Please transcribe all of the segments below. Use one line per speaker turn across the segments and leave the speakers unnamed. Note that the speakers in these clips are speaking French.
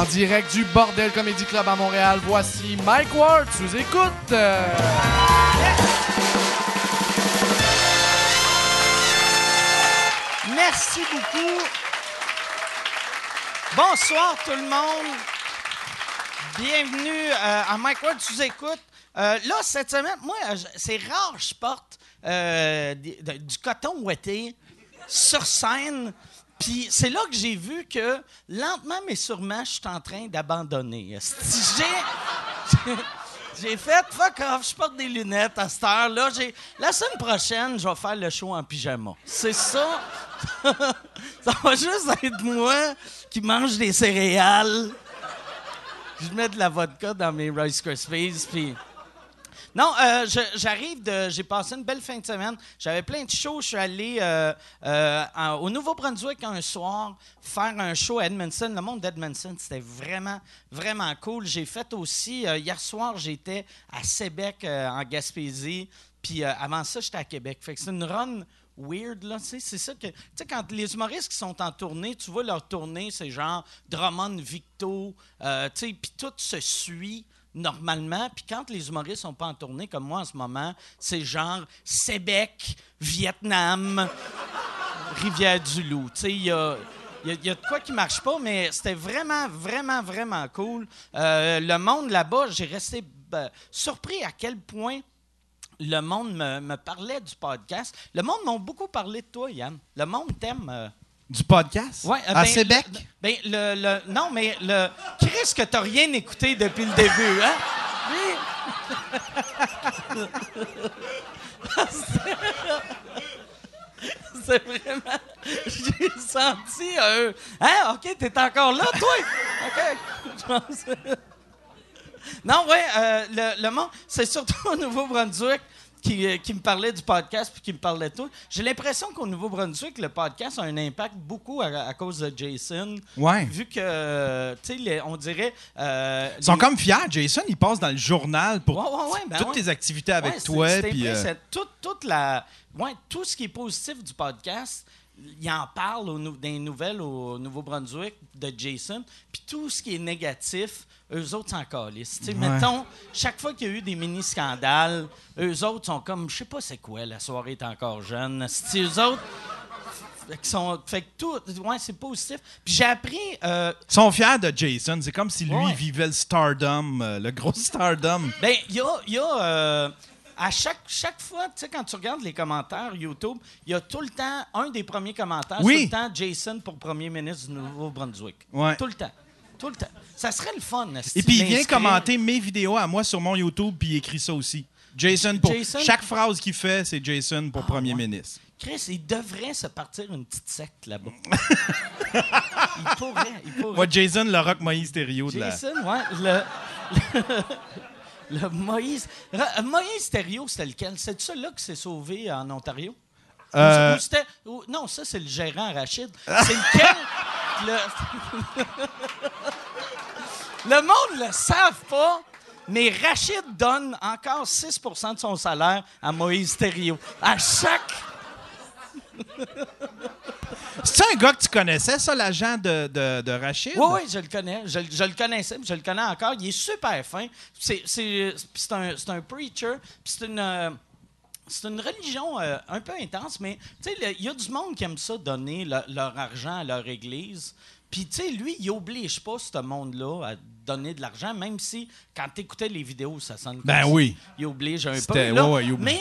En direct du Bordel Comedy Club à Montréal, voici Mike Ward sous écoute.
Merci beaucoup. Bonsoir tout le monde. Bienvenue euh, à Mike Ward sous écoute. Euh, là, cette semaine, moi, c'est rare je porte euh, du coton ouetté sur scène. Puis c'est là que j'ai vu que lentement mais sûrement, je suis en train d'abandonner. J'ai. J'ai fait fuck off, je porte des lunettes à cette heure-là. La semaine prochaine, je vais faire le show en pyjama. C'est ça. ça va juste être moi qui mange des céréales. Je mets de la vodka dans mes Rice Krispies, puis... Non, euh, j'arrive. J'ai passé une belle fin de semaine. J'avais plein de shows. Je suis allé euh, euh, au Nouveau-Brunswick un soir faire un show à Edmondson. Le monde d'Edmondson, c'était vraiment, vraiment cool. J'ai fait aussi. hier soir, j'étais à Sébec, en Gaspésie. Puis avant ça, j'étais à Québec. Fait que c'est une run weird, là. C'est ça que. Tu sais, quand les humoristes qui sont en tournée, tu vois leur tournée, c'est genre Drummond, Victo, tu sais, puis tout se suit normalement. Puis quand les humoristes sont pas en tournée, comme moi en ce moment, c'est genre Sébec, Vietnam, Rivière-du-Loup. Tu sais, il y a. Il y, a- de quoi qui marche pas, mais c'était vraiment, vraiment, vraiment cool. Euh, le monde là-bas, j'ai resté ben, surpris à quel point le monde me, me parlait du podcast. Le monde m'a beaucoup parlé de toi, Yann. Le monde t'aime. euh,
Du podcast?
Ouais, euh,
à
ben,
Sébec?
le- ben, le, le- non, mais le. Chris, que t'as rien écouté depuis le début, hein? C'est vraiment. J'ai senti un. Hein, OK, t'es encore là, toi? OK. Non, ouais, euh, le, le monde, c'est surtout au Nouveau-Brunswick qui, euh, qui me parlait du podcast puis qui me parlait de tout. J'ai l'impression qu'au Nouveau-Brunswick, le podcast a un impact beaucoup à, à cause de Jason.
Ouais.
Vu que, euh, tu sais, on dirait. euh,
Ils sont
les-
comme fiers. Jason, il passe dans le journal pour
Ouais, ouais, ouais, ben
toutes tes activités avec toi.
c'est
puis, euh,
toute la, ouais, tout ce qui est positif du podcast, il en parle au dans les nouvelles au Nouveau-Brunswick de Jason. Puis tout ce qui est négatif, eux autres s'en calissent.
Ouais.
Mettons, chaque fois qu'il y a eu des mini-scandales, eux autres sont comme, je sais pas c'est quoi, la soirée est encore jeune. Si eux autres. Fait que sont, fait que tout, ouais, c'est positif. Puis j'ai appris, euh,
Ils sont fiers de Jason. C'est comme si lui
Ouais.
vivait le stardom, euh, le gros stardom.
Ben, il y a. il y a, euh, à chaque, chaque fois, tu sais, quand tu regardes les commentaires YouTube, il y a tout le temps, un des premiers commentaires,
Oui.
tout le temps Jason pour premier ministre du Nouveau-Brunswick.
Ouais.
Tout le temps. Tout le temps. Ça serait le fun.
Et puis il vient commenter mes vidéos à moi sur mon YouTube, puis il écrit ça aussi. Jason, pour
Jason-
chaque phrase qu'il fait, c'est Jason pour premier
ouais?
ministre.
Chris, il devrait se partir une petite secte là-bas. il pourrait. Il pourrait.
Moi, Jason, le rock Moïse Thériault de la.
Jason, ouais. Le, le, Moïse. Ra- Moïse Thériault, c'était lequel? C'est celui-là qui s'est sauvé en Ontario?
Euh,
ou c'était- ou- non, ça, c'est le gérant Rachid. C'est lequel? le... le monde ne le savent pas, mais Rachid donne encore 6% de son salaire à Moïse Thériault. À chaque.
C'est un gars que tu connaissais, ça, l'agent de, de, de Rachid?
Oui, oui, je le connais. Je, je le connaissais, puis je le connais encore. Il est super fin. C'est c'est- puis c'est un, c'est un preacher, puis c'est une. euh, c'est une religion euh, un peu intense, mais tu sais, le- il y a du monde qui aime ça donner le- leur argent à leur église. Puis, tu sais, lui, il oblige pas ce monde-là à donner de l'argent, même si, quand tu écoutais les vidéos, ça sonne comme
Ben oui.
Il oblige un peu. Là.
ouais, ouais, il oblige.
mais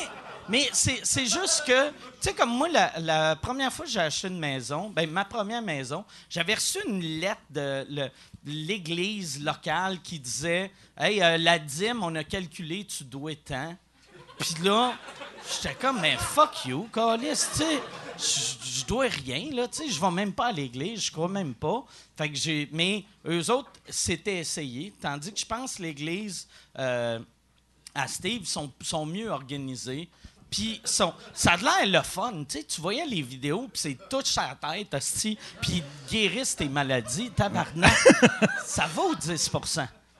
mais c'est juste que, tu sais, comme moi, la, première fois que j'ai acheté une maison, ben, ma première maison, j'avais reçu une lettre de l'église locale qui disait Hey, euh, la dîme, on a calculé, tu dois tant. Puis là, j'étais comme, mais fuck you, Calis, tu sais, je- je dois rien, là, tu sais, je vais même pas à l'église, je crois même pas. Fait que j'ai. Mais eux autres, c'était essayé, tandis que je pense que l'église euh, à Steve sont, sont mieux organisés. Puis sont, ça a l'air le fun, tu sais, tu voyais les vidéos, puis c'est sur la tête, hostie, puis guérissent tes maladies, tabarnak. ça va au 10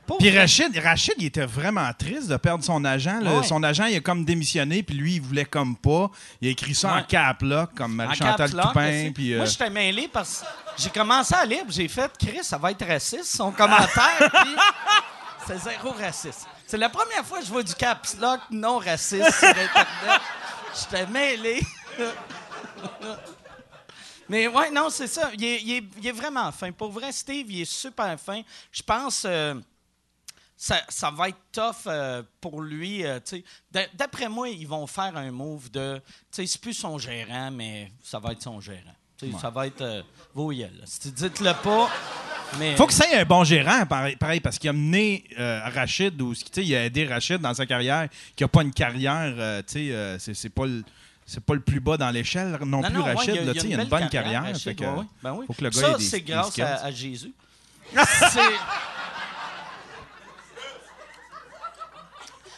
Pour
Puis. Rachid, Rachid, il était vraiment triste de perdre son agent. là.
Ouais.
Son agent, il a comme démissionné, puis lui, il voulait comme pas. Il a écrit ça
Ouais.
en cap lock, comme Marie-Chantal
lock,
Toupin. Puis, euh,
Moi, j'étais mêlé parce que j'ai commencé à lire, j'ai fait Chris, ça va être raciste, son commentaire, puis c'est zéro raciste. C'est la première fois que je vois du caps lock non raciste sur Internet. J'étais mêlé. Mais ouais, non, c'est ça. Il est, il est- il est vraiment fin. Pour vrai, Steve, il est super fin. Je pense. euh, ça, ça va être tough euh, pour lui. euh, D'après moi, ils vont faire un move de. C'est plus son gérant, mais ça va être son gérant. Ça va être euh, tu dites-le pas. Mais,
Faut que ça ait un bon gérant, pareil, pareil, parce qu'il a mené euh, Rachid, ou tu sais, il a aidé Rachid dans sa carrière, qui n'a pas une carrière, euh, euh, c'est pas le. C'est pas le plus bas dans l'échelle non, plus,
ouais,
Rachid.
il y a-
là,
il a
il a une bonne carrière.
Rachid,
fait que,
ouais, ouais. Ben oui.
faut que le gars
ça, c'est grâce à, à Jésus.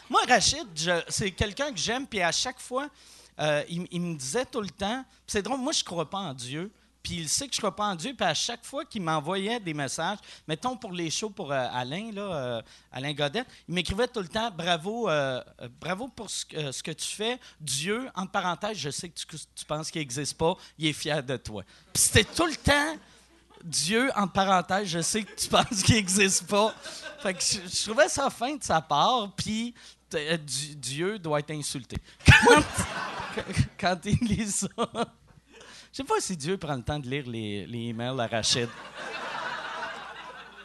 Moi, Rachid, c'est quelqu'un que j'aime, puis à chaque fois, euh, il, me disait tout le temps, c'est drôle, moi, je crois pas en Dieu, puis il sait que je crois pas en Dieu, puis à chaque fois qu'il m'envoyait des messages, mettons pour les shows pour euh, Alain, là, euh, Alain Godette, il m'écrivait tout le temps, bravo, bravo pour ce, que- tu fais, Dieu, entre parenthèses, je sais que tu, penses qu'il n'existe pas, il est fier de toi. Puis c'était tout le temps... Dieu, entre parenthèses, je sais que tu penses qu'il n'existe pas. Fait que je, je trouvais ça fin de sa part, puis Dieu doit être insulté. Quand, quand il lit ça. Je sais pas si Dieu prend le temps de lire les, les emails à Rachid.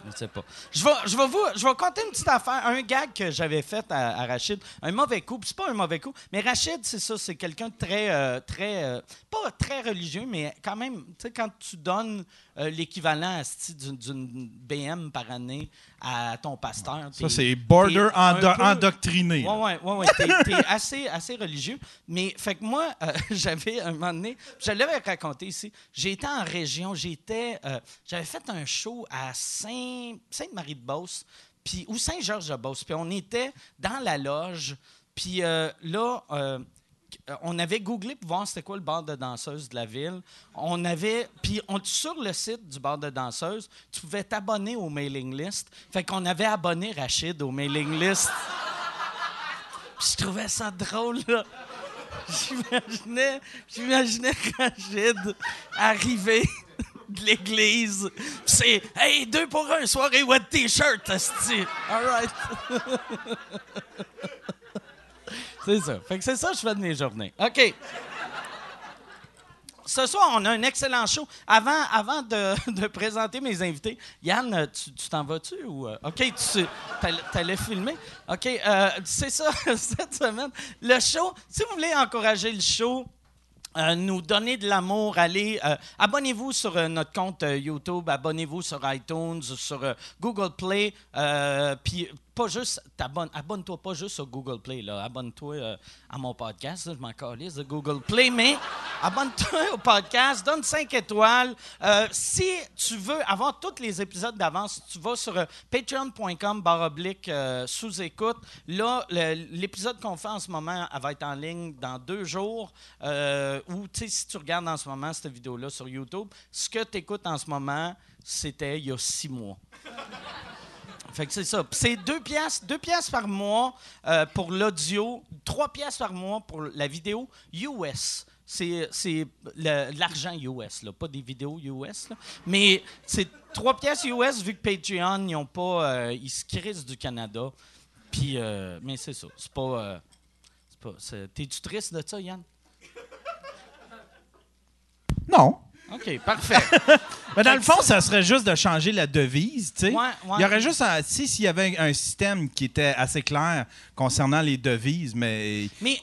Je sais pas. Je vais, je vais vous, je vais compter une petite affaire, un gag que j'avais fait à, à Rachid, un mauvais coup. C'est pas un mauvais coup, mais Rachid, c'est ça, c'est quelqu'un de très, euh, très, euh, pas très religieux, mais quand même, tu sais, quand tu donnes euh, l'équivalent d'une BM par année à ton pasteur,
Ça, c'est border endo-
peu-
endoctriné. là.
Ouais, ouais, ouais. T'es, assez, assez religieux. Mais, fait que moi, euh, j'avais un moment donné, je l'avais raconté ici, j'étais en région, j'étais, euh, j'avais fait un show à Saint, Sainte-Marie-de-Beauce, puis, ou Saint-Georges-de-Beauce, puis on était dans la loge, puis euh, là, on avait googlé pour voir c'était quoi le bar de danseuses de la ville. On avait. Puis sur le site du bar de danseuses, tu pouvais t'abonner au mailing list. Fait qu'on avait abonné Rachid au mailing list. Puis je trouvais ça drôle, là. J'imaginais, Rachid arriver de l'église. C'est Hey, deux pour un, soirée what t-shirt. All right. c'est ça. Fait que c'est ça que je fais de mes journées. OK. Ce soir, on a un excellent show. Avant, avant de, présenter mes invités, Yann, tu t'en vas-tu? Ou, euh, OK, tu t'allais- t'allais filmer? OK, euh, c'est ça, cette semaine. Le show, si vous voulez encourager le show, euh, nous donner de l'amour, allez, abonnez-vous sur notre compte YouTube, abonnez-vous sur iTunes, sur Google Play, puis pas juste, t'abonnes- abonne-toi pas juste sur Google Play, là, abonne-toi euh, à mon podcast, je m'en calisse de Google Play, mais abonne-toi au podcast, donne 5 étoiles. Euh, si tu veux avoir tous les épisodes d'avance, tu vas sur euh, patreon.com barre oblique euh, sous-écoute. Là, l'épisode qu'on fait en ce moment, elle va être en ligne dans deux jours. Ou, tu sais, si tu regardes en ce moment cette vidéo-là sur YouTube, ce que tu écoutes en ce moment, c'était il y a six mois. Fait que c'est ça. C'est deux piastres, deux piastres par mois euh, pour l'audio, trois piastres par mois pour la vidéo US. C'est, l'argent US, là, pas des vidéos US. là. Mais c'est trois piastres US vu que Patreon, ils ont pas, euh, ils se du Canada. Puis, euh, mais c'est ça. C'est pas. c'est pas T'es-tu triste de ça, Yann?
Non.
OK, parfait.
Mais dans le fond, ça serait juste de changer la devise, tu sais.
Ouais, ouais.
Il y aurait juste, un- si s'il y avait un système qui était assez clair concernant les devises, mais
mais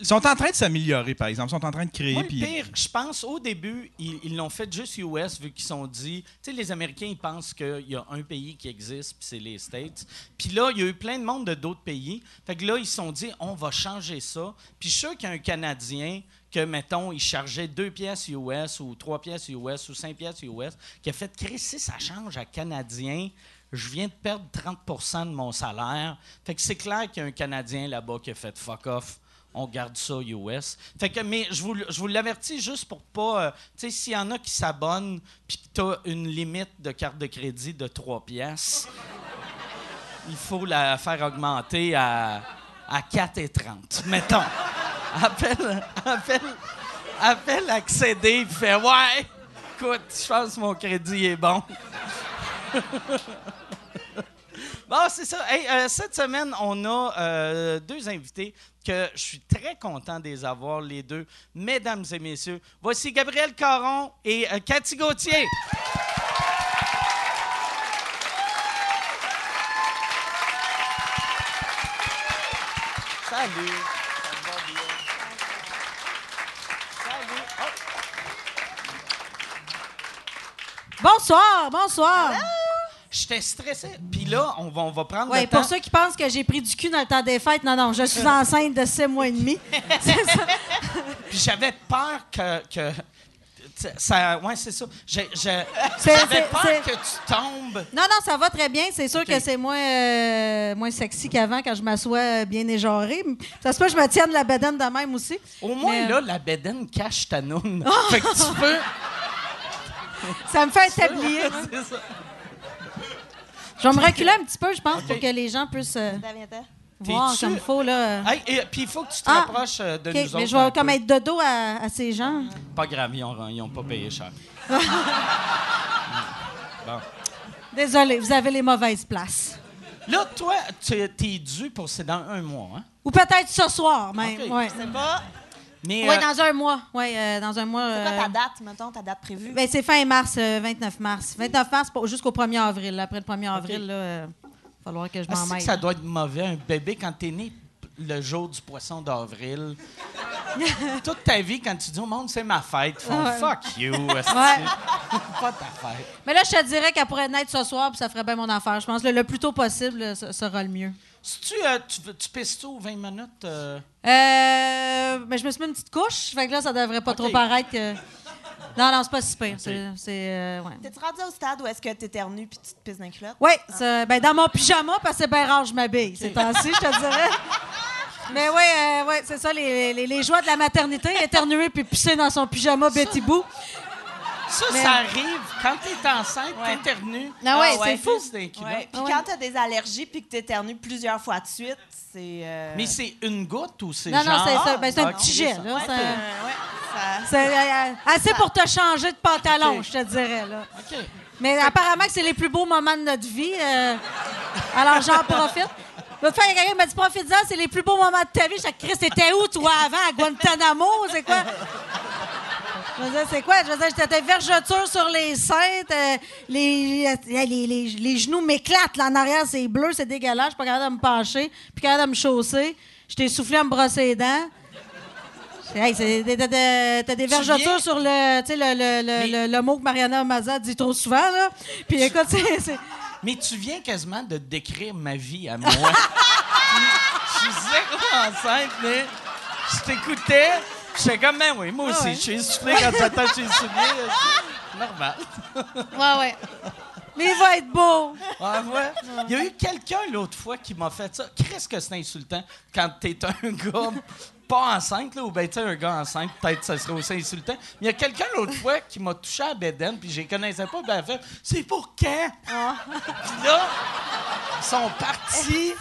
ils sont en train de s'améliorer, par exemple. Ils sont en train de créer.
Moi, le
puis-
pire, je pense, au début, ils l'ont fait juste US, vu qu'ils sont dit... Tu sais, les Américains, ils pensent qu'il y a un pays qui existe, puis c'est les States. Puis là, il y a eu plein de monde de d'autres pays. Fait que là, ils se sont dit, on va changer ça. Puis je suis sûr qu'il y a un Canadien que, mettons, il chargeait deux pièces US, ou trois pièces US, ou cinq pièces US, qui a fait, Chris, si ça change à Canadien... Je viens de perdre 30% de mon salaire. Fait que c'est clair qu'il y a un Canadien là-bas qui a fait fuck off on garde ça US. Fait que, mais je vous, je vous l'avertis juste pour pas. euh, tu sais, s'il y en a qui s'abonnent puis que tu as une limite de carte de crédit de 3 pièces. il faut la faire augmenter à, à 4,30. Mettons. Appelle, appelle, appelle accéder, il fait Ouais, écoute, je pense que mon crédit est bon. Bon, c'est ça. Hey, euh, cette semaine, on a euh, deux invités que je suis très content de les avoir, les deux. Mesdames et messieurs, voici Gabriel Caron et euh, Cathy Gauthier. Salut. Ça va bien? Salut. Oh,
Bonsoir, bonsoir.
J'étais stressé. Puis là, on va, on va prendre le temps.
pour ceux qui pensent que j'ai pris du cul dans le temps des fêtes, non, non, je suis enceinte de 7 mois et demi. C'est ça.
Puis j'avais peur que. que ça, ouais, c'est ça. J'ai- J'avais peur que tu tombes.
Non, non, ça va très bien. C'est sûr que c'est moins, euh, moins sexy qu'avant quand je m'assois euh, bien éjarée. Ça se peut que je me tienne la bedaine de même aussi.
Au moins,
Mais, euh,
là, la bédaine cache ta noune. fait que tu peux.
Ça me fait établir.
c'est ça.
Je vais me reculer un petit peu, je pense, pour que les gens puissent euh, voir comme il faut. Là.
Hey, et puis il faut que tu te
Ah,
rapproches euh, de nous
mais
autres.
je
un
vais comme
peu.
être de dos à, à ces gens.
Pas grave, ils n'ont pas payé cher. bon.
Désolée, vous avez les mauvaises places.
Là, toi, tu es dû pour c'est dans un mois, hein?
Ou peut-être ce soir même. Ouais.
C'est pas.
Mais
Oui,
euh,
dans un mois. Oui, euh, dans un mois.
C'est quoi
euh,
ta date, mettons, ta date prévue?
ben, c'est fin mars, euh, 29 mars. 29 mars jusqu'au 1er avril. là. Après le 1er avril, il va falloir que je
Ah,
m'en mêle.
ça doit être mauvais, un bébé, quand t'es né le jour du poisson d'avril. Toute ta vie, quand tu dis au monde, c'est ma fête, font
Ouais.
fuck you.
Ouais.
pas ta fête.
Mais là, je te dirais qu'elle pourrait naître ce soir, puis ça ferait bien mon affaire. Je pense que le, le plus tôt possible euh, ce sera le mieux.
Si tu, euh, tu, tu pisses tout 20 minutes? euh,
Euh, mais je me suis mis une petite couche, fait que là, ça devrait pas trop paraître que. Non, non, c'est pas si pire. C'est. c'est, euh, ouais.
T'es-tu rendu au stade où est-ce que t'éternues puis tu te pisses dans les culottes?
Oui, ça- ben, dans mon pyjama, parce que c'est bien rare que je m'habille ces temps-ci, je te dirais. Mais oui, euh, ouais, c'est ça, les, les, les joies de la maternité, éternuer puis pisser dans son pyjama Betty Boo.
Ça,
Mais-
ça arrive quand t'es enceinte,
Ouais.
t'éternues.
Ouais,
Ah ouais.
c'est fou.
Puis quand t'as des allergies puis que t'éternues plusieurs fois de suite, c'est. euh,
Mais c'est une goutte ou c'est
Non,
genre...
non, c'est ça. Ben, c'est un
Ah,
petit
ok,
jet, là. ça-
euh, ça-
assez pour te changer de pantalon, je te dirais. Là.
OK.
Mais apparemment que c'est les plus beaux moments de notre vie. euh, alors j'en profite. L'autre fois, il y a quelqu'un qui m'a dit Profite-en, c'est les plus beaux moments de ta vie. Je dis Chris, t'étais où, toi, avant, à Guantanamo C'est quoi? Je veux dire, c'est quoi? Je veux dire, j'étais vergeture sur les seins, euh, les, les, les, les genoux m'éclatent. Là, en arrière, c'est bleu, c'est dégueulasse. Je suis pas capable de me pencher, puis capable de me chausser. Je t'ai soufflé à me brosser les dents. Hey, c'est- t'as- des vergetures sur le, le, le, le, le- le mot que Mariana Maza dit trop souvent. Là. Puis écoute, c'est-.
Mais tu viens quasiment de décrire ma vie à moi. Je suis zéro enceinte, mais je t'écoutais. J'étais comme, ben oui, moi aussi,
Ah ouais.
je suis essoufflé quand j'attache les souliers. C'est normal.
Ouais, ouais. Mais il va être beau.
Ah, ouais. Il y a eu quelqu'un l'autre fois qui m'a fait ça. Qu'est-ce que c'est insultant quand t'es un gars pas enceinte, là, ou ben, tu un gars enceinte, peut-être ça serait aussi insultant. Mais il y a quelqu'un l'autre fois qui m'a touché à Beden, puis je les connaissais pas, ben, fait C'est pour quand? Puis là, ils sont partis,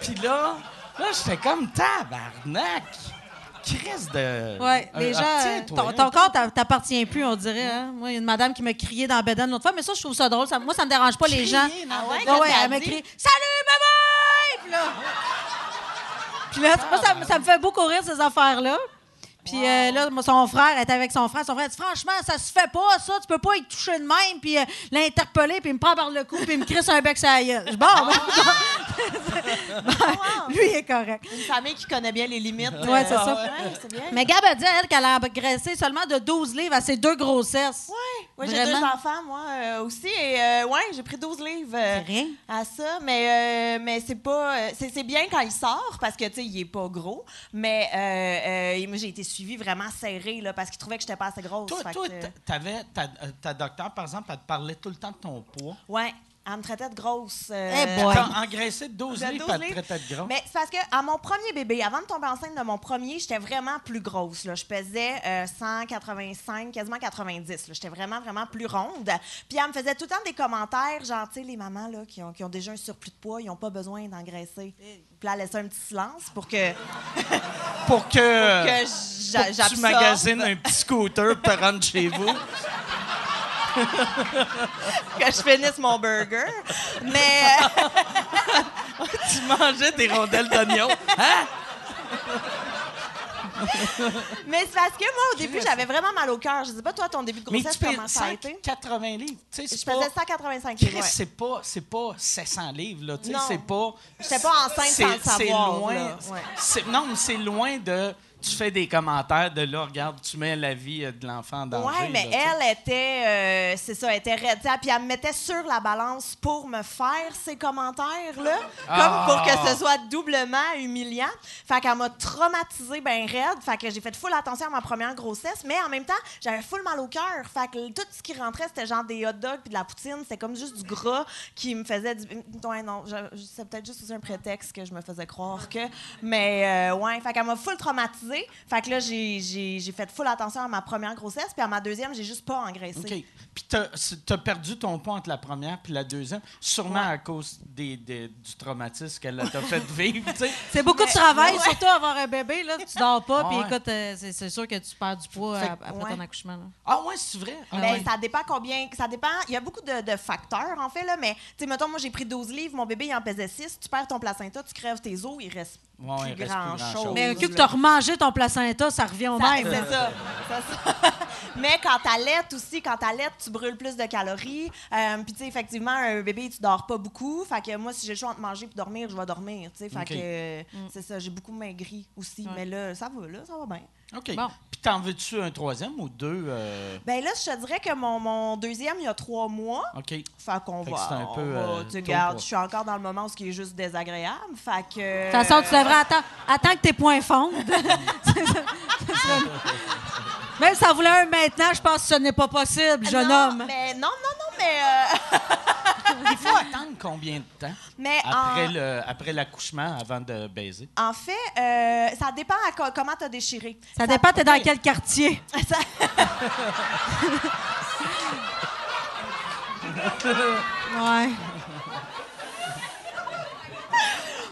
puis là, là, j'étais comme tabarnak. Crise de.
Ouais,
Un-
les
ah,
gens.
toi,
ton, ton corps t'a- t'appartient plus, on dirait. Hein? Moi, il y a une madame qui m'a crié dans la bedaine l'autre fois, mais ça, je trouve ça drôle. Ça- moi, ça me dérange pas, les gens.
Ah ouais?
Elle m'a crié Salut, maman! Puis là, Puis là, moi, ça, ça me fait beaucoup rire, ces affaires-là. Puis euh, là, son frère était avec son frère. Son frère dit Franchement, ça se fait pas, ça. Tu peux pas y toucher de même, puis euh, l'interpeller, puis il me prend par le cou, puis il me crisse un bec sur la gueule. Bon, ben, lui, il est correct.
Une famille qui connaît bien les limites.
Ouais, c'est ça.
Ouais, c'est bien.
Mais Gab a dit, elle, qu'elle a engraissé seulement de 12 livres à ses deux grossesses.
Ouais, j'ai deux enfants, moi euh, aussi. Et euh, ouais, j'ai pris 12 livres euh,
rien.
à ça. Mais, euh, mais c'est pas. euh, C'est, bien quand il sort parce que, tu sais, il est pas gros. Mais euh, euh, moi, j'ai été suivie vraiment serrée là, parce qu'il trouvait que j'étais pas assez grosse.
Toi, toi,
que,
t'avais ta, euh, ta docteur, par exemple, elle te parlait tout le temps de ton poids?
ouais. Elle me traitait de grosse. euh,
Eh boy.
T'as engraissé 12
De
livres,
12
pas de
livres.
traite de gras.
Mais c'est parce que à mon premier bébé, avant de tomber enceinte de mon premier, j'étais vraiment plus grosse. Là. Je pesais euh, 185, quasiment 90. là. J'étais vraiment, vraiment plus ronde. Puis elle me faisait tout le temps des commentaires, genre, tu sais, les mamans là, qui, ont, qui ont déjà un surplus de poids, ils n'ont pas besoin d'engraisser. Puis là, elle laissait un petit silence pour que,
Pour que,
que
pour que tu magasines un petit scooter pour te rendre chez vous.
que je finisse mon burger. Mais
tu mangeais des rondelles d'oignon. Hein?
Mais c'est parce que moi, au début, j'avais vraiment mal au cœur. Je sais pas, toi, ton début de
Mais
grossesse,
tu
comment
pèses
ça a été?
180 livres. Tu sais,
Je faisais
pas...
185
Chris,
livres. ouais.
c'est pas, c'est pas 700 livres, là. Tu sais,
Non.
c'est pas...
J'étais pas enceinte
c'est-
sans le
c'est
savoir,
loin...
là. Ouais.
c'est- Non, mais c'est loin de... Tu fais des commentaires de là, regarde, tu mets la vie euh, de l'enfant en danger.
Ouais, mais
là,
elle était, euh, c'est ça, elle était raide. Puis elle me mettait sur la balance pour me faire ces commentaires-là,
Ah!
comme pour que ce soit doublement humiliant. Fait qu'elle m'a traumatisée bien raide. Fait que j'ai fait full attention à ma première grossesse, mais en même temps, j'avais full mal au cœur. Fait que tout ce qui rentrait, c'était genre des hot dogs puis de la poutine. C'était comme juste du gras qui me faisait du... Ouais, non, c'est peut-être juste un prétexte que je me faisais croire que... Mais euh, ouais, fait qu'elle m'a full traumatisée. Fait que là, j'ai, j'ai, j'ai fait full attention à ma première grossesse, puis à ma deuxième, j'ai juste pas engraissé.
OK. Puis t'as as perdu ton poids entre la première puis la deuxième, sûrement à cause des, des- du traumatisme qu'elle t'a fait vivre, tu sais.
C'est beaucoup de travail,
ouais.
surtout avoir un bébé. Là. Tu dors pas, puis
Ouais.
écoute, euh, c'est c'est sûr que tu perds du poids
Fait que-
après ton accouchement. là.
Ah ouais, c'est vrai? Ah
Ben,
ouais.
ça dépend combien. Ça dépend. Il y a beaucoup de, de facteurs, en fait, là. Mais, tu sais, mettons, moi, j'ai pris 12 livres, mon bébé, il en pesait 6. Tu perds ton placenta, tu crèves tes os, il reste
Ouais,
plus grand-chose.
grand-chose.
Mais
là.
vu que tu as remangé ton placenta, ça revient au
Ça-
même.
C'est ça. c'est ça. Mais quand t'allaites aussi, quand t'allaites, tu brûles plus de calories. Euh, Puis, tu sais, effectivement, un bébé, tu dors pas beaucoup. Fait que moi, si j'ai le choix entre manger et dormir, je vais dormir. Tu sais, fait
OK.
que euh, c'est ça. J'ai beaucoup maigri aussi. Mais là, ça va, là, ça va bien.
OK.
Bon.
Puis t'en veux-tu un troisième ou deux? euh,
Ben là, je te dirais que mon, mon deuxième, il y a trois mois.
OK.
Fait qu'on va.
c'est un
on
peu,
va-
euh,
tu sais,
tôt
regarde,
pour-
je suis encore dans le moment où ce qui est juste désagréable. Fait que.
De toute façon, tu devrais attendre, attendre que tes points fondent. Même si ça voulait un maintenant, je pense que ce n'est pas possible, jeune
non,
homme.
Mais non, non, non, mais. euh,
Il faut attendre combien de temps
mais
après
en,
le après l'accouchement avant de baiser?
en fait, euh, ça dépend à co- comment tu as déchiré.
Ça dépend, t'es dans quel quartier.
Ça-
Ouais.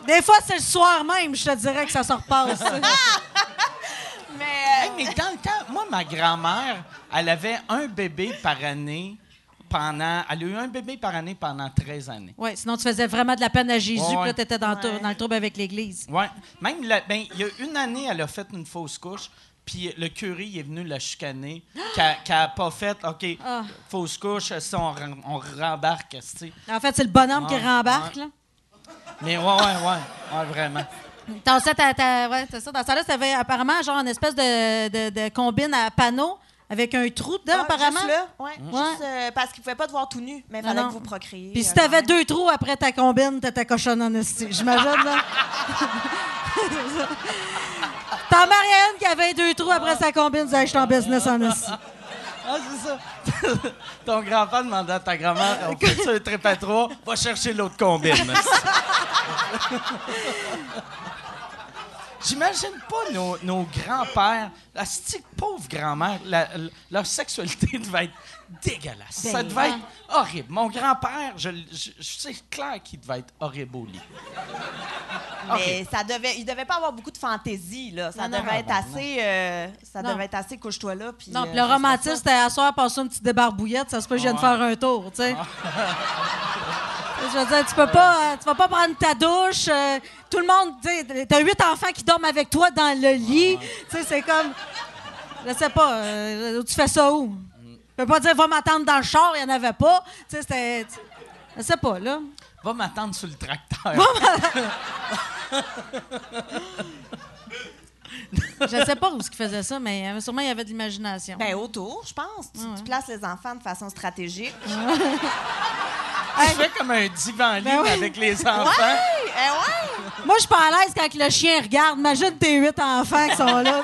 Des fois, c'est le soir même, je te dirais que ça se repasse.
mais.
Hey, mais dans le temps, moi, ma grand-mère, elle avait un bébé par année pendant. Elle a eu un bébé par année pendant 13 années.
Oui, sinon tu faisais vraiment de la peine à Jésus,
Ouais,
puis là,
ouais.
t'étais dans, le tour-
Ouais.
dans le trouble avec l'Église.
Ouais. Même, la- ben, il y a une année, elle a fait une fausse couche. Puis le curé il est venu la chicaner, qu'elle n'a pas fait, OK,
Ah.
fausse couche, si on, rembarque, tu sais?
En fait, c'est le bonhomme qui rembarque,
ouais.
là.
Mais ouais, ouais, ouais, ouais, vraiment.
Dans ça, t'as- t'as- ouais, c'est ça. Dans ça, là, ça avait apparemment genre une espèce de, de, de combine à panneau avec un trou dedans,
Ah,
apparemment.
Juste là, ouais,
Ouais.
juste, euh, parce qu'il ne pouvait pas te voir tout nu, mais il fallait
non.
que vous procréiez.
Puis si
euh,
t'avais deux trous après ta combine, t'étais cochonne en esti. J'imagine, là. T'en mariais une qui avait deux trous après sa combine, tu disais, je suis en business en esti.
Ah, c'est ça. Ton grand-père demandait à ta grand-mère, on fait ça un trip à trois, va chercher l'autre combine. J'imagine pas nos, nos grands-pères, la petite pauvre grand-mère, leur sexualité devait être dégueulasse. ça
Ben,
devait être horrible. Mon grand-père, je, je, je sais clair qu'il devait être horrible au lit.
Mais ça devait, il devait pas avoir beaucoup de fantaisie, là. Ça
Non, non.
devait être assez, euh, ça
Non.
devait être assez couche-toi là. Puis,
Non,
euh,
le romantisme, c'était à soir, passer une petite débarbouillette, ça se peut que je vienne faire un tour, tu sais. Je veux dire, tu peux pas, euh, tu vas pas prendre ta douche. euh, tout le monde, tu sais, t'as huit enfants qui dorment avec toi dans le lit. Tu sais, c'est comme, je sais pas, euh, tu fais ça où? Tu peux pas dire, va m'attendre dans le char, il y en avait pas. Tu sais, c'était, je sais pas, là.
Va m'attendre sur le tracteur.
Je sais pas où ce qui faisait ça, mais euh, sûrement il y avait de l'imagination.
Ben, autour, je pense. Tu, tu places les enfants de façon stratégique.
Tu fais comme un divan lit
Ben oui.
avec les enfants.
Hey, eh ouais!
Moi, je suis pas à l'aise quand le chien regarde. Imagine tes huit enfants qui sont là.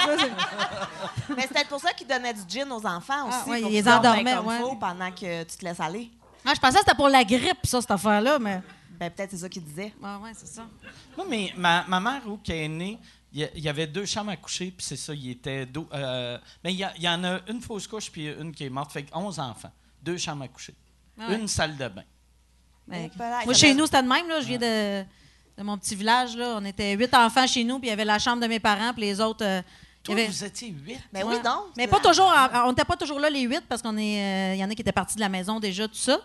Mais c'est peut-être pour ça qu'ils donnaient du gin aux enfants aussi.
Ah, ouais,
pour
ils les
qu'ils
endormaient,
comme
ouais.
pendant que tu te laisses aller.
Ah, je pensais que c'était pour la grippe, ça, cette affaire-là, mais.
Ben, peut-être c'est ça qu'il disait.
Ah, ouais, c'est ça.
Moi, mais ma, ma mère, où qui est née, il y, avait deux chambres à coucher, puis c'est ça, il était. dou- euh, mais il y, en a une fausse couche, puis une qui est morte. Fait que 11 enfants. Deux chambres à coucher.
Ah ouais.
Une salle de bain.
Ben, moi, chez nous, c'était de même. Là. Je viens de, de mon petit village. Là. On était huit enfants chez nous, puis il y avait la chambre de mes parents, puis les autres. euh, il
Toi,
y avait-
vous étiez huit?
Ben oui, donc.
Mais pas toujours. en- on n'était pas toujours là les huit parce qu'on est. euh, y en a qui étaient partis de la maison déjà, tout ça.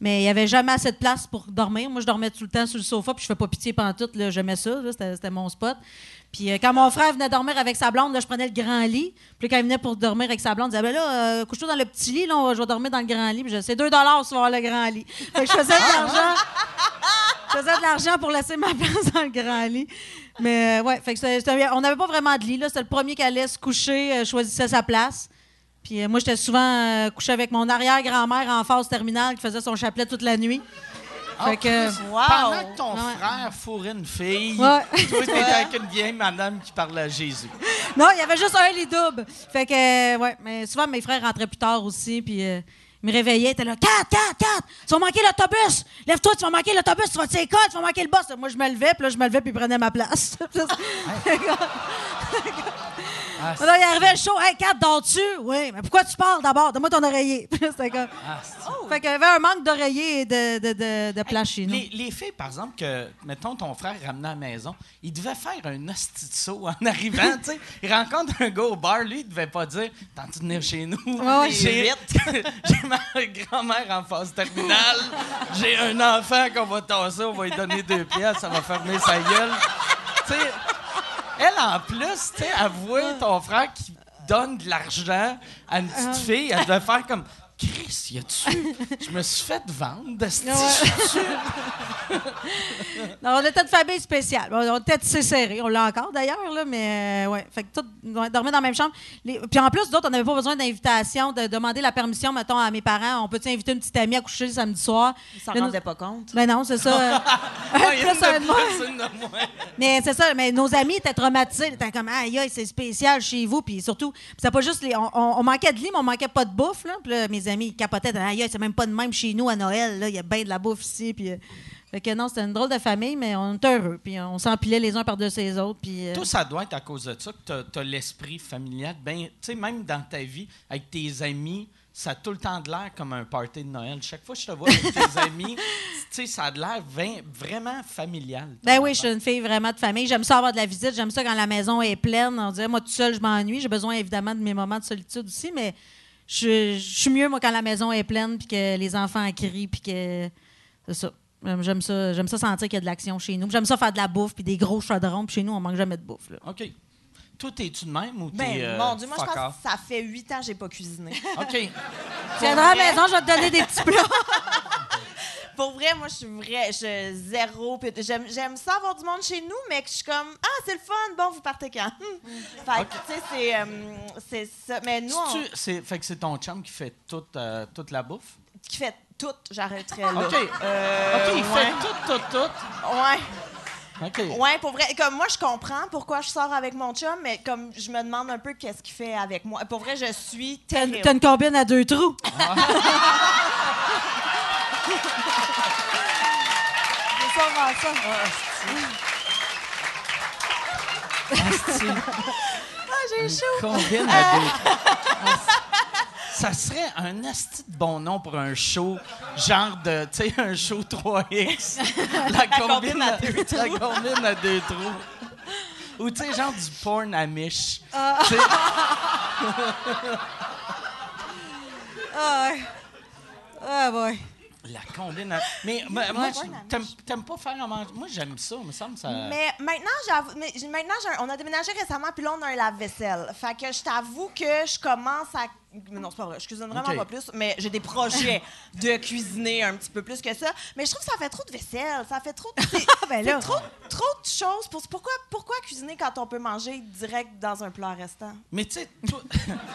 Mais il n'y avait jamais assez de place pour dormir. Moi, je dormais tout le temps sur le sofa, puis je fais pas pitié pendant tout. Là, j'aimais ça. C'était, mon spot. Puis euh, quand mon frère venait dormir avec sa blonde, je prenais le grand lit. Puis quand il venait pour dormir avec sa blonde, il disait ben là, euh, couche-toi dans le petit lit, je vais dormir dans le grand lit. Je c'est 2 dollars si le grand lit. Je faisais de l'argent. Pour laisser ma place dans le grand lit. Mais ouais, fait on n'avait pas vraiment de lit. là. C'était le premier qui allait se coucher, euh, choisissait sa place. Puis euh, moi, j'étais souvent euh, couché avec mon arrière-grand-mère en phase terminale qui faisait son chapelet toute la nuit. Fait que,
Wow!
Pendant que ton
Ouais.
frère fourrait une fille,
Ouais.
toi, t'étais avec une vieille madame qui parlait à Jésus.
non, il y avait juste un lit double. Fait que, euh, ouais, mais souvent mes frères rentraient plus tard aussi, puis euh, ils me réveillaient, étaient là, 4, 4, 4, tu vas manquer l'autobus! Lève-toi, tu vas manquer l'autobus, tu vas te école, tu vas manquer le boss. Moi, je me levais, puis là, je me levais, puis ils prenaient ma place.
Ah,
il arrivait le show. Hey, Kat, dors-tu? Oui, mais pourquoi tu parles d'abord? Donne-moi ton oreiller. C'était comme.
ah, c'est-
Fait qu'il y avait un manque d'oreiller et de, de, de, de place chez nous.
Les, les filles, par exemple, que, mettons, ton frère ramenait à la maison, il devait faire un hostie de saut en arrivant, tu sais. Il rencontre un gars au bar, lui, il devait pas dire « T'as-tu de venir chez nous? J'ai j'ai ma grand-mère en phase terminale, j'ai un enfant qu'on va tasser, on va lui donner deux pièces, ça va fermer sa gueule. » Tu sais, elle, en plus, tu sais, avouer ton frère qui donne de l'argent à une petite fille, elle devait faire comme... Chris, y a-tu. Je me suis fait vendre, de ce
Non, on était de famille spéciale. Bon, On était tissés serrés. On l'a encore, d'ailleurs, là, mais euh, ouais. Fait que tout, on dormait dans la même chambre. Les- puis en plus, d'autres, on n'avait pas besoin d'invitation, de demander la permission, mettons, à mes parents. On peut-tu inviter une petite amie à coucher le samedi soir?
Ils s'en
Mais nous-
rendaient pas compte.
Ben non, c'est ça.
Ah, il y en a
Plus un
de
moins.
de.
Mais c'est ça, mais nos amis étaient traumatisés. Ils étaient comme, aïe, aïe, c'est spécial chez vous. Puis surtout, c'est pas juste les. On, on- on manquait de lit, mais on manquait pas de bouffe. Là. Puis là, mes amis ils capotaient, aïe, c'est même pas de même chez nous à Noël. là. Il y a bien de la bouffe ici. Puis, euh, fait que non, c'était une drôle de famille, mais on était heureux. Puis on s'empilait les uns par-dessus les autres. Puis, euh,
Tout ça doit être à cause de ça que tu as, l'esprit familial. Ben, tu sais, même dans ta vie, avec tes amis, ça a tout le temps de l'air comme un party de Noël. Chaque fois que je te vois avec tes amis, tu sais, ça a de l'air vraiment familial.
Ben oui, je suis une fille vraiment de famille. J'aime ça avoir de la visite. J'aime ça quand la maison est pleine. On dirait, moi, tout seul, je m'ennuie. J'ai besoin, évidemment, de mes moments de solitude aussi, mais je, je suis mieux, moi, quand la maison est pleine, puis que les enfants crient, puis que. C'est ça. J'aime- ça, j'aime ça sentir qu'il y a de l'action chez nous. J'aime ça faire de la bouffe, puis des gros chaudrons. Puis chez nous, on manque jamais de bouffe. Là.
OK. Toi, t'es-tu de même ou t'es.
Ben,
euh,
mon Dieu, moi, je pense
off?
que ça fait huit ans que j'ai pas cuisiné.
OK.
Tu viendras à la maison, je vais te donner des petits plats.
Pour vrai, moi, je suis vrai, je zéro. J'aime, j'aime ça avoir du monde chez nous, mais que je suis comme, ah, c'est le fun, bon, vous partez quand? fait que, tu sais, c'est, euh, c'est ça. Mais nous, on,
C'est-tu- c'est- fait que c'est ton chum qui fait toute, euh, toute la bouffe?
qui fait tout, j'arrêterais là.
OK.
Euh,
OK, il
ouais.
fait tout, tout, tout.
Ouais.
OK.
Ouais, pour vrai. Comme moi, je comprends pourquoi je sors avec mon chum, mais comme je me demande un peu qu'est-ce qu'il fait avec moi. Pour vrai, je suis
T'as
terrible.
t'as une combine à deux trous. Ça, ça.
Ah, j'ai chaud.
Combine à deux. Ça serait un asti de bon nom pour un show, genre de, tu sais, un show 3X. La combine à deux trous. La combine à deux trous. Ou, tu sais, genre du porn amish.
Ah, ouais. Ah, ouais.
La à... Mais mais moi, t'aimes t'aimes pas faire à manger? Moi, j'aime ça, me semble ça...
Mais maintenant, j'avoue, mais maintenant j'ai un- on a déménagé récemment, puis là, on a un lave-vaisselle. Fait que je t'avoue que je commence à. Non, c'est pas vrai. Je cuisine vraiment pas plus, mais j'ai des projets de cuisiner un petit peu plus que ça. Mais je trouve que ça fait trop de vaisselle. Ça fait trop. de- C'est
ben là.
trop, trop de choses. Pour, pourquoi, pourquoi cuisiner quand on peut manger direct dans un plat restant?
Mais tu sais, toi,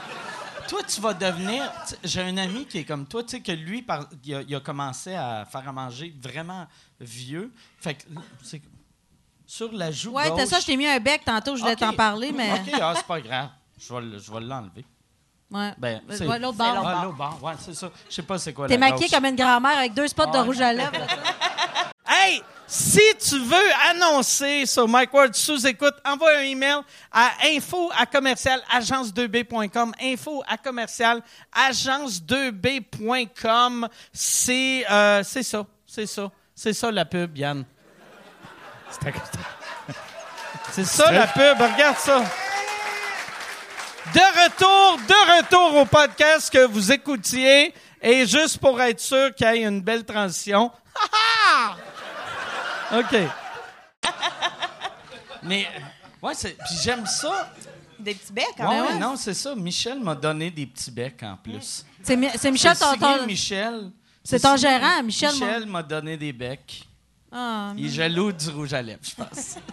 toi, tu vas devenir. J'ai un ami qui est comme toi, tu sais, que lui, par- il, a, il a commencé à faire à manger vraiment vieux. Fait que, sur la joue
Ouais, t'as ça, je t'ai mis un bec tantôt, je voulais t'en parler, mais.
OK, ah, c'est pas grave. Je vais, le- je vais l'enlever.
Ouais.
Ben, c'est-
Ouais, l'autre
c'est
bord.
Ah, l'autre bord, ouais, c'est ça. Je sais pas c'est quoi
T'es maquillée comme une grand-mère avec deux spots de rouge à lèvres.
Hey, si tu veux annoncer sur Mike Ward sous écoute, envoie un email à info à commercial agence2b.com. Info à commercial agence2b.com. C'est euh, c'est ça, c'est ça, c'est ça la pub, Yann. C'est ça la pub, regarde ça. De retour, de retour au podcast que vous écoutiez. Et juste pour être sûr qu'il y ait une belle transition. OK. Mais, ouais, c'est, puis j'aime ça.
Des petits becs,
Ouais,
quand même.
ouais, non, c'est ça. Michel m'a donné des petits becs en plus.
C'est Mi- c'est Michel,
C'est
ton,
Michel.
c'est ton gérant, Michel.
Michel m'a donné des becs.
Ah,
Il est jaloux du rouge à lèvres, je pense.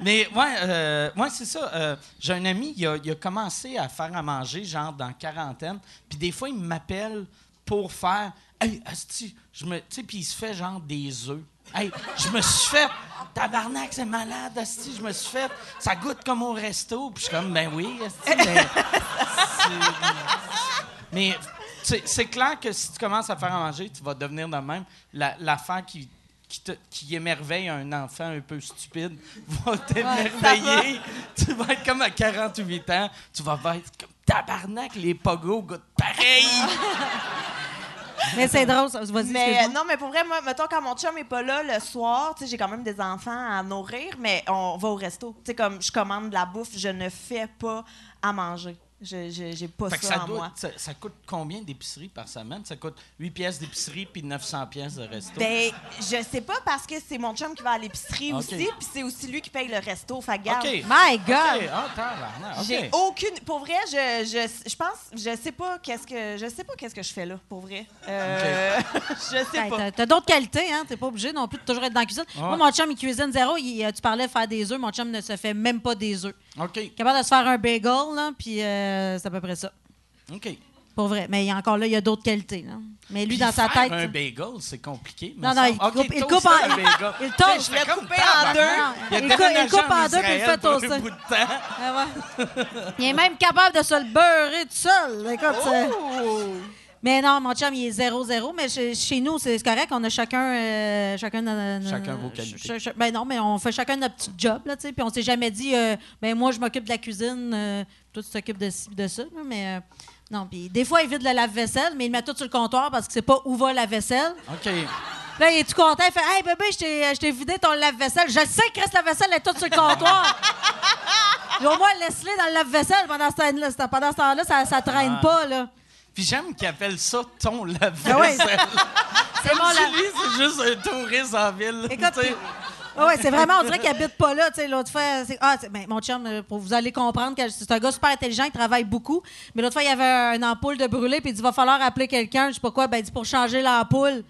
Mais ouais, euh, c'est ça. Euh, J'ai un ami, il a, commencé à faire à manger, genre dans quarantaine. Puis des fois, il m'appelle pour faire Hey, Asti, je me. Tu sais, puis il se fait genre des œufs. Hey, je me suis fait. Tabarnak, c'est malade, Asti. Je me suis fait. Ça goûte comme au resto. Puis je suis comme, ben oui, Asti, c'est- mais c'est- clair que si tu commences à faire à manger, tu vas devenir de même. La- L'affaire qui, qui, te- qui émerveille un enfant un peu stupide va t'émerveiller. tu vas être comme à 48 ans, tu vas être comme tabarnak, les pogos goûtent pareil.
Mais c'est drôle, ça. Vas-y,
Mais non, mais pour vrai, moi, mettons, quand mon chum est pas là le soir, tu sais, j'ai quand même des enfants à nourrir, mais on va au resto. Tu sais, comme je commande de la bouffe, je ne fais pas à manger. Je pas ça,
ça,
en
doit-
moi.
ça, ça coûte combien d'épicerie par semaine? Ça coûte 8 pièces d'épicerie puis 900 pièces de resto.
Ben, je sais pas parce que c'est mon chum qui va à l'épicerie aussi, puis c'est aussi lui qui paye le resto. Fait garde.
My. God!
Ah.
J'ai aucune. Pour vrai, je, je, je pense, je sais pas qu'est-ce que je sais pas qu'est-ce que je fais là. Pour vrai, Euh, je sais
Hey,
pas.
t'as- d'autres qualités, hein? T'es pas obligé non plus de toujours être dans la cuisine. Moi, mon chum, il cuisine zéro. Il- euh, tu parlais de faire des œufs. Mon chum ne se fait même pas des œufs.
OK.
Capable de se faire un bagel, là, puis euh, c'est à peu près ça.
OK.
Pour vrai. Mais il y a encore là, il y a d'autres qualités. Là. Mais lui,
Puis
dans sa
faire
tête.
un bagel, c'est compliqué.
Non, non, il.
OK,
coupe- il coupe en-
un bagel.
il toast.
je
en deux.
Il a
Il coupe- il
déménagé
coupe en deux, puis il
Israël
fait
pour un
toaster.
bout de temps.
Ah ouais. il est même capable de se le beurrer tout seul. Écoute, c'est-
Oh!
Mais non, mon chum, il est 0-0. Mais chez, chez nous, c'est correct. On a chacun. euh, chacun, nos-
Chacun vos qualités.
ch- ch- ben non, mais on fait chacun notre petit job, là, tu sais. Puis on s'est jamais dit, euh, ben moi, je m'occupe de la cuisine, euh, toi, tu t'occupes de ci, de ça. mais euh, non, puis des fois, il vide le lave-vaisselle, mais il met tout sur le comptoir parce que c'est pas où va la vaisselle.
OK.
Là, il est tout content. Il fait Hey, bébé, je t'ai- vidé ton lave-vaisselle. Je sais que reste la vaisselle est toute sur le comptoir. Au moins, laisse-les dans le lave-vaisselle pendant ce temps-là. Pendant ce temps-là, ça, ça traîne
Ah.
pas, là.
Puis j'aime qu'il appelle ça ton lave-vaisselle.
Ah ouais. C'est
Comme
lave-
lui, c'est juste un touriste en ville.
Écoute,
tu sais.
Ah ouais, c'est vraiment, on dirait qu'il habite pas là. tu sais, L'autre fois, c'est- ah, ben, mon chum, euh, pour vous allez comprendre que c'est un gars super intelligent, il travaille beaucoup. Mais l'autre fois, il y avait une ampoule de brûlée, puis il dit va falloir appeler quelqu'un. Je sais pas quoi, ben, il dit pour changer l'ampoule.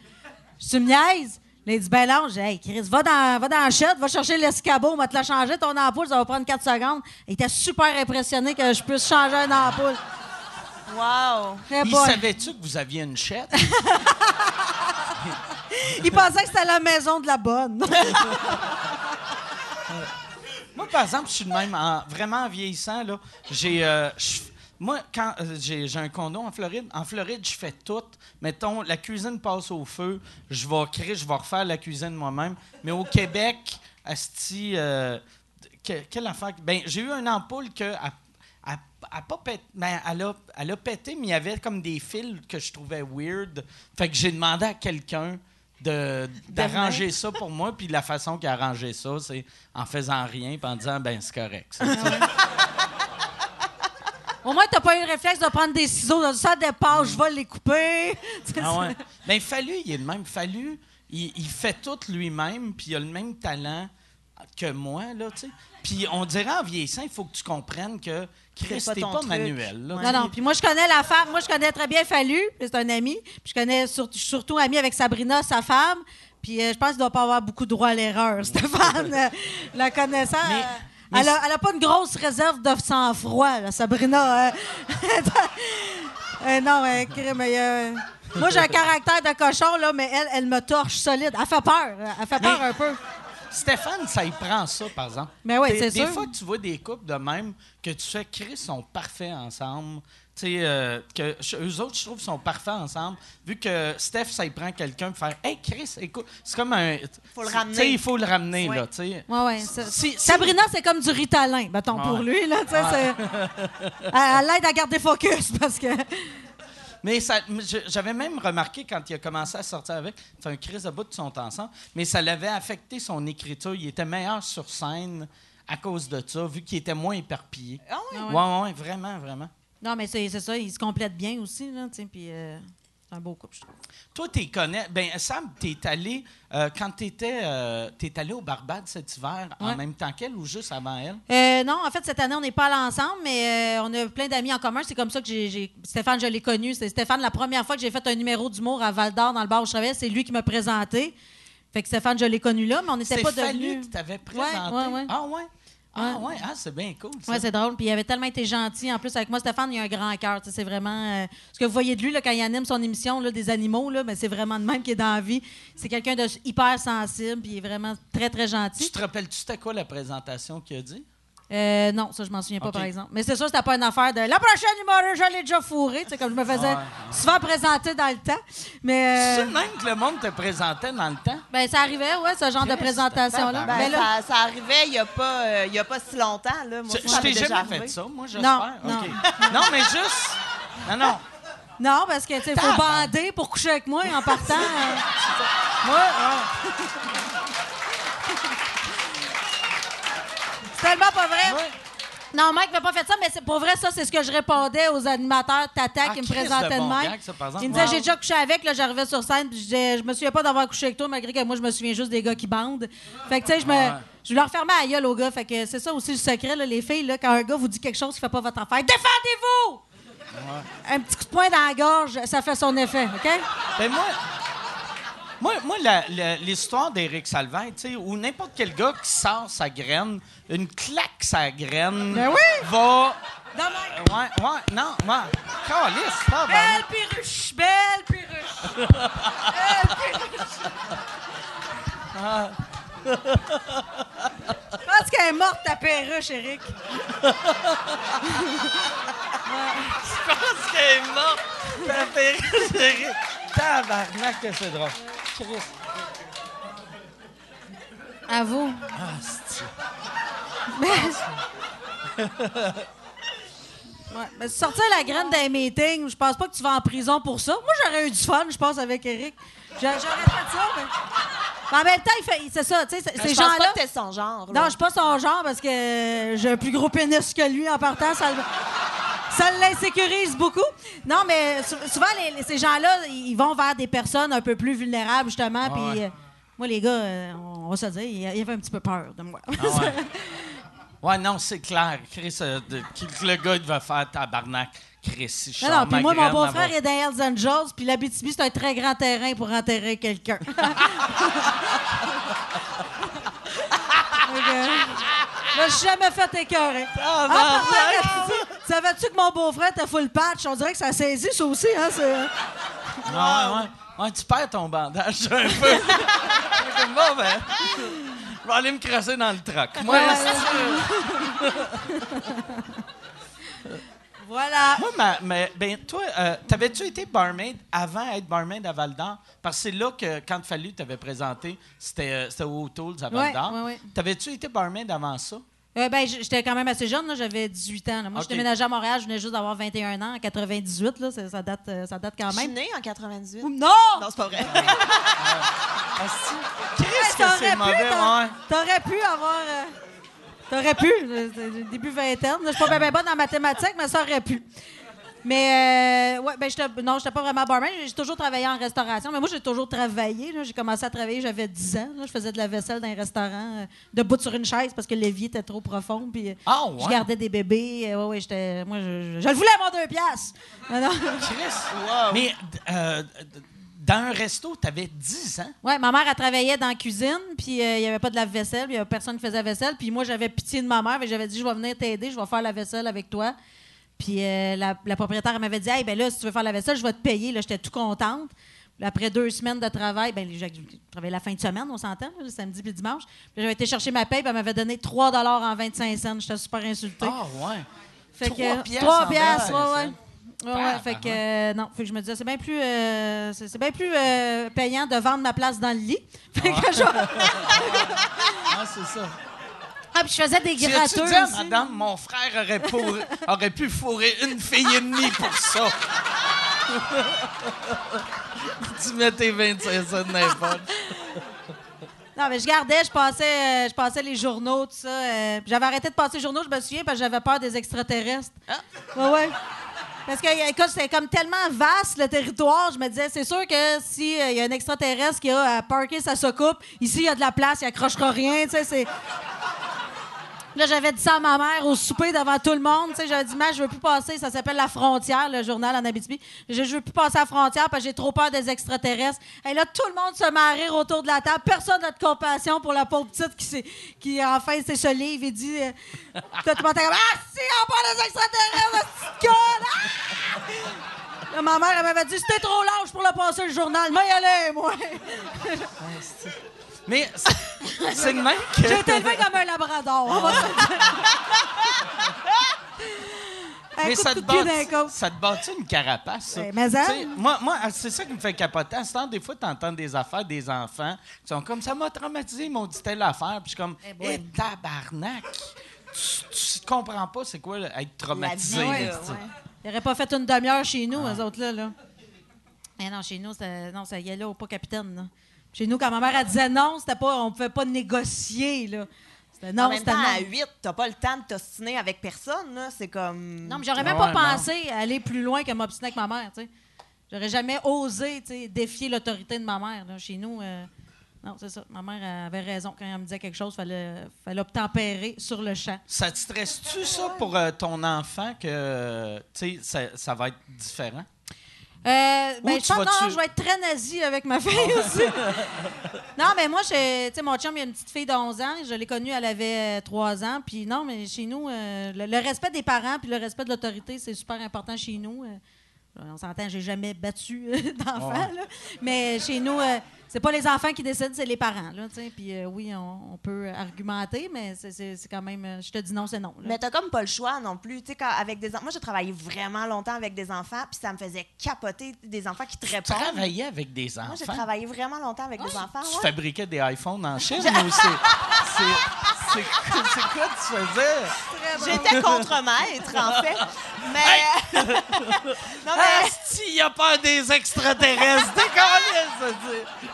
Je tu me niaises? Là, il dit ben non, j'ai hey, Chris, va dans, va dans la chute, va chercher l'escabeau, on va te la changer, ton ampoule, ça va prendre 4 secondes. Il était super impressionné que je puisse changer une ampoule.
Wow.
Eh
Il savait-tu que vous aviez une chette?
Il pensait que c'était la maison de la bonne.
Moi, par exemple, je suis de même, en- vraiment en vieillissant, là, j'ai... euh, moi, quand euh, j'ai j'ai un condo en Floride, en Floride, je fais tout. Mettons, la cuisine passe au feu, je vais créer, je vais refaire la cuisine moi-même. Mais au Québec, asti, euh, que- quelle affaire? Ben, j'ai eu une ampoule que... a- a pas ben, elle, a, elle a pété, mais il y avait comme des fils que je trouvais weird. Fait que j'ai demandé à quelqu'un de- d'arranger ça pour moi. Puis la façon qu'il a arrangé ça, c'est en faisant rien puis en disant, ben c'est correct. ça.
Au moins, t'as pas eu le réflexe de prendre des ciseaux. Dans ça dépasse, je vais les couper.
Ah ouais. Ben, Fallu, il est le même. Fallu, il, il fait tout lui-même, puis il a le même talent que moi, là, tu sais. Puis on dirait en vieillissant, il faut que tu comprennes que Chris,
pas ton
pas
truc.
manuel, là.
Non, non. Puis moi, je connais la femme. Moi, je connais très bien Fallu. puis C'est un ami. Puis je connais sur- je suis surtout ami avec Sabrina, sa femme. Puis euh, je pense qu'il doit pas avoir beaucoup de droit à l'erreur, Stéphane. euh, la connaissant.
Mais-
euh,
mais
elle, a, elle a pas une grosse réserve de sang-froid, là, Sabrina. euh. Euh, non, euh, moi, j'ai un caractère de cochon, là, mais elle, elle me torche solide. Elle fait peur. Elle fait peur
Mais-
un peu.
Stéphane, ça y prend ça, par exemple.
Mais ouais,
Des-
c'est
Des
sûr.
fois, tu vois des couples de même que tu fais, Chris, sont parfaits ensemble. Tu sais, euh, que je- eux autres, je trouve, sont parfaits ensemble. Vu que Steph, ça y prend quelqu'un pour faire Hey, Chris, écoute, c'est comme un.
Faut le
tu sais,
ramener.
il faut le ramener,
Ouais.
là, tu sais.
Ouais, ouais. ça-
Si- si-
Sabrina, c'est comme du Ritalin, mettons, pour
Ouais.
lui. Là, tu sais, c'est- elle, elle l'aide à garder focus parce que.
Mais ça- j'avais même remarqué quand il a commencé à sortir avec, c'est un crise de bout de son ensemble, mais ça l'avait affecté son écriture. Il était meilleur sur scène à cause de ça, vu qu'il était moins éparpillé.
Ah oui?
Ah
ouais.
ouais.
ouais, vraiment, vraiment.
Non, mais c'est ça, ils se complètent bien aussi, là, tu sais, puis euh, c'est un beau couple, je trouve.
Toi, tu connais. Ben, Sam, tu es allé, euh, quand tu étais, allé au Barbade cet hiver, en même temps qu'elle ou juste avant elle?
Euh, non, en fait, cette année, on n'est pas allés ensemble, mais euh, on a plein d'amis en commun. C'est comme ça que j'ai. Stéphane, je l'ai connu. C'est Stéphane, la première fois que j'ai fait un numéro d'humour à Val d'Or, dans le bar où je travaillais, c'est lui qui m'a présenté. Fait que Stéphane, je l'ai connu là, mais on n'était
C'est
pas devenus.
qui t'avait présenté?
ouais, ouais.
Ah ouais? Ah
Ouais.
ah, c'est bien cool. Ça.
Ouais, c'est drôle. Puis il avait tellement été gentil. En plus, avec moi, Stéphane, il a un grand cœur. Tu C'est vraiment. euh, ce que vous voyez de lui là, quand il anime son émission là, des animaux, là, ben, c'est vraiment de même qui est dans la vie. C'est quelqu'un de hyper sensible. Puis il est vraiment très, très
tu
gentil.
te rappelles-tu c'était quoi la présentation qu'il a dit?
Euh, non, ça, je m'en souviens pas, par exemple. Mais c'est sûr, c'était pas une affaire de la prochaine humoriste, je l'ai déjà fourré. Tu sais, comme je me faisais
Ouais.
souvent présenter dans le temps. Mais.
C'est
euh,
le même que le monde te présentait dans le temps?
ben, ça arrivait, ouais, ce genre de présentation-là. Mais
Ben,
là,
ça, ça arrivait il n'y a, pas, euh, il y a pas si longtemps. Là. Moi,
Je t'ai jamais
arrivé.
fait ça, moi, j'espère.
Non, non.
Mais juste. Non, non.
non, parce que, tu sais, il faut bander pour coucher avec moi en partant. euh,
Moi, ah,
C'est tellement pas vrai.
ouais.
Non, Mike m'a pas fait ça, mais c'est pour vrai, ça, c'est ce que je répondais aux animateurs Tata
Ah,
qui me présentaient de
bon
même.
gag, ça.
Ils me disaient,
Wow.
j'ai déjà couché avec, là, j'arrivais sur scène, puis je disais, je me souviens pas d'avoir couché avec toi, malgré que moi, je me souviens juste des gars qui bandent. Fait que, tu sais, je me.
Ouais.
Je leur fermais la gueule aux gars. Fait que c'est ça aussi le secret, là, les filles, là, quand un gars vous dit quelque chose qui fait pas votre affaire, défendez-vous! Un petit coup de poing dans la gorge, ça fait son effet, OK?
Ben moi, moi, moi l'histoire d'Éric sais, ou n'importe quel gars qui sort sa graine, une claque sa graine,
Ben oui!
va...
Non, mais-
Ouais, ouais, non, ouais. Calisse, pas
Belle perruche! Belle perruche! Belle perruche! Pense qu'elle est morte, ta perruche, Eric.
Je pense qu'elle est morte. La perruche d'Éric. Tabarnak que c'est drôle.
À vous.
Ah, c'est-
Ouais, mais sortir la graine d'un meeting, je pense pas que tu vas en prison pour ça. Moi, j'aurais eu du fun, je pense, avec Eric. J'a- J'aurais fait ça, mais... mais en même temps, il fait- c'est ça, tu sais, ces
Je pense
gens-là...
pas que t'es son genre. là.
Non, je suis pas son genre parce que j'ai un plus gros pénis que lui en partant. Ça, ça l'insécurise beaucoup. Non, mais sou- souvent, les- les- ces gens-là, ils vont vers des personnes un peu plus vulnérables, justement. Puis
ouais.
euh, moi, les gars, euh, on va se le dire, il y avait un petit peu peur de moi.
Ah ouais. Ouais, non, c'est clair. Chris, euh, de- le gars, il va faire tabarnak. Chris, si je
non, non, puis moi, mon beau-frère est dans Hells Angels, puis l'Abitibi, c'est un très grand terrain pour enterrer quelqu'un. Je me suis jamais fait écœurer.
Ah,
Ah, parlant de- Savais-tu que mon beau-frère était full patch? On dirait que ça saisit, ça aussi. Hein? c'est-
Ouais, ouais. Ouais, tu perds ton bandage un peu. Que bon, ben, je vais aller me crasser dans le troc. Moi,
Ouais, Voilà.
moi ma- mais, ben, toi, euh, t'avais-tu été barmaid avant d'être barmaid à Val d'Or? Parce que c'est là que, quand Fallu t'avais présenté, c'était euh, c'était au O'Toole's à Val d'Or.
ouais, ouais.
T'avais-tu été barmaid avant ça?
Euh, ben, j'étais quand même assez jeune, là, j'avais 18 ans. là. Moi,
Ok.
je déménageais à Montréal, je venais juste d'avoir 21 ans en 98. Là, ça, ça date, euh, ça date quand
Je suis
même.
née en 98.
Non!
Non, c'est pas vrai.
Qu'est-ce
Hey,
que
t'aurais
c'est
pu,
mauvais.
T'aurais pu avoir. Euh, T'aurais pu. euh, c'est Début vingtaine. Je suis pas bien bonne en mathématiques, mais ça aurait pu. Mais euh, ouais, ben non, j'étais pas vraiment barman. J'ai toujours travaillé en restauration, mais moi j'ai toujours travaillé. J'ai commencé à travailler, j'avais 10 ans. là. Je faisais de la vaisselle dans un restaurant, euh, debout sur une chaise parce que l'évier était trop profond. Puis euh,
Ah, ouais?
je gardais des bébés. euh, ouais, ouais, j'étais, moi je, je- je le voulais mon deux piastres. Non, non.
Chris. Mais euh, dans un resto, t'avais 10 ans.
Ouais, ma mère, elle travaillait dans la cuisine, puis euh, il n'y avait pas de lave-vaisselle, puis il n'y avait personne qui faisait la vaisselle. Puis moi, j'avais pitié de ma mère, et j'avais dit, je vais venir t'aider, je vais faire la vaisselle avec toi. Puis euh, la, la propriétaire, m'avait dit, hey, ben là, si tu veux faire la vaisselle, je vais te payer. Là, j'étais tout contente. Après deux semaines de travail, ben, j'ai travaillé la fin de semaine, on s'entend, le samedi puis le dimanche. Puis j'avais été chercher ma paye, puis elle m'avait donné 3 en 25 cents. J'étais super insultée.
Ah, ouais.
Fait
Trois
que,
piastres
trois
en
piastres,
25
ouais, ouais. Ouais, ouais, fait que, euh, non, fait que je me disais, c'est bien plus, euh, c'est, c'est bien plus euh, payant de vendre ma place dans le lit. Fait que je-
Ah, c'est ça.
Ah, puis je faisais des
Tu as-tu
gratteurs.
dit à
aussi.
madame, mon frère aurait, pour- aurait pu fourrer une fille et demie pour ça? tu mets tes 25 cents de n'importe.
Non, mais je gardais, je passais, euh, je passais les journaux, tout ça. euh, puis j'avais arrêté de passer les journaux, je me souviens, parce que j'avais peur des extraterrestres.
Ah.
Ouais, ouais. Parce que, écoute, c'était comme tellement vaste le territoire, je me disais, c'est sûr que s'il y a un extraterrestre qui a à parker sa soucoupe, ici, il y a de la place, il accrochera rien, tu sais, c'est... Là, j'avais dit ça à ma mère au souper devant tout le monde. J'avais dit, mais je veux plus passer. Ça s'appelle La Frontière, le journal en Abitibi. Je, je veux plus passer à la frontière parce que j'ai trop peur des extraterrestres. Et là, tout le monde se met à rire autour de la table. Personne n'a de compassion pour la pauvre petite qui, qui enfin, c'est ce livre et dit, euh, tout le monde était comme, ah, si, on parle des extraterrestres, petite conne! Ah! Ma mère, elle m'avait dit, c'était trop large pour le passer le journal. Mais y moi.
Mais c'est de même que...
J'ai été élevé comme un labrador. on va le
Mais ça te, bat, ça te bat-tu une carapace, ça?
Ben, mais
sais, moi, moi c'est ça qui me fait capoter. À ce temps, des fois, tu entends des affaires des enfants qui sont comme ça m'a traumatisé, ils m'ont dit telle affaire. Puis je suis comme,
Eh
eh, tabarnak! Tu, tu comprends pas c'est quoi là, être traumatisé.
vie, ouais.
Ils n'auraient pas fait une demi-heure chez nous, eux autres, là. là. Eh non, chez nous, c'était- non, ça y est là, pas capitaine. là. Chez nous, quand ma mère elle disait non, c'était pas, on pouvait pas négocier. Là. C'était non,
en même
c'était
temps,
non.
à 8, t'as pas le temps de t'ostiner avec personne. là. C'est comme.
Non, mais j'aurais même
Ouais,
pas
non.
pensé à aller plus loin que m'obstiner avec ma mère, tu sais. J'aurais jamais osé, tu sais, défier l'autorité de ma mère. là. Chez nous, euh, non, c'est ça. Ma mère elle avait raison. Quand elle me disait quelque chose, il fallait, fallait obtempérer sur le champ.
Ça te stresse-tu, ça, pour euh, ton enfant, que tu sais, ça, ça va être différent?
Euh, ben, je pense non, je vais être très nazi avec ma fille aussi. non, mais moi, tu sais, mon chum, il a une petite fille de 11 ans. Je l'ai connue, elle avait 3 ans. Puis non, mais chez nous, euh, le, le respect des parents puis le respect de l'autorité, c'est super important chez nous. Euh, on s'entend, j'ai jamais battu euh, d'enfant, là. Mais chez nous, euh, c'est pas les enfants qui décident, c'est les parents, là, tu. Puis euh, oui, on, on peut argumenter, mais c'est- quand même... euh, Je te dis non, c'est non. là.
Mais t'as comme pas le choix non plus. Tu quand- avec des Moi, j'ai travaillé vraiment longtemps avec des enfants, puis ça me faisait capoter des enfants qui te
Tu
répondent.
travaillais avec des enfants?
Moi, j'ai travaillé vraiment longtemps avec des enfants.
Tu
ouais.
fabriquais des iPhones en Chine ou c'est. c'est- quoi, tu faisais?
J'étais contre-maître, en fait. Mais. non, mais.
Asti, il a peur des extraterrestres! Décollé, ça dit!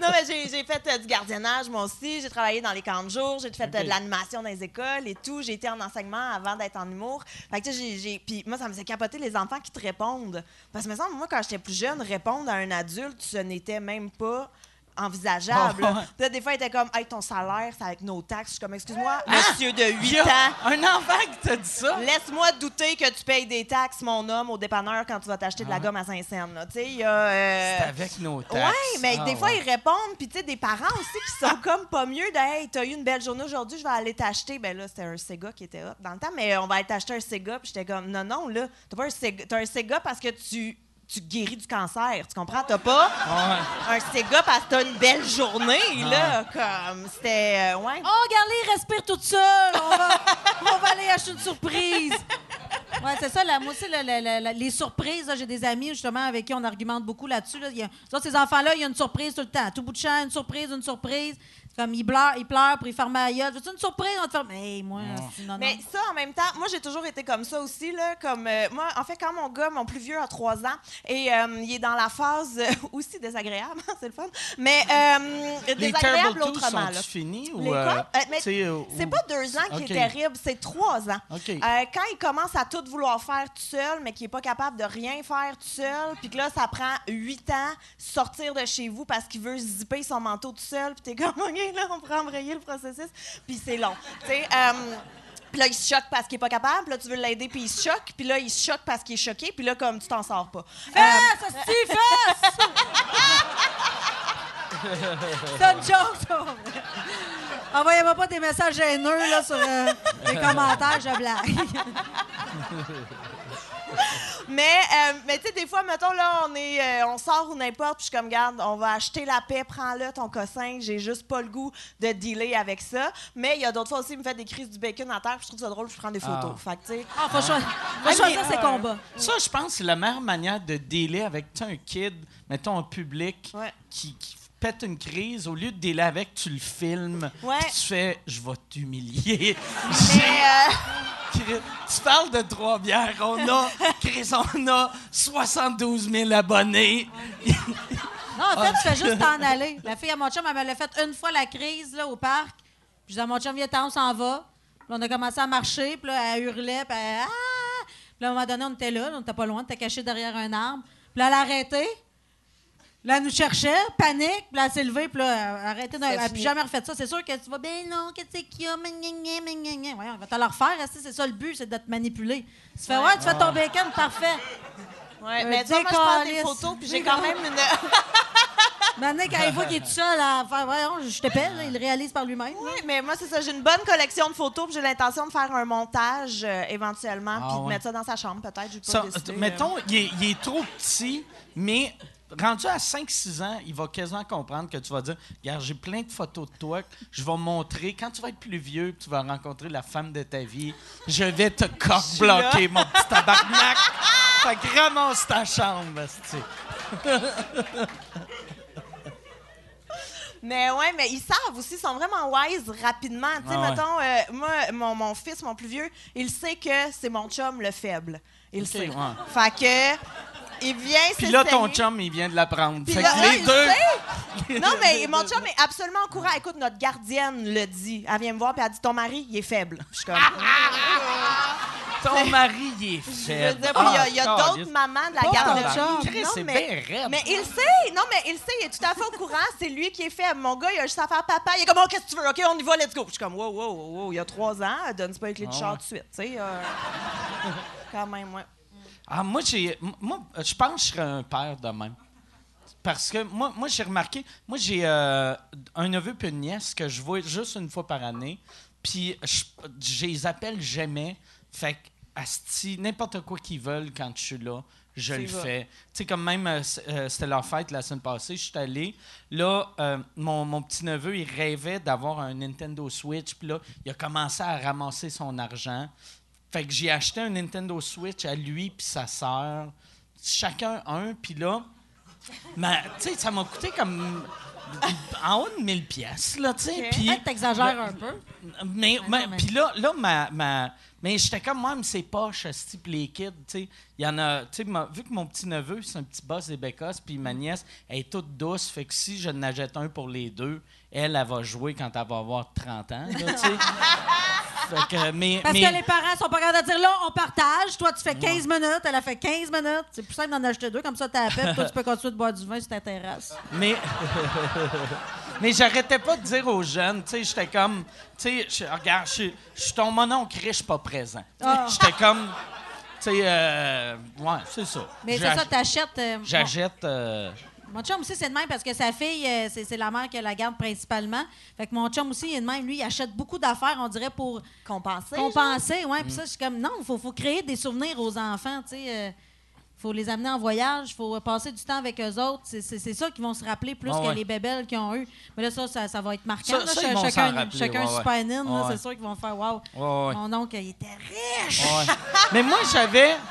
Non, mais j'ai, fait euh, du gardiennage, moi aussi. J'ai travaillé dans les camps de jour. J'ai fait euh, de l'animation dans les écoles et tout. J'ai été en enseignement avant d'être en humour. Fait que, j'ai- Puis moi, ça me faisait capoter les enfants qui te répondent. Parce que, me semble, moi, quand j'étais plus jeune, répondre à un adulte, ce n'était même pas envisageable.
Ah ouais.
Puis là, des fois, il était comme, hey, ton salaire, c'est avec nos taxes. Je suis comme, excuse-moi,
Ah!
monsieur de 8
Il y a
ans.
un enfant qui t'a dit ça?
Laisse-moi douter que tu payes des taxes, mon homme, au dépanneur quand tu vas t'acheter de la gomme à 5 cents. là. Tu sais, il y a. euh,
Ah. C'est avec nos taxes.
Ouais, mais
Ah,
des fois,
ouais.
ils répondent. Puis, tu sais, des parents aussi qui sont comme pas mieux de Hey, t'as eu une belle journée aujourd'hui, je vais aller t'acheter. Ben là, c'était un Sega qui était hot dans le temps, mais on va aller t'acheter un Sega. Puis, j'étais comme, non, non, là, t'as pas un Sega. T'as un Sega parce que tu. Tu guéris du cancer, tu comprends? T'as pas
Ouais.
un Sega parce que t'as une belle journée, là. Comme, c'était. euh, ouais.
Oh, regarde-les, ils respirent toutes seules. On va, on va aller acheter une surprise. Ouais, c'est ça. Là, moi aussi, la- la- la- la- les surprises, j'ai des amis justement avec qui on argumente beaucoup là-dessus. Là. A- ces enfants-là, il y a une surprise tout le temps. À tout bout de champ, une surprise, une surprise. C'est comme ils pleurent, ils pleurent pour y faire ma gueule. Veux-tu une surprise? On te. Hey, moi, non, non.
Mais ça, en même temps, moi, j'ai toujours été comme ça aussi. Là, comme, euh, moi, en fait, quand mon gars, mon plus vieux, a trois ans, et euh, il est dans la phase euh, aussi désagréable, c'est le fun, mais euh,
Les
désagréable autrement. Les
ou, sais, euh,
C'est
ou-
pas deux ans qui est terrible, c'est trois ans.
OK.
Euh, quand il commence à tout vouloir faire tout seul, mais qu'il n'est pas capable de rien faire tout seul, puis que là, ça prend huit ans sortir de chez vous parce qu'il veut zipper son manteau tout seul, puis t'es comme, OK, là, on pourrait embrayer le processus, puis c'est long. Tu sais, euh, puis là, il se choque parce qu'il est pas capable, puis là, tu veux l'aider, puis il se choque, puis là, il se choque parce qu'il est choqué, puis là, comme, tu t'en sors pas. Euh,
Fesse, hostie, fesse! C'est une joke. Envoyez-moi pas des messages haineux là, sur euh, les commentaires, je blague.
Mais, euh, mais tu sais, des fois, mettons, là, on, est, euh, on sort ou n'importe, puis je suis comme, garde, on va acheter la paix, prends-le, ton cossin, j'ai juste pas le goût de dealer avec ça. Mais il y a d'autres fois aussi, il me fait des crises du bacon à terre, puis je trouve ça drôle, puis je prends des photos. Fait que, tu sais,
Ah, faut, choi- faut
Ah,
choisir
mais,
ses combats.
Ça, je pense que c'est la meilleure manière de dealer avec un kid, mettons un public,
Ouais.
qui, qui pète une crise. Au lieu de dealer avec, tu le filmes.
Ouais.
puis tu fais Je vais t'humilier.
mais, euh,
tu parles de trois bières. On a, Chris, on a 72 000 abonnés.
Non, en fait, tu fais juste t'en aller. La fille à mon chum, elle me l'a fait une fois la crise là, au parc. Puis je disais à mon chum, viens on s'en va. Puis on a commencé à marcher, puis là, elle hurlait, puis elle, ah! Puis là, à un moment donné, on était là, on était pas loin, on était caché derrière un arbre. Puis là, elle a arrêté. Là, elle nous cherchait, panique, puis là, elle s'est levée, puis là, elle a arrêté. de- Elle n'a plus jamais refait ça. C'est sûr que tu vas, ben non, qu'est-ce qu'il y a? Gna, gna, gna, gna, gna. Voyons, on va te le refaire, c'est ça le but, c'est de te manipuler. Tu fais, ouais, tu fais ton bacon, parfait.
ouais,
Un
mais tu vois, moi, je prends des photos, puis j'ai quand même une.
Maintenant, quand il voit qu'il est tout seul à faire, voyons, je t'appelle, il le réalise par lui-même. là.
Oui, mais moi, c'est ça. J'ai une bonne collection de photos, puis j'ai l'intention de faire un montage euh, éventuellement,
Ah
puis de mettre ça dans sa chambre, peut-être. euh.
mettons, il est, il est trop petit, mais rendu à 5-6 ans, il va quasiment comprendre que tu vas dire Regarde, j'ai plein de photos de toi, je vais montrer. Quand tu vas être plus vieux, tu vas rencontrer la femme de ta vie, je vais te cock-bloquer, mon petit tabarnak. fait que ramasse ta chambre.
Mais ouais, mais ils savent aussi, ils sont vraiment wise rapidement. Tu sais,
Ah ouais.
mettons, euh, moi, mon, mon fils, mon plus vieux, il sait que c'est mon chum le faible. Il sait.
ouais.
Fait que, il vient
Puis là, ton chum, il vient de l'apprendre.
Puis
Fait
là,
que les deux.
Non, mais mon chum est absolument au courant. Écoute, notre gardienne le dit. Elle vient me voir puis elle dit Ton mari, il est faible. Je suis comme.
Ton mari, il est
Je veux
faible.
dire, puis il y a-
Ah,
d'autres mamans de la garderie.
c'est
mais-
bien raide.
Mais il sait, non, mais il sait, il est tout à fait au courant, c'est lui qui est faible. Mon gars, il a juste à faire papa. Il est comme, oh, qu'est-ce que tu veux? OK, on y va, let's go. Je suis comme, wow, wow, wow, wow, il y a trois ans, donne pas les clés de
Ah
char tout de suite, tu sais. euh, quand même, ouais.
Ah, moi, j'ai, moi, je pense que je serais un père de même. Parce que moi, moi j'ai remarqué, moi, j'ai euh, un neveu puis une nièce que je vois juste une fois par année. Puis, je, je les appelle jamais. Fait que, asti, n'importe quoi qu'ils veulent quand je suis là, je le fais. Tu sais, comme même, euh, euh, c'était leur fête la semaine passée, je suis allé. Là, euh, mon, mon petit-neveu, il rêvait d'avoir un Nintendo Switch. Puis là, il a commencé à ramasser son argent. Fait que j'ai acheté un Nintendo Switch à lui puis sa sœur. Chacun un. Puis là, ma- tu sais, ça m'a coûté comme en haut de 1000 pièces là, tu sais. Puis
t'exagères un peu.
mais, mais-
mais-
puis là, là ma, ma- mais j'étais comme moi, mais c'est poche, ce type les kids, tu sais. Il y en a, tu sais, vu que mon petit neveu c'est un petit boss des bécosses, puis ma nièce elle est toute douce, fait que si je n'achète un pour les deux, elle, elle va jouer quand elle va avoir 30 ans, là, tu sais. Que, mais,
Parce
mais-
que les parents sont pas capables de dire là, on partage. Toi, tu fais 15 minutes, elle a fait 15 minutes. C'est plus simple d'en acheter deux, comme ça, t'as la paix. puis Toi, tu peux continuer de boire du vin sur ta terrasse.
Mais, mais j'arrêtais pas de dire aux jeunes, tu sais, j'étais comme, tu sais, regarde, je suis- ton mononcle riche pas présent.
Ah.
J'étais comme, tu sais, euh, ouais, c'est ça.
Mais c'est ça, t'achètes. euh,
J'achète. euh,
Mon chum aussi, c'est de même parce que sa fille, euh, c'est c'est la mère qui la garde principalement. Fait que mon chum aussi, il est de même. Lui, il achète beaucoup d'affaires, on dirait, pour
Compenser.
compenser. Ouais,
Mm.
puis ça, je suis comme, non, il faut, faut créer des souvenirs aux enfants, tu sais. euh, faut les amener en voyage, faut passer du temps avec eux autres. C'est- C'est c'est ça qu'ils vont se rappeler plus
Ah
que
ouais.
les bébelles qu'ils ont eu. Mais là, ça, ça, ça va être marquant.
Ça-
là.
ça,
Ch-
ils vont
chacun
s'en rappeler,
chacun
ouais,
c'est sûr qu'ils vont faire Wow,
ouais, ouais.
mon oncle, il était riche.
Ouais. Mais moi, j'avais.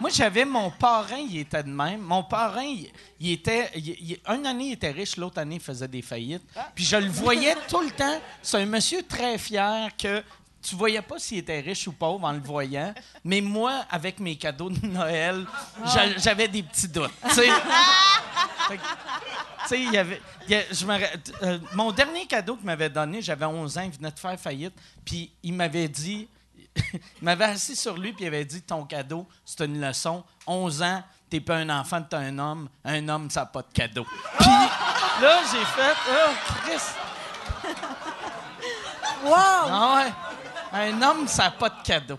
Moi, j'avais mon parrain, il était de même. Mon parrain, il, il était. il- il- une année, il était riche, l'autre année, il faisait des faillites. Puis je le voyais tout le temps. C'est un monsieur très fier que. Tu voyais pas s'il était riche ou pauvre en le voyant, mais moi, avec mes cadeaux de Noël, j'a- j'avais des petits doutes. il y avait. il y a- je euh, mon dernier cadeau qu'il m'avait donné, j'avais 11 ans, il venait de faire faillite, puis il m'avait dit. Il m'avait assis sur lui, puis il avait dit Ton cadeau, c'est une leçon. 11 ans, t'es pas un enfant, t'es un homme. Un homme, ça n'a pas de cadeau. Puis là, j'ai fait Oh, Chris.
Wow!
Ah ouais. Un homme, ça n'a pas de cadeau.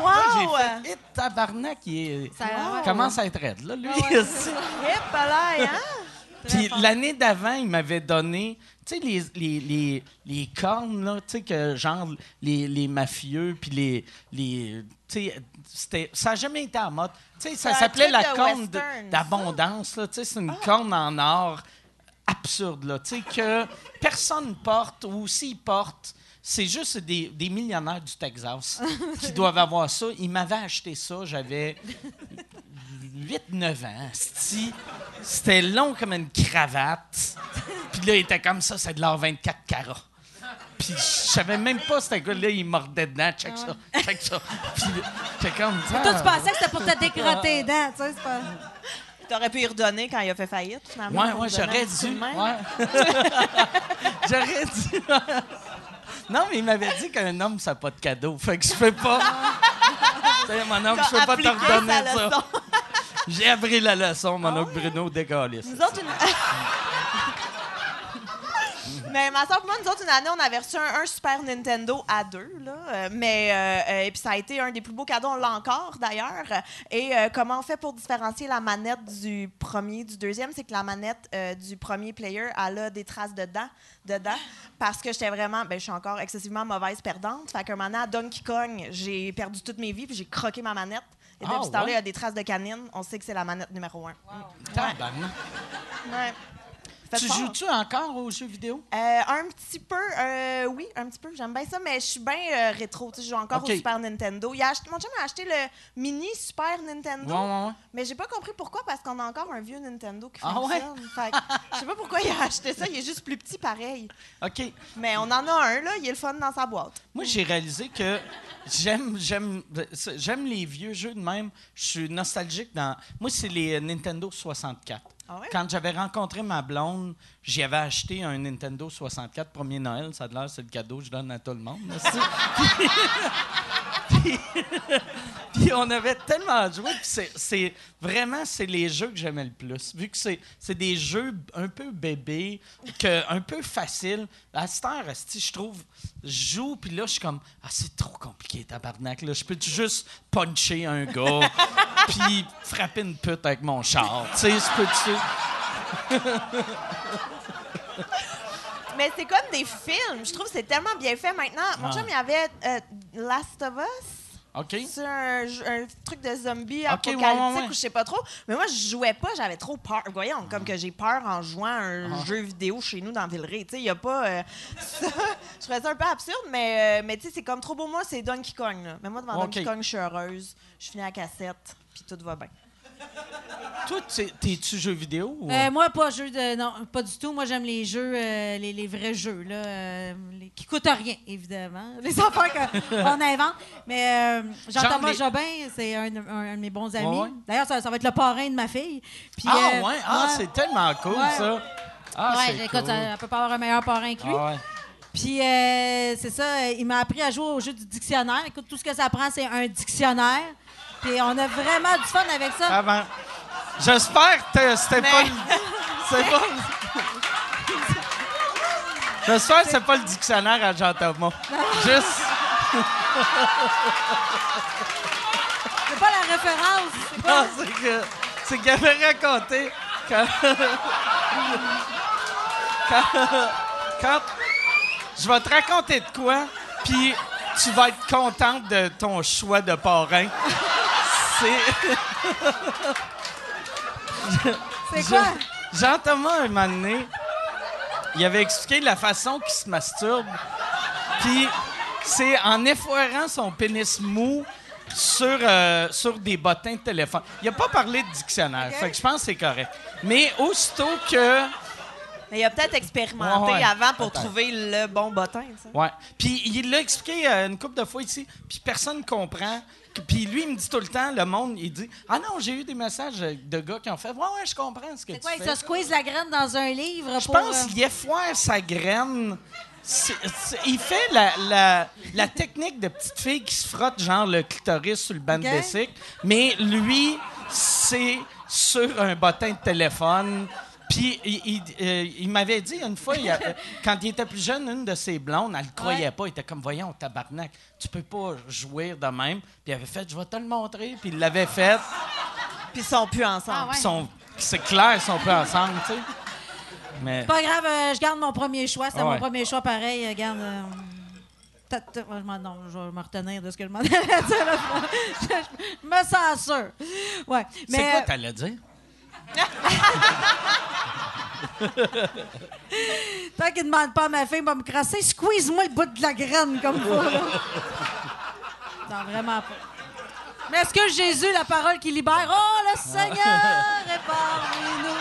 Wow!
Là, j'ai fait Et tabarnak, il est-
Ça-
il commence à être raide, là, lui.
Hip, là, hein?
Puis l'année d'avant, il m'avait donné, tu sais, les, les, les, les cornes, là, tu sais, que genre les, les mafieux, puis les. les tu sais, ça n'a jamais été en mode. Tu sais, ça s'appelait la
de
corne d'abondance, là, tu sais, c'est une corne en or absurde, là, tu sais, que personne porte, ou s'ils portent, c'est juste des, des millionnaires du Texas qui doivent avoir ça. Ils m'avaient acheté ça, j'avais 8-9 ans. C'était long comme une cravate. Puis là, il était comme ça, c'est de l'or 24 carats. Puis je savais même pas c'était quoi. Là, il mordait dedans. Check ça, check ça. Puis j'étais comme ça.
Toi, tu pensais que c'était pour te décrotter les dents, tu sais, c'est pas...
T'aurais pu y redonner quand il a fait faillite, finalement.
Ouais, ouais, j'aurais dû. Ouais. j'aurais dû. Non, mais il m'avait dit qu'un homme, ça n'a pas de cadeau. Fait que je peux pas. Tu sais, mon oncle, je peux pas te redonner ça. J'ai appris la leçon, mon oncle Bruno, décaliste.
Nous autres, une... Mais ma soeur moi, nous autres, une année, on avait reçu un, un Super Nintendo à deux, là. Euh, mais, euh, euh, et puis ça a été un des plus beaux cadeaux, on l'a encore, d'ailleurs. Et euh, comment on fait pour différencier la manette du premier du deuxième? C'est que la manette euh, du premier player, elle a des traces de dents dedans. Parce que j'étais vraiment, ben, je suis encore excessivement mauvaise perdante. Fait qu'un moment à Donkey Kong, j'ai perdu toute mes vies, puis j'ai croqué ma manette. Et
Ah,
depuis ce temps-là,
ouais?
il y a des traces de canine. On sait que c'est la manette numéro un.
Tabarnak.
Ouais.
Tu joues-tu encore aux jeux vidéo?
Euh, un petit peu, euh, oui, un petit peu. J'aime bien ça, mais je suis bien euh, rétro. Tu sais, je joue encore au Super Nintendo. Il a acheté, mon chum a acheté le mini Super Nintendo,
Ouais, ouais, ouais.
mais j'ai pas compris pourquoi, parce qu'on a encore un vieux Nintendo qui
Ah
fonctionne. Que je sais pas pourquoi il a acheté ça. Il est juste plus petit, pareil.
OK.
Mais on en a un, là. Il est le fun dans sa boîte.
Moi, j'ai réalisé que j'aime, j'aime, j'aime les vieux jeux de même. Je suis nostalgique dans. Moi, c'est les Nintendo 64.
Ah ouais?
Quand j'avais rencontré ma blonde, j'y avais acheté un Nintendo 64 premier Noël. Ça a l'air, c'est le cadeau que je donne à tout le monde. puis, puis on avait tellement joué. puis c'est, vraiment, c'est les jeux que j'aimais le plus. Vu que c'est, des jeux un peu bébés, que, un peu faciles. À cette heure, je trouve, je joue, puis là, je suis comme, ah, c'est trop compliqué, tabarnak. Là. Je peux juste puncher un gars, puis frapper une pute avec mon char. Tu sais, je peux-tu?
Mais c'est comme des films. Je trouve que c'est tellement bien fait maintenant. Mon
Ah.
chum, il y avait euh, Last of Us.
OK?
C'est un, un truc de zombie
Ok,
apocalyptique
ouais, ouais, ouais.
ou je sais pas trop. Mais moi, je jouais pas, j'avais trop peur. Voyons, comme que j'ai peur en jouant à un
Ah.
jeu vidéo chez nous dans Villeray. Tu sais, il y a pas. euh, ça. je trouvais ça un peu absurde, mais, euh, mais tu sais, c'est comme trop beau. Moi, c'est Donkey Kong. Là. Mais moi, devant
Ok.
Donkey Kong, je suis heureuse. Je finis la cassette, puis tout va bien.
Toi, t'es- t'es-tu jeu vidéo? Ou...
Euh, moi, pas jeu de. Non, pas du tout. Moi, j'aime les jeux, euh, les, les vrais jeux, là, euh, les- qui coûtent rien, évidemment. Les affaires qu'on invente. Mais euh, Jean-Thomas
les-
Jobin, c'est un, un- un de mes bons amis.
Ouais, ouais.
D'ailleurs, ça, ça va être le parrain de ma fille. Puis,
ah,
euh,
ouais? Ah, c'est tellement cool, ça. Ah,
ouais, écoute,
cool.
elle peut pas avoir un meilleur parrain que lui.
Ah, ouais.
Puis, euh, c'est ça, euh, il m'a appris à jouer au jeu du dictionnaire. Écoute, tout ce que ça prend, c'est un dictionnaire. Puis, on a vraiment du fun avec ça.
Avant. J'espère que c'était
Mais-
pas le... C'est pas... J'espère que c'est pas le dictionnaire à Jean-Thomas. Juste...
C'est pas la référence. c'est pas-
Non, c'est que... C'est qu'il avait raconté quand... quand... quand- Je vais te raconter de quoi, puis tu vas être contente de ton choix de parrain. C'est...
C'est quoi?
Je- Jean-Thomas, un moment donné, il avait expliqué la façon qu'il se masturbe. Puis c'est en effoirant son pénis mou sur, euh, sur des bottins de téléphone. Il a pas parlé de dictionnaire, fait que je pense que c'est correct. Mais aussitôt que...
Mais il a peut-être expérimenté
Ouais, ouais,
avant pour trouver le bon bottin. ça.
Ouais. Puis il l'a expliqué euh, une couple de fois ici, puis personne comprend. Puis lui, il me dit tout le temps, le monde, il dit Ah non, j'ai eu des messages de gars qui ont fait Ouais, ouais, je comprends ce que tu
quoi, il
fais.
se squeeze la graine dans un livre
Je pense
euh,
qu'il effoire sa graine. Il fait la, la- la technique de petite fille qui se frotte genre le clitoris sur le banc de
Ok.
bicycle, mais lui, c'est sur un bottin de téléphone. Puis il, il- euh, il m'avait dit une fois, il a- euh, quand il était plus jeune, une de ses blondes, elle le croyait
Ouais.
pas. Il était comme, voyons, tabarnak, tu peux pas jouir de même. Puis il avait fait, je vais te le montrer. Puis il l'avait fait.
Puis ils sont plus ensemble.
Ah ouais.
Sont- C'est clair, ils sont pas ensemble, tu sais. Mais
Pas grave, euh, je garde mon premier choix.
Ah ouais.
mon premier choix, pareil. euh, garde. non, je vais me retenir de ce que je m'en allais dire. Je, me sens sûr. Ouais. Mais,
c'est quoi t'allais dire?
Tant qu'il ne demande pas à ma fille, il va me crasser. Squeeze-moi le bout de la graine comme. Là. Non, vraiment pas. Mais est-ce que Jésus, la parole qui libère, oh, le Seigneur est parmi nous?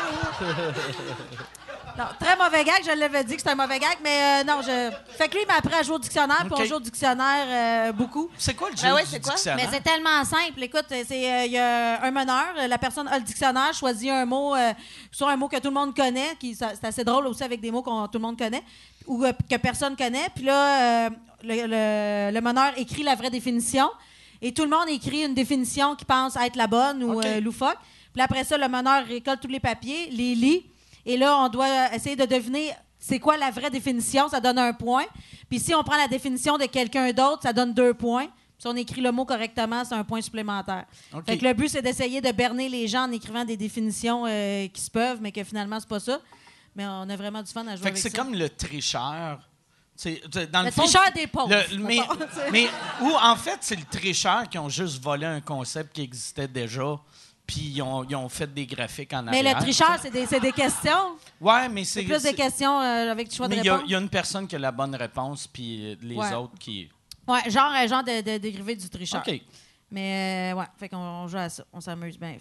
Non, très mauvais gag, je l'avais dit que c'était un mauvais gag, mais euh, non, je. Fait que lui, il m'a appris à jouer au dictionnaire, puis on joue au dictionnaire euh, beaucoup.
C'est quoi le jeu
Ah ouais,
du dictionnaire?
Mais c'est tellement simple. Écoute, c'est euh, il y a un meneur, la personne a le dictionnaire, choisit un mot, euh, soit un mot que tout le monde connaît, qui c'est assez drôle aussi avec des mots que tout le monde connaît ou euh, que personne connaît. Puis là, euh, le, le- le meneur écrit la vraie définition et tout le monde écrit une définition qui pense être la bonne ou euh, loufoque. Puis après ça, le meneur récolte tous les papiers, les lit et là, on doit essayer de deviner c'est quoi la vraie définition, ça donne un point. Puis si on prend la définition de quelqu'un d'autre, ça donne deux points. Si on écrit le mot correctement, c'est un point supplémentaire.
OK.
Fait que le but, c'est d'essayer de berner les gens en écrivant des définitions euh, qui se peuvent, mais que finalement, c'est pas ça. Mais on a vraiment du fun à jouer
Fait que c'est comme le tricheur. Dans le,
Le
fond,
tricheur des pauvres,
le- mais, mais ou en fait, c'est le tricheur qui ont juste volé un concept qui existait déjà, puis ils ont, ils ont fait des graphiques en
Mais
arrière.
le tricheur, c'est des, des questions.
Ouais, mais c'est
plus des questions euh, avec du choix
Mais
de réponse.
il y a une personne qui a la bonne réponse, puis euh, les
Ouais.
autres qui.
Ouais, genre, un genre de, de dérivé du tricheur.
OK.
Mais euh, ouais, fait qu'on on joue à ça. On s'amuse bien.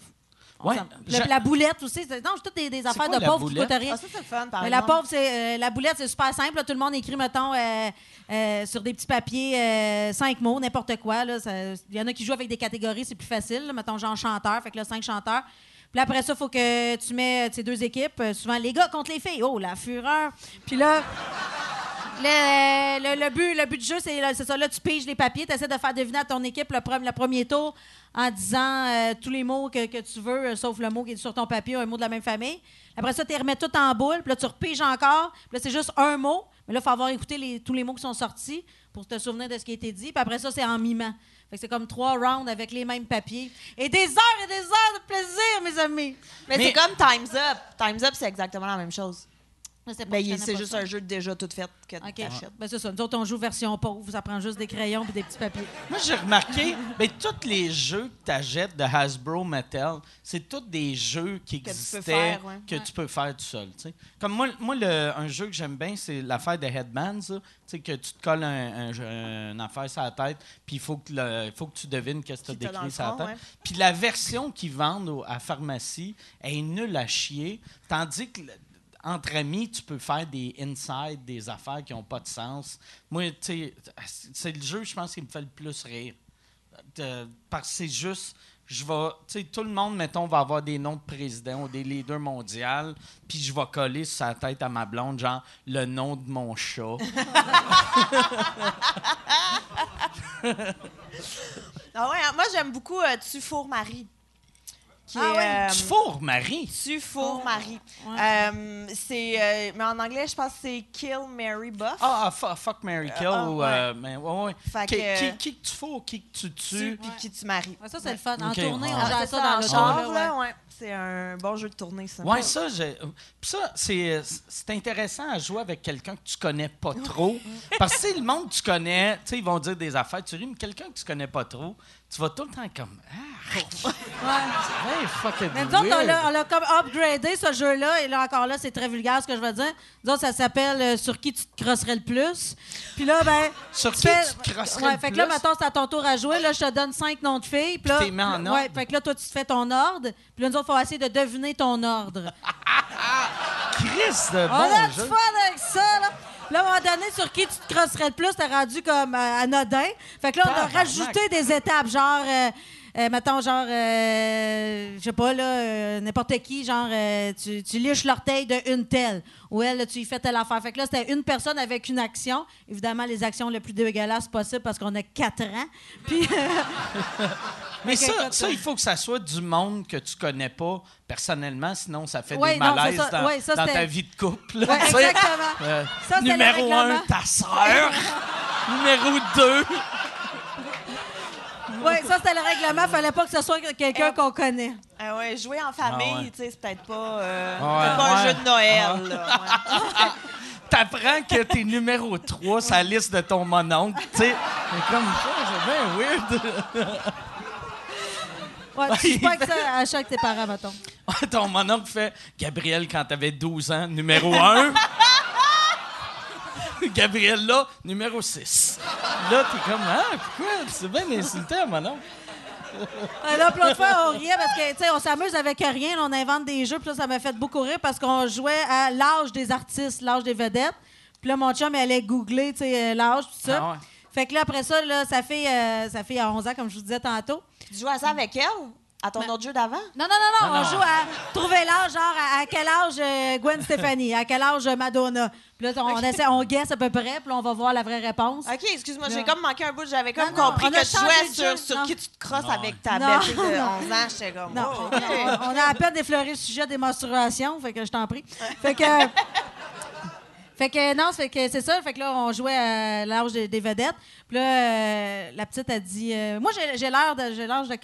Ouais,
Le- la boulette aussi. c'est- Non, c'est toutes des, des affaires
quoi
de pauvres qui
boulette?
coûtent rien.
Ah, ça, c'est le fun, par
Mais la pauvre, c'est euh, la boulette, c'est super simple. là. Tout le monde écrit, mettons, euh, euh, sur des petits papiers, euh, cinq mots, n'importe quoi. Il y en a qui jouent avec des catégories, c'est plus facile. là. Mettons, genre chanteur, fait que là, cinq chanteurs. Puis là, après ça, il faut que tu mets ces deux équipes. souvent, les gars contre les filles. Oh, la fureur. Puis là, le, le- le but, le but du jeu, c'est ça. Là, tu piges les papiers, tu essaies de faire deviner à ton équipe le, pre- le premier tour en disant euh, tous les mots que, que tu veux, euh, sauf le mot qui est sur ton papier, un mot de la même famille. Après ça, tu les remets tout en boule, puis là, tu repiges encore. Puis là, c'est juste un mot. Mais là, il faut avoir écouté les- tous les mots qui sont sortis pour te souvenir de ce qui a été dit. Puis après ça, c'est en mimant. Fait que c'est comme trois rounds avec les mêmes papiers. Et des heures et des heures de plaisir, mes amis.
Mais,
Mais-
c'est comme Time's Up. Time's Up, c'est exactement la même chose. Mais c'est
pas
juste
ça.
un jeu déjà tout fait que
OK.
t'achètes.
Ben, c'est ça. Nous autres, on joue version pauvre. Ça prend juste des crayons et des petits papiers.
Moi, j'ai remarqué, mais tous les jeux que tu achètes de Hasbro Mattel, c'est tous des jeux qui existaient,
faire, ouais.
que
Ouais.
tu peux faire tout seul. tu sais. Comme moi, moi le- un jeu que j'aime bien, c'est l'affaire de Headbands. là. Tu sais, que tu te colles un, un- une affaire sur la tête, puis il faut, que le- faut que tu devines qu'est-ce que tu as décrit sur la tête. Puis la version qu'ils vendent au- à la pharmacie est nulle à chier, tandis que entre amis, tu peux faire des inside, des affaires qui n'ont pas de sens. Moi, tu sais, c'est le jeu, je pense, qui me fait le plus rire. De- parce que c'est juste, je vais, tu sais, tout le monde, mettons, va avoir des noms de présidents ou des leaders mondiaux, puis je vais coller sur sa tête à ma blonde, genre, le nom de mon chat.
Ah ouais, hein, moi, j'aime beaucoup euh, Tu fourres Marie. Qui
Ah
est,
ouais,
euh,
tu fourres, Marie.
Tu fourres Marie.
Ouais.
Euh, c'est, euh, mais en anglais, je pense que c'est Kill Mary Buff.
Ah, ah, fu- fuck, Mary Kill.
ouais.
euh, mais, ouais, ouais.
Fait
Qui,
que-
qui, qui que tu fourres, qui que tu
tu
tues.
puis qui tu maries.
Ouais, ça, c'est le fun. En
OK.
tournée, on
Ah,
c'est
ça
ça,
dans le
char. là, ouais. C'est un bon jeu de tournée, ça.
Ouais, ça, j'ai- puis ça, c'est c'est intéressant à jouer avec quelqu'un que tu connais pas trop. Parce que, sais, le monde que tu connais, tu sais, ils vont dire des affaires, tu ris, mais quelqu'un que tu connais pas trop, tu vas tout le temps comme. Ah,
Ouais.
hey, fucking
Mais nous autres, on l'a- on l'a comme upgradé, ce jeu-là. Et là, encore là, c'est très vulgaire ce que je veux dire. Nous autres, ça s'appelle euh, Sur qui tu te crosserais le plus. Puis là, ben.
Sur qui tu te crosserais
ouais,
le
fait que là,
plus?
mettons, c'est à ton tour à jouer. Là, je te donne cinq noms de filles. Puis là.
T'es mis en
Ouais,
ordre.
fait que là, toi, tu te fais ton ordre. Puis là, nous autres, il faut essayer de deviner ton ordre.
Chris de
on
bon
a du
jeu.
fun avec ça, là. Là, à un moment donné, sur qui tu te crosserais le plus, t'es rendu comme euh, anodin. Fait que là, on a rajouté des étapes, genre, euh, euh, mettons, genre, euh, je sais pas, là, euh, n'importe qui, genre, euh, tu, tu liches l'orteil de une telle, ou elle, là, tu y fais telle affaire. Fait que là, c'était une personne avec une action. Évidemment, les actions les plus dégueulasses possibles parce qu'on a quatre ans. Puis,
Mais ça,
écoute,
ça, il faut que ça soit du monde que tu connais pas personnellement, sinon ça fait
Ouais,
des
non,
malaises
ça.
dans,
Ouais, ça,
dans ta vie de couple.
Ouais, exactement. Ça,
numéro un, ta sœur. numéro deux.
Oui, ça, c'était le règlement. Fallait pas que ce soit quelqu'un qu'on connaît.
Ah ouais, jouer en famille,
Ah ouais.
tu sais, c'est peut-être pas, euh,
Ouais,
c'est pas un
ouais.
jeu de Noël. là, ouais.
T'apprends que t'es numéro 3 sur la liste de ton mononcle, tu sais. C'est comme ça, c'est bien weird.
Ouais, tu sais pas que ça à chaque tes parents, mettons.
ton mononcle fait Gabriel quand t'avais 12 ans, numéro 1. Gabriel là, numéro 6. Là, t'es comme, ah, pourquoi? C'est bien insultant, mon oncle.
Ah, Là, puis l'autre fois, on riait parce que, tu sais, on s'amuse avec rien, on invente des jeux, puis là, ça m'a fait beaucoup rire parce qu'on jouait à l'âge des artistes, l'âge des vedettes. Puis là, mon chum, il allait googler, tu sais, euh, l'âge, tout ça.
Ah ouais.
Fait que là, après ça, là, ça fait, euh, ça fait 11 ans, comme je vous disais tantôt.
Tu joues à ça avec elle? À ton autre jeu d'avant?
Non, non, non, non, on joue à trouver l'âge, genre à, à quel âge euh, Gwen Stefani, à quel âge euh, Madonna. Puis là, on, essaie, on guesse à peu près, puis là, on va voir la vraie réponse.
OK, excuse-moi, j'ai comme manqué un bout. J'avais comme compris que tu jouais sur, qui tu te crosses avec ta belle de 11 ans. J'étais comme,
Non,
oh,
on,
OK.
on- on a à peine effleuré le sujet des menstruations, fait que je t'en prie. Fait que. Fait que non, fait que c'est ça. Fait que là, on jouait à l'âge des, vedettes. Puis là, euh, la petite a dit euh, Moi, j'ai l'air de. J'ai l'âge de.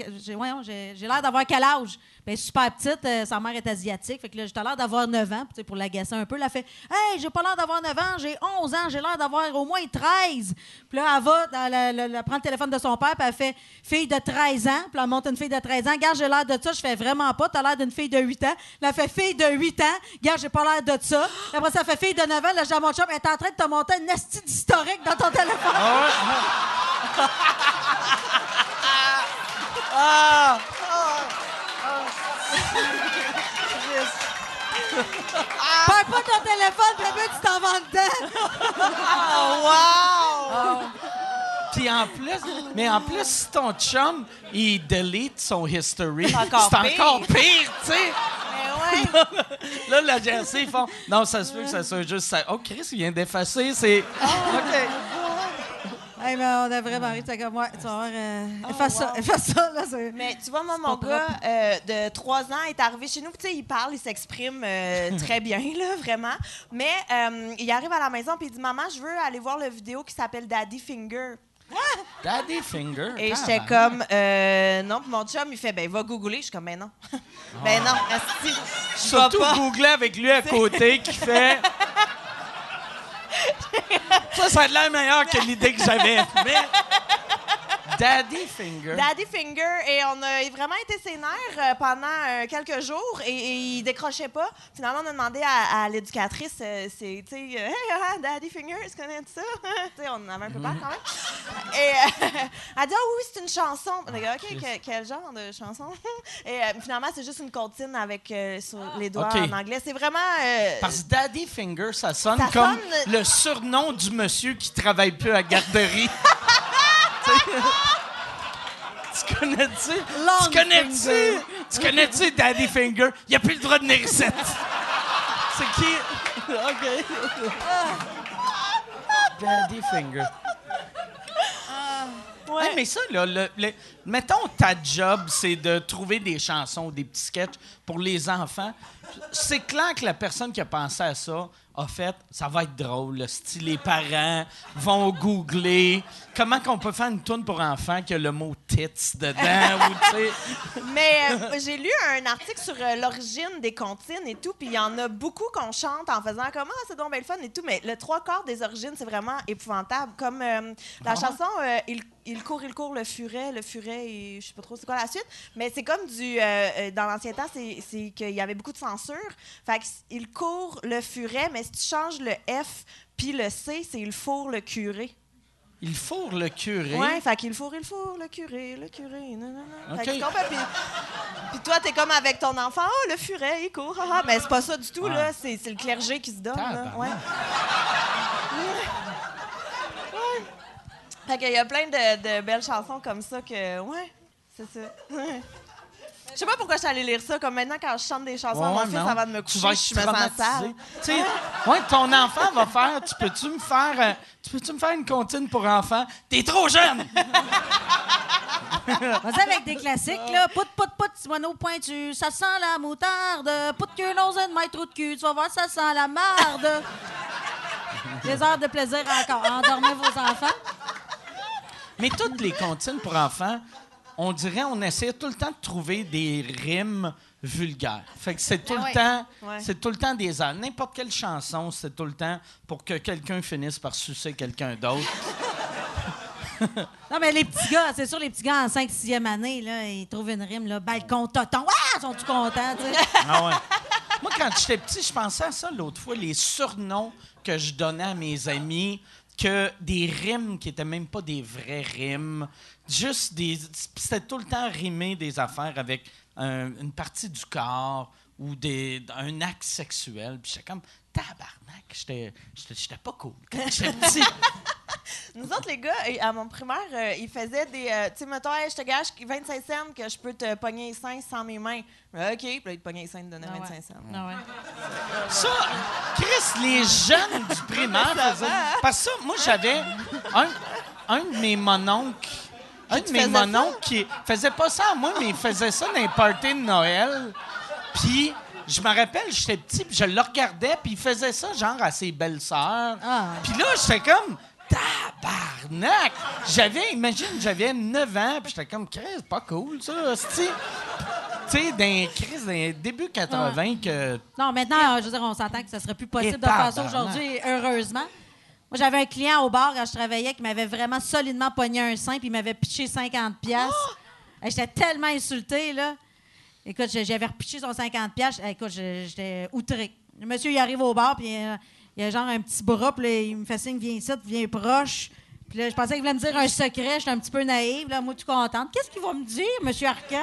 J'ai l'air d'avoir quel âge? Ben, super petite, euh, sa mère est asiatique. Fait que là, j'ai l'air d'avoir 9 ans. Pour l'agacer un peu, elle a fait Hey, j'ai pas l'air d'avoir 9 ans, j'ai 11 ans, j'ai l'air d'avoir au moins 13. Puis là, elle va, prend le téléphone de son père, puis elle fait Fille de 13 ans. Puis elle monte une fille de 13 ans. Garde, j'ai l'air de ça. Je fais vraiment pas. T'as l'air d'une fille de 8 ans. Là, elle fait Fille de 8 ans. Garde, j'ai pas l'air de ça. Puis Après ça, elle fait Fille de 9 ans. Là, j'ai mon chum, elle est en train de te monter une esti d'historique dans ton téléphone.
Ah!
Perds pas ton téléphone, puis après, tu t'en vas dedans.
Oh, wow!
Puis en plus, mais en plus, si ton chum, il delete son history, c'est
encore pire.
tu sais.
Mais ouais.
Là, la GRC, ils font Non, ça se peut que ça soit juste ça. Oh, Chris, il vient d'effacer. C'est. OK.
Hey, on a vraiment ri. Comme, ouais, tu vas voir. Euh, efface ça, efface ça, là.
Mais tu vois, moi, mon gars euh, de 3 ans est arrivé chez nous. Tu sais, il parle, il s'exprime euh, très bien, là, vraiment. Mais euh, il arrive à la maison puis il dit Maman, je veux aller voir la vidéo qui s'appelle Daddy Finger.
Daddy Finger?
Et
Ah,
j'étais comme euh, Non. Puis mon chum, il fait Ben, va googler. Je suis comme Ben non. ben non, asti, je
Surtout
pas.
googler avec lui à côté qui fait. Ça, ça a l'air meilleur que l'idée que j'avais. Mais. Daddy Finger.
Daddy Finger, et on a vraiment été ses nerfs euh, pendant euh, quelques jours et, et il décrochait pas. Finalement, on a demandé à, à l'éducatrice, euh, c'est, tu sais, hey, ah, Daddy Finger, tu connais ça? tu sais, on en avait un peu peur quand même. Et elle dit, ah oui, c'est une chanson. On a dit, OK, que- quel genre de chanson? et euh, finalement, c'est juste une comptine avec euh, sur les doigts en anglais. C'est vraiment. euh,
Parce que Daddy Finger, ça sonne
Ça
comme
sonne-
le surnom du monsieur qui travaille plus à garderie. Tu connais-tu?
Long
Tu connais-tu? Tu connais-tu Daddy Finger? Il a plus le droit de venir. C'est qui? OK. Daddy Finger.
Ouais.
Mais ça, là, le- le- mettons, ta job, c'est de trouver des chansons, des petits sketchs pour les enfants. C'est clair que la personne qui a pensé à ça a fait, ça va être drôle. Si les parents vont googler comment qu'on peut faire une tune pour enfants qui a le mot tits dedans. ou.
Mais euh, j'ai lu un article sur euh, l'origine des comptines et tout, puis il y en a beaucoup qu'on chante en faisant comme ah c'est donc belle fun et tout, mais le trois quarts des origines c'est vraiment épouvantable. Comme euh, la chanson il, il court, il court le furet, le furet et je sais pas trop c'est quoi la suite, mais c'est comme du dans l'ancien temps c'est c'est qu'il y avait beaucoup de censure. Fait que s- il court le furet, mais si tu changes le F puis le C, c'est il fourre le curé.
Il fourre le curé?
Ouais, fait qu'il fourre, il fourre, le curé, le curé, non, non, non. Fait que
OK.
tu? Puis, toi, t'es comme avec ton enfant, oh, le furet, il court, ah. Mais c'est pas ça du tout, là. C'est, c'est le clergé qui se donne, là. Ouais. Fait qu'il y a plein de, de belles chansons comme ça que, ouais, c'est ça. Je sais pas pourquoi je suis allée lire ça. Comme maintenant, quand je chante des chansons à mon fils avant de me
Tu
coucher, je me sens sale.
Tu sais, ouais, ton enfant va faire. Tu peux-tu me faire. euh, tu peux-tu me faire une comptine pour enfants? T'es trop jeune!
Vas-y avec des classiques, là. Pout, pout, pout, moineau pointu. Ça sent la moutarde. Pout de queue, l'onzaine, maître trou de cul. Tu vas voir, ça sent la marde. Des heures de plaisir encore. Endormez vos enfants.
Mais toutes les comptines pour enfants, on dirait, on essayait tout le temps de trouver des rimes vulgaires. Fait que c'est tout
Ah
le
ouais.
temps,
Ouais.
c'est tout le temps des. N'importe quelle chanson, c'est tout le temps pour que quelqu'un finisse par sucer quelqu'un d'autre.
Non, mais les petits gars, c'est sûr, les petits gars en 5 6e année, là, ils trouvent une rime, là, balcon toton. Ah, ils sont tout contents, tu sais?
Ah ouais. Moi, quand j'étais petit, je pensais à ça l'autre fois, les surnoms que je donnais à mes amis, que des rimes qui étaient même pas des vraies rimes, juste des. C'était tout le temps rimer des affaires avec un- une partie du corps ou des, un acte sexuel. Puis j'étais comme, tabarnak, j'étais pas cool quand j'étais petit.
Nous autres, les gars, à mon primaire, euh, ils faisaient des. euh, tu sais, mettons, Hey, je te gage 25 cents que je peux te pogner les seins sans mes mains. OK. Puis là, ils te pognaient les seins, ils te donnaient
Ah
25
ouais.
cents.
Ah ouais.
Ça, Chris, les jeunes du primaire faisaient. Parce que ça, moi, j'avais un, un de mes mononcles. Un de mes mononcles qui faisait pas ça à moi, mais il faisait ça dans les parties de Noël. Puis, je me rappelle, j'étais petit, puis je le regardais, puis il faisait ça, genre, à ses belles-sœurs.
Ah.
Puis là, j'étais comme, tabarnak! J'avais, imagine, j'avais 9 ans, puis j'étais comme, Chris, pas cool, ça. Tu sais, Chris, dans les début 80, que.
Non, maintenant, je veux dire, on s'entend que ce serait plus possible
Et
de faire ça aujourd'hui, heureusement. Moi, j'avais un client au bar quand je travaillais qui m'avait vraiment solidement pogné un sein puis il m'avait pitché 50 pièces. J'étais tellement insultée, là. Écoute, j'avais repitché son 50 pièces. Écoute, j'étais outré. Le monsieur, il arrive au bar puis il a genre un petit bras, puis là, il me fait signe, viens ici, viens proche. Puis là, je pensais qu'il voulait me dire un secret. J'étais un petit peu naïve, là, moi, tout contente. Qu'est-ce qu'il va me dire, monsieur Arcan?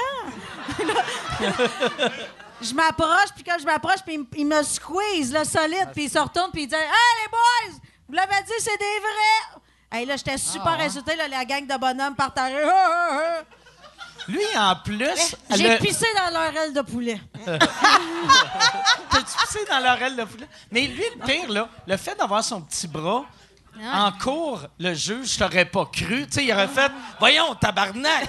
Je m'approche, puis quand je m'approche, puis il, me- il me squeeze, là, solide, puis il se retourne, puis il dit Hey, les boys, vous l'avez dit, c'est des vrais! Hey, là, j'étais super insultée, là, la gang de bonhommes. Ah, ah, ah.
Lui, en plus.
J'ai
le-
pissé dans leur aile de poulet.
T'as-tu pissé dans l'oreille de poulet? Mais lui, le pire, là, le fait d'avoir son petit bras, en cours, le juge t'aurait pas cru. Tu sais, il aurait fait Voyons, tabarnak!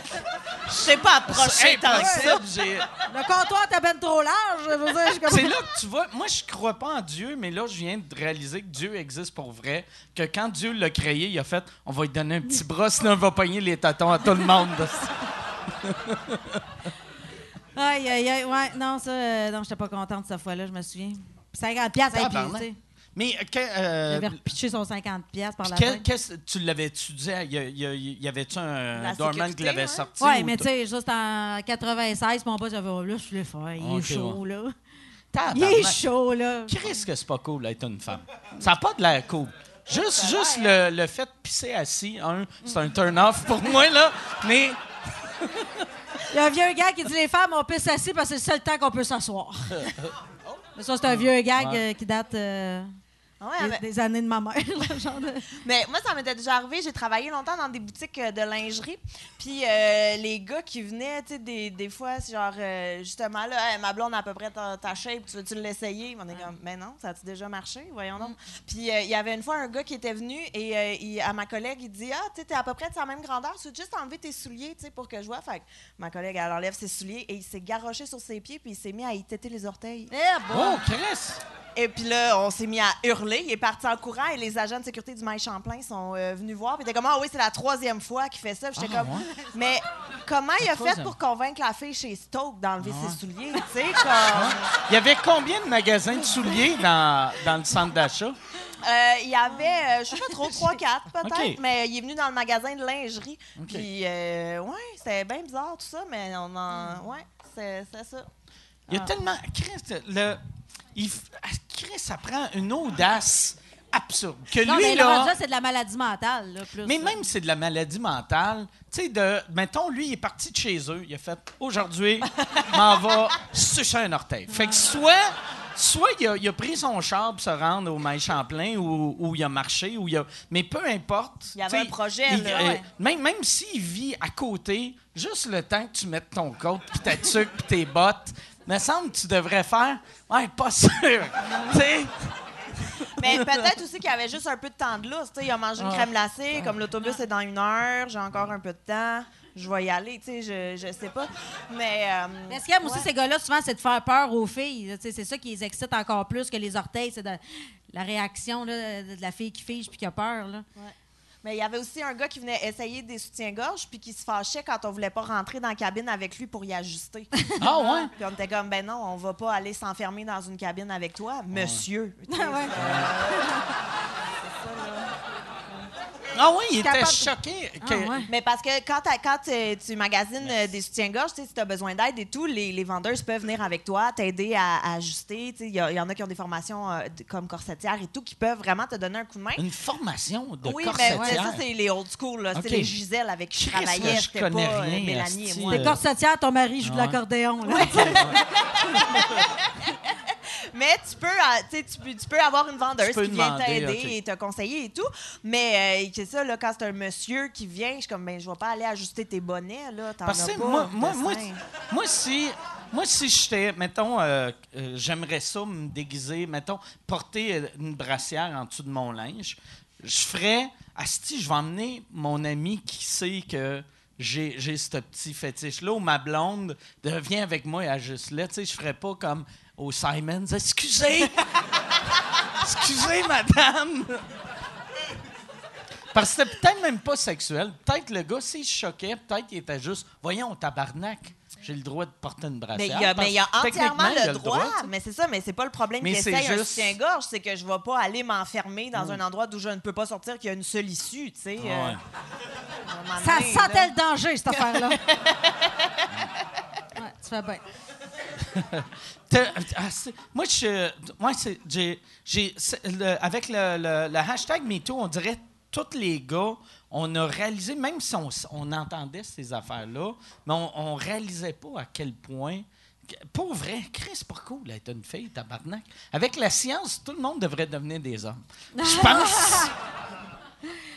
Je sais pas approcher tant que ça.
Le comptoir était ben trop large. Je veux dire, je suis comme-
C'est là que tu vois, moi je crois pas en Dieu, mais là je viens de réaliser que Dieu existe pour vrai, que quand Dieu l'a créé, il a fait on va lui donner un petit bras, sinon il va pogner les tâtons à tout le monde.
Aïe, aïe, aïe. Ouais, non, ça, euh, non, j'étais pas contente cette fois-là, je me souviens. Puis 50 piastres,
Tabarnak.
tu sais,
Mais euh, que, euh,
j'avais repitché son 50 piastres par
puis
la
quel- qu'est-ce- tu l'avais-tu dit? Il y, il il avait-tu un
La
doorman
sécurité,
qui l'avait
ouais.
sorti?
Ouais,
ou
mais tu sais, c'était en 96, mon boss avait, oh, là, je voulais faire. Il est chaud, là. Il est chaud, là.
Chris que c'est pas cool d'être une femme. Ça n'a pas de l'air cool. Juste, juste le, le fait de pisser assis, un, c'est un turn-off pour moi, là. Mais
Il y a un vieux gars qui dit les femmes, on pisse assis parce que c'est le seul temps qu'on peut s'asseoir. Mais ça, c'est un vieux gag
Ouais.
euh, qui date euh,
Ouais,
des,
mais,
des années de ma mère. là, genre de-
mais moi, ça m'était déjà arrivé. J'ai travaillé longtemps dans des boutiques euh, de lingerie. Puis euh, les gars qui venaient, tu sais, des, des fois, c'est genre, euh, justement, là, Hey, ma blonde a à peu près ta, ta shape, tu veux-tu l'essayer? On est comme, mais non, ça a-tu déjà marché? Voyons donc. Puis euh, il y avait une fois un gars qui était venu et euh, il- à ma collègue, il dit, ah, tu sais, t'es à peu près de sa même grandeur, tu veux juste enlever tes souliers, tu sais, pour que je vois. Fait que ma collègue, elle enlève ses souliers et il s'est garoché sur ses pieds puis il s'est mis à y têter les orteils.
Eh, bon.
Oh, Chris!
Et puis là, on s'est mis à hurler. Il est parti en courant et les agents de sécurité du Maïs Champlain sont euh, venus voir. Puis étaient comme, ah oui, c'est la troisième fois qu'il fait ça. Puis j'étais comme, mais comment il a fait pour convaincre la fille chez Stoke d'enlever ses souliers? Tu sais, comme?
Il y avait combien de magasins de souliers dans, dans le centre d'achat?
Euh, il y avait, euh, je sais pas trop, 3-4 peut-être, mais il est venu dans le magasin de lingerie. Puis, euh, ouais, c'était bien bizarre tout ça, mais on en. Ouais, c'est c'est ça.
Il y a tellement. Chris, le, il, ah, Chris, ça prend une audace absurde. Que
Non,
lui,
mais
là.
là, c'est de la maladie mentale, là, plus.
Mais
là.
même si c'est de la maladie mentale, tu sais, de. Mettons, lui, il est parti de chez eux. Il a fait aujourd'hui, m'en va sucer un orteil. Fait que soit. Soit il a, il a pris son char pour se rendre au Maïs Champlain ou, ou il a marché, ou il a. Mais peu importe.
Il y avait un projet,
il-
là,
euh,
ouais.
même même s'il vit à côté, juste le temps que tu mettes ton coat, puis ta tuque, puis tes bottes, me semble que tu devrais faire. Ouais, pas sûr. tu sais?
Mais peut-être aussi qu'il y avait juste un peu de temps de lousse. Tu sais, il a mangé une crème glacée, comme l'autobus est dans une heure, j'ai encore un peu de temps, je vais y aller, tu sais, je, je sais pas. Mais. euh,
Mais ce qu'il y a aussi, ces gars-là, souvent, c'est de faire peur aux filles. là. Tu sais, C'est ça qui les excite encore plus que les orteils. C'est de- la réaction là, de la fille qui fige puis qui a peur. Là.
Mais il y avait aussi un gars qui venait essayer des soutiens-gorge puis qui se fâchait quand on voulait pas rentrer dans la cabine avec lui pour y ajuster.
Ah ouais?
Puis on était comme, ben non, on va pas aller s'enfermer dans une cabine avec toi, monsieur.
Ouais.
Ah oui, il était
capable-
choqué.
Ah,
que-
ouais.
Mais parce que quand, tu magasines euh, des soutiens-gorge, tu sais, si tu as besoin d'aide et tout, les, les vendeuses peuvent venir avec toi, t'aider à, à ajuster. Il y, en a qui ont des formations euh, comme corsetière et tout, qui peuvent vraiment te donner un coup de main.
Une formation de
oui, mais
corsetière.
ça, c'est les old school. C'est les Gisèle avec qui je travaillais.
je
C'était pas euh,
rien,
Mélanie et moi.
T'es corsetière, ton mari joue de
ouais.
l'accordéon. là.
Mais tu peux, euh, tu peux, tu peux avoir une vendeuse qui vient t'aider
ok.
et te conseiller et tout. Mais euh, c'est ça, là, quand c'est un monsieur qui vient, je suis comme, ben, je vais pas aller ajuster tes bonnets, là. T'en
Parce
as
que
pas
moi,
de
moi, moi,
sein.
moi, si, moi, si j'étais, mettons, euh, euh, j'aimerais ça me déguiser, mettons, porter une brassière en dessous de mon linge, je ferais, asti, je vais emmener mon ami qui sait que j'ai, j'ai ce petit fétiche-là, ou ma blonde de, viens avec moi et ajuste-le. Tu sais, je ferais pas comme au Simons, excusez! excusez, madame! Parce que c'était peut-être même pas sexuel. Peut-être le gars, s'il se choquait, peut-être qu'il était juste Voyons, tabarnak, j'ai le droit de porter une
Mais
brassière.
il y a,
Parce
mais il y a
que
entièrement le droit, mais c'est ça, mais c'est pas le problème
Mais
qu'il
c'est
essaye un
juste-
soutien-gorge, c'est que je vais pas aller m'enfermer dans un endroit d'où je ne peux pas sortir, qu'il y a une seule issue, tu sais.
Mm.
Euh,
Ça sentait le danger, cette affaire-là. ouais, tu fais bien.
Ah, moi, je, moi, c'est, j'ai, j'ai- c'est- le- avec le, le- le hashtag MeToo, on dirait tous les gars, on a réalisé, même si on, on entendait ces affaires-là, mais on, on réalisait pas à quel point. Pour vrai, Chris, pas cool d'être une fille, tabarnak. Avec la science, tout le monde devrait devenir des hommes. Je pense.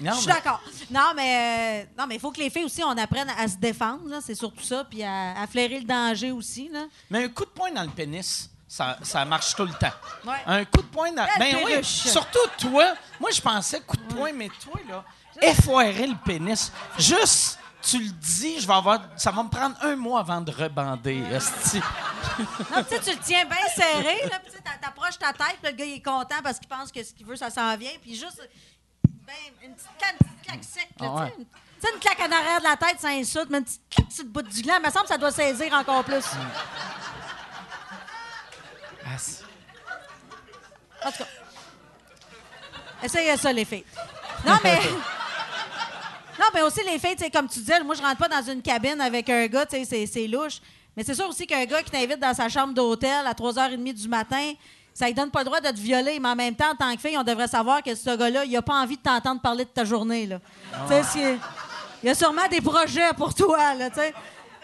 Je suis d'accord. Non, mais euh, non, mais il faut que les filles aussi, on apprenne à se défendre, là, c'est surtout ça, puis à, à flairer le danger aussi. Là.
Mais un coup de poing dans le pénis, ça, ça marche tout le temps.
Ouais.
Un coup de poing dans. Ben oui, surtout toi. Moi, je pensais coup de poing, mais toi, là, effoirer le pénis. Juste, tu le dis, je vais avoir. Ça va me prendre un mois avant de rebander. esti.
Non, tu sais, tu le tiens bien serré, là, puis tu t'approches ta tête, puis le gars, il est content parce qu'il pense que ce qu'il veut, ça s'en vient, puis juste, ben, une petite claque, une petite claque sec, là,
Ah ouais.
tu sais. une- claque en arrière de la tête, ça insulte, mais une petite claque sur le bout du gland, il me semble que ça doit saisir encore plus.
Ah, c'est-
En tout cas, essayez ça, les filles. Non, mais... Non, mais aussi, les filles, comme tu disais, moi, je rentre pas dans une cabine avec un gars, tu sais, c'est- c'est louche. Mais c'est sûr aussi qu'un gars qui t'invite dans sa chambre d'hôtel à 3h30 du matin, ça lui donne pas le droit de te violer. Mais en même temps, en tant que fille, on devrait savoir que ce gars-là, il a pas envie de t'entendre parler de ta journée, là. Tu sais, c'est- il y a sûrement des projets pour toi, là, tu sais.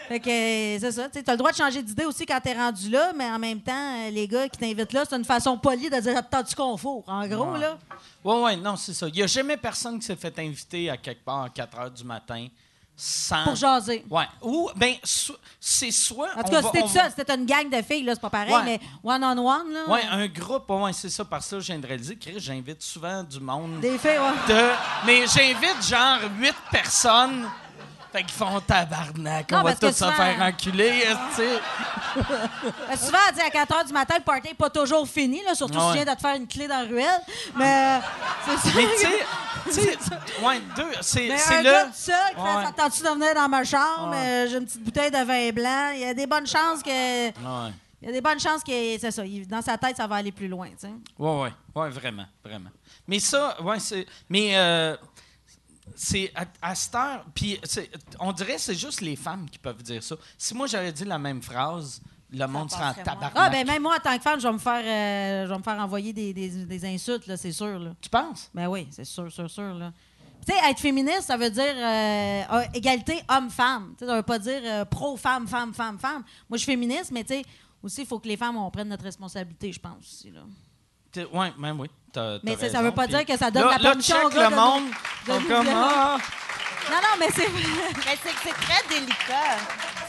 Fait que, c'est ça. Tu as le droit de changer d'idée aussi quand t'es rendu là, mais en même temps, les gars qui t'invitent là, c'est une façon polie de dire T'as du confort, en gros, là.
Ouais, ouais, non, c'est ça. Il n'y a jamais personne qui s'est fait inviter à quelque part à 4 heures du matin sans.
Pour jaser.
Ouais. Ou, ben, so- c'est soit.
En tout cas, c'était ça,
va-
c'était une gang de filles, là, c'est pas pareil,
Ouais.
mais one-on-one, là.
Ouais, un groupe, ouais, c'est ça. Parce que je viens de réaliser que j'invite souvent du monde.
Des filles, ouais.
de. Mais j'invite genre huit personnes. Fait qu'ils font tabarnak.
Non,
on va tous se
souvent-
faire enculer, tu sais.
Souvent, à 4 h du matin, le party n'est pas toujours fini, là, surtout si tu viens de te faire une clé dans la ruelle. Mais euh, c'est ça.
Mais tu sais, tu ouais, deux, c'est
Mais
c'est là.
Ça tente-tu de venir dans ma chambre?
Ouais.
Euh, J'ai une petite bouteille de vin blanc. Il y a des bonnes chances que.
Ouais,
Il y a des bonnes chances que. C'est ça. Dans sa tête, ça va aller plus loin, tu sais.
ouais, ouais, ouais, vraiment, vraiment. Mais ça, ouais, c'est. Mais euh, c'est à, à cette heure. Puis on dirait que c'est juste les femmes qui peuvent dire ça. Si moi j'avais dit la même phrase, le monde serait en tabarnak.
Ah, ben même moi, en tant que femme, je vais me faire, euh, je vais me faire envoyer des, des- des insultes, là, c'est sûr, là.
Tu penses?
Ben oui, c'est sûr, sûr, sûr. Là. Tu sais, être féministe, ça veut dire euh, euh, égalité homme-femme. Ça veut pas dire euh, pro-femme, femme, femme, femme. Moi, je suis féministe, mais tu sais, aussi, il faut que les femmes, on prenne notre responsabilité, je pense. Aussi, là.
Ouais, même oui. T'as-
Mais
t'as
ça,
raison.
veut pas
Puis
dire que ça donne
là,
la
là,
permission
check
aux gars
le
de-
monde.
de nous
comme, ah!
Non, non, mais c'est...
Mais c'est très délicat.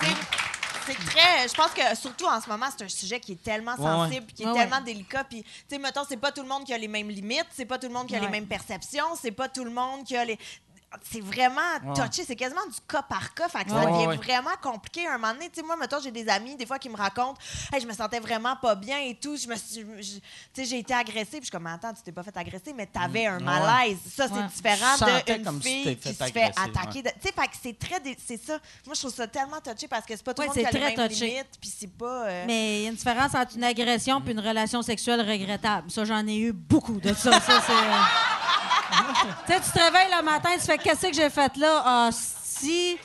C'est- C'est très. Je pense que surtout en ce moment, c'est un sujet qui est tellement
Ouais,
sensible, puis qui est
Ouais,
tellement
ouais.
délicat. Puis, tu sais, mettons, c'est pas tout le monde qui a les mêmes limites, c'est pas tout le monde qui a
Ouais.
les mêmes perceptions, c'est pas tout le monde qui a les. C'est vraiment touché, c'est quasiment du cas par cas. Fait que ça devient
ouais.
vraiment compliqué un moment donné. Tu sais, moi, mettons, j'ai des amis, des fois, qui me racontent hey, je me sentais vraiment pas bien et tout. Je me suis- je- je- tu sais, j'ai été agressée. Puis je suis comme, attends, tu t'es pas fait agresser, mais t'avais un
Ouais.
malaise. Ça, c'est
Ouais.
différent d'une fille
t'es
qui
fait
se fait attaquer. de- Tu sais, fait que c'est très. dé- C'est ça. Moi, je trouve ça tellement touché parce que c'est pas tout
Ouais,
le monde qui a les mêmes
touché.
limites. Puis c'est pas. euh,
Mais il y a une différence entre une agression et une relation sexuelle regrettable. Ça, j'en ai eu beaucoup de ça. ça c'est, tu sais, tu te réveilles le matin, tu fais qu'est-ce que j'ai fait là? Ah, si.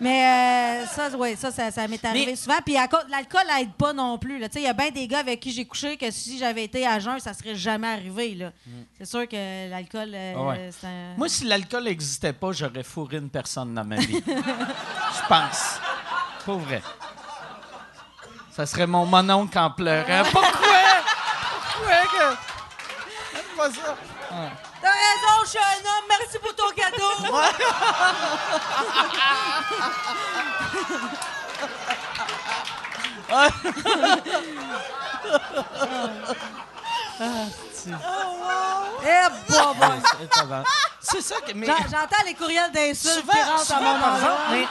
Mais euh, ça, oui, ça, ça, ça m'est arrivé
Mais-
souvent. Puis à cause- l'alcool aide pas non plus. là. Tu sais, Il y a bien des gars avec qui j'ai couché que si j'avais été à jeun, ça serait jamais arrivé. là. C'est sûr que l'alcool, euh,
Ah ouais.
un...
Moi, si l'alcool n'existait pas, j'aurais fourré une personne dans ma vie. Je pense. Pas vrai. Ça serait mon mononcle en pleurant. Pourquoi? Pourquoi que... Pas ça.
Raison, je suis un homme. Merci pour ton cadeau. Eh, bon, bon.
C'est ça que... Mais...
J'en- J'entends les courriels d'insultes
Souvent,
qui rentrent à
souvent,
mon
par exemple,
endroit.
mais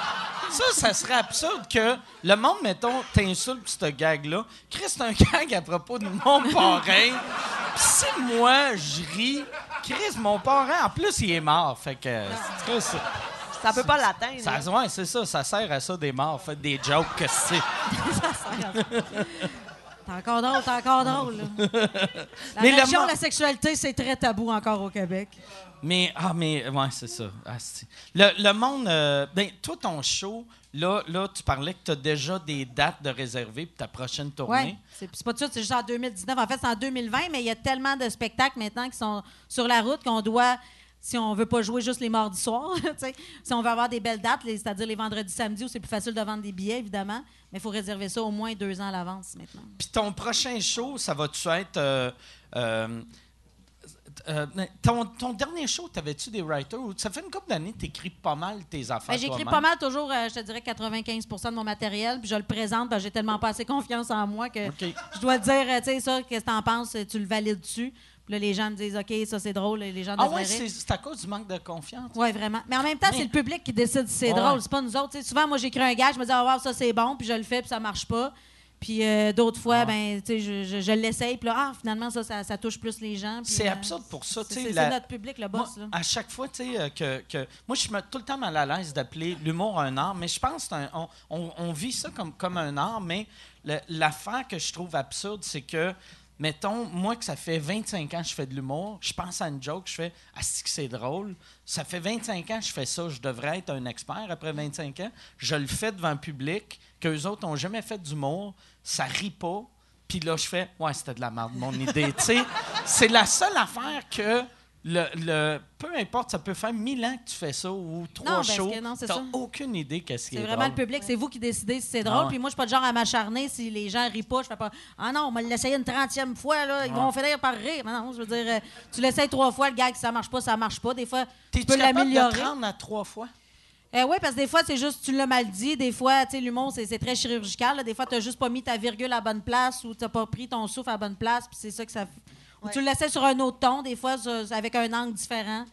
ça, ça serait absurde que le monde, mettons, t'insulte pis ce gag-là. Chris, c'est un gag à propos de mon parrain. Pis si moi, je ris, Chris, mon parrain, en plus, il est mort. Fait que, Chris, ça,
ça peut pas l'atteindre.
ça-
là.
ouais, c'est ça, ça sert à ça des morts. Faites des jokes que c'est.
T'es encore drôle, t'es encore drôle. là. La
Mais
religion, la sexualité, c'est très tabou encore au Québec.
Mais, ah, mais, ouais, c'est ça. Ah, le, le monde, euh, ben, toi, ton show, là, là tu parlais que tu as déjà des dates de réserver pour ta prochaine tournée.
Oui, c'est pas tout c'est juste en 2019. En fait, c'est en 2020, mais il y a tellement de spectacles maintenant qui sont sur la route qu'on doit, si on veut pas jouer juste les mardis soirs, si on veut avoir des belles dates, c'est-à-dire les vendredis, samedis, où c'est plus facile de vendre des billets, évidemment, mais il faut réserver ça au moins deux ans à l'avance maintenant.
Puis ton prochain show, ça va-tu être. euh, euh, euh, ton, ton dernier show, t'avais-tu des writers? ou Ça fait une couple d'années que t'écris pas mal tes affaires.
Ben, J'écris pas mal toujours, euh, je te dirais 95% de mon matériel, puis je le présente parce que j'ai tellement pas assez confiance en moi que je dois te dire, euh, tu sais, ça, qu'est-ce que t'en penses, tu le valides dessus? Puis là, les gens me disent, OK, ça c'est drôle, les gens
Ah ouais, c'est à cause du manque de confiance.
Oui, vraiment. Mais en même temps,
Mais-
c'est le public qui décide si c'est
Ouais.
drôle. C'est pas nous autres. Souvent, moi, j'écris un gars, je me dis, ah, wow, ça, c'est bon, puis je le fais, puis ça marche pas. Puis euh, d'autres fois, ben, tu sais, je, je, je l'essaye, puis là, ah, finalement, ça, ça, ça touche plus les gens.
C'est
euh,
absurde pour ça.
C'est notre public, le boss.
Moi,
là.
à chaque fois, tu sais, euh, que, que- Moi, je suis tout le temps mal à l'aise d'appeler l'humour un art, mais je pense qu'on on, on vit ça comme, comme un art, mais le- l'affaire que je trouve absurde, c'est que, mettons, moi, que ça fait 25 ans que je fais de l'humour, je pense à une joke, je fais « Ah, c'est que c'est drôle. » Ça fait 25 ans que je fais ça, je devrais être un expert après 25 ans. Je le fais devant un public qu'eux autres n'ont jamais fait d'humour, ça rit pas, puis là, je fais, ouais, c'était de la merde, mon idée. Tu c'est la seule affaire que, le, le- peu importe, ça peut faire mille ans que tu fais ça ou trois shows.
non, c'est
t'as
ça.
aucune idée qu'est-ce qui
C'est
est,
vraiment
drôle.
le public, c'est vous qui décidez si c'est drôle.
Ah ouais.
Puis moi, je suis pas le genre à m'acharner si les gens rient pas. Je fais pas Ah non, on va l'essayer une trentième fois, là, ils vont finir par rire. Mais non, je veux dire, euh, tu l'essayes trois fois, le gag, ça marche pas, ça marche pas. Des fois, tu peux
de
l'améliorer.
te rendre à trois fois?
Euh, oui, parce que des fois, c'est juste, tu l'as mal dit. Des fois, tu sais, l'humour, c'est c'est très chirurgical. là. Des fois, tu n'as juste pas mis ta virgule à la bonne place ou tu n'as pas pris ton souffle à la bonne place. Puis c'est ça que ça. Ou tu le laissais sur un autre ton, des fois, sur- avec un angle différent.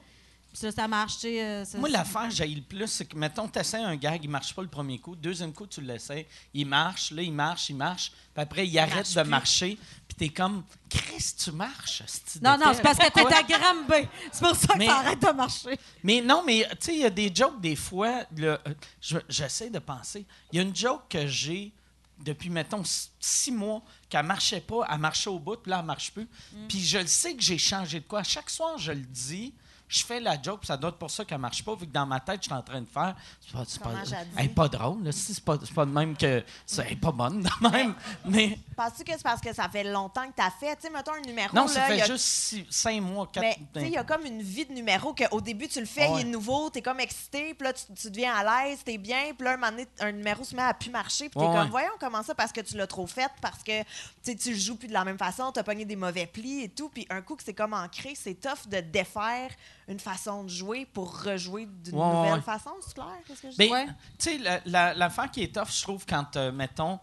Ça, ça marche, tu sais. euh, ça-
Moi, l'affaire, j'ai le plus, c'est que, mettons, tu essaies un gag, il marche pas le premier coup. Deuxième coup, tu l'essaies, il marche, là, il marche, il marche. Puis après, il arrête
marche
de
plus.
marcher. Puis t'es comme, Chris, tu marches.
Non, non, c'est parce que t'es à gramme B. C'est pour ça que arrête de marcher.
Mais non, mais tu sais, il y a des jokes des fois. euh, je- J'essaie de penser. Il y a une joke que j'ai depuis, mettons, six mois, qu'elle marchait pas, elle marchait au bout, puis là, elle marche plus.
Mm.
Puis je le sais que j'ai changé de quoi. Chaque soir, je le dis. Je fais la joke, puis ça doit être pour ça qu'elle marche pas, vu que dans ma tête, je suis en train de faire. C'est pas, c'est pas, elle est pas drôle, là. Si, C'est pas, c'est pas de même que. c'est- Elle est pas bonne, de même. Mais.
Penses-tu que c'est parce que ça fait longtemps que tu as fait? Tu sais, mettons un numéro.
Non,
là,
ça
y
fait
a-
juste six- cinq mois, quatre.
Mais tu sais, il y a comme une vie de numéro qu'au début, tu le fais,
Ouais.
il est nouveau, tu es comme excité, puis là, tu, tu deviens à l'aise, tu es bien, puis là, un moment donné, un numéro se met à plus marcher, puis tu es
Ouais,
comme,
ouais.
voyons comment ça, parce que tu l'as trop fait, parce que tu le joues plus de la même façon, tu as pogné des mauvais plis et tout, puis un coup que c'est comme ancré, c'est tough de défaire une façon de jouer pour rejouer d'une
Ouais,
nouvelle
ouais.
façon, c'est clair? Que je?
Ben,
Ouais.
tu sais, la- la- l'affaire qui est tough, je trouve, quand, euh, mettons,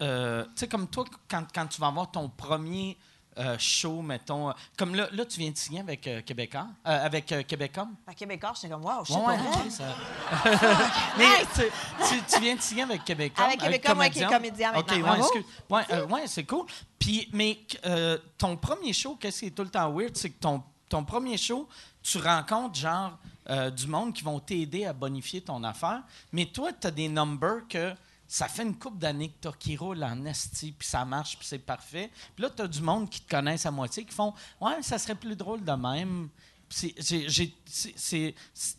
euh, tu sais, comme toi, quand, quand tu vas avoir ton premier euh, show, mettons. comme là, là, tu viens de signer avec euh, Québécois, euh, avec euh, Québécom.
À Québécois, j'étais comme, wow, je sais
Ouais,
pas
ouais, ok, ça- Mais tu, tu- tu viens de signer avec Québécois.
Avec Québécois, ouais, qui est comédien
OK,
maintenant.
ouais,
Bravo.
excuse. Ouais, euh, ouais, c'est cool. Puis, mais euh, ton premier show, qu'est-ce qui est tout le temps weird, c'est que ton, ton premier show, tu rencontres genre euh, du monde qui vont t'aider à bonifier ton affaire. Mais toi, tu as des numbers que ça fait une couple d'années que tu qui roulent en esti, puis ça marche, puis c'est parfait. Puis là, tu as du monde qui te connaissent à moitié, qui font Ouais, ça serait plus drôle de même. C'est- j'ai-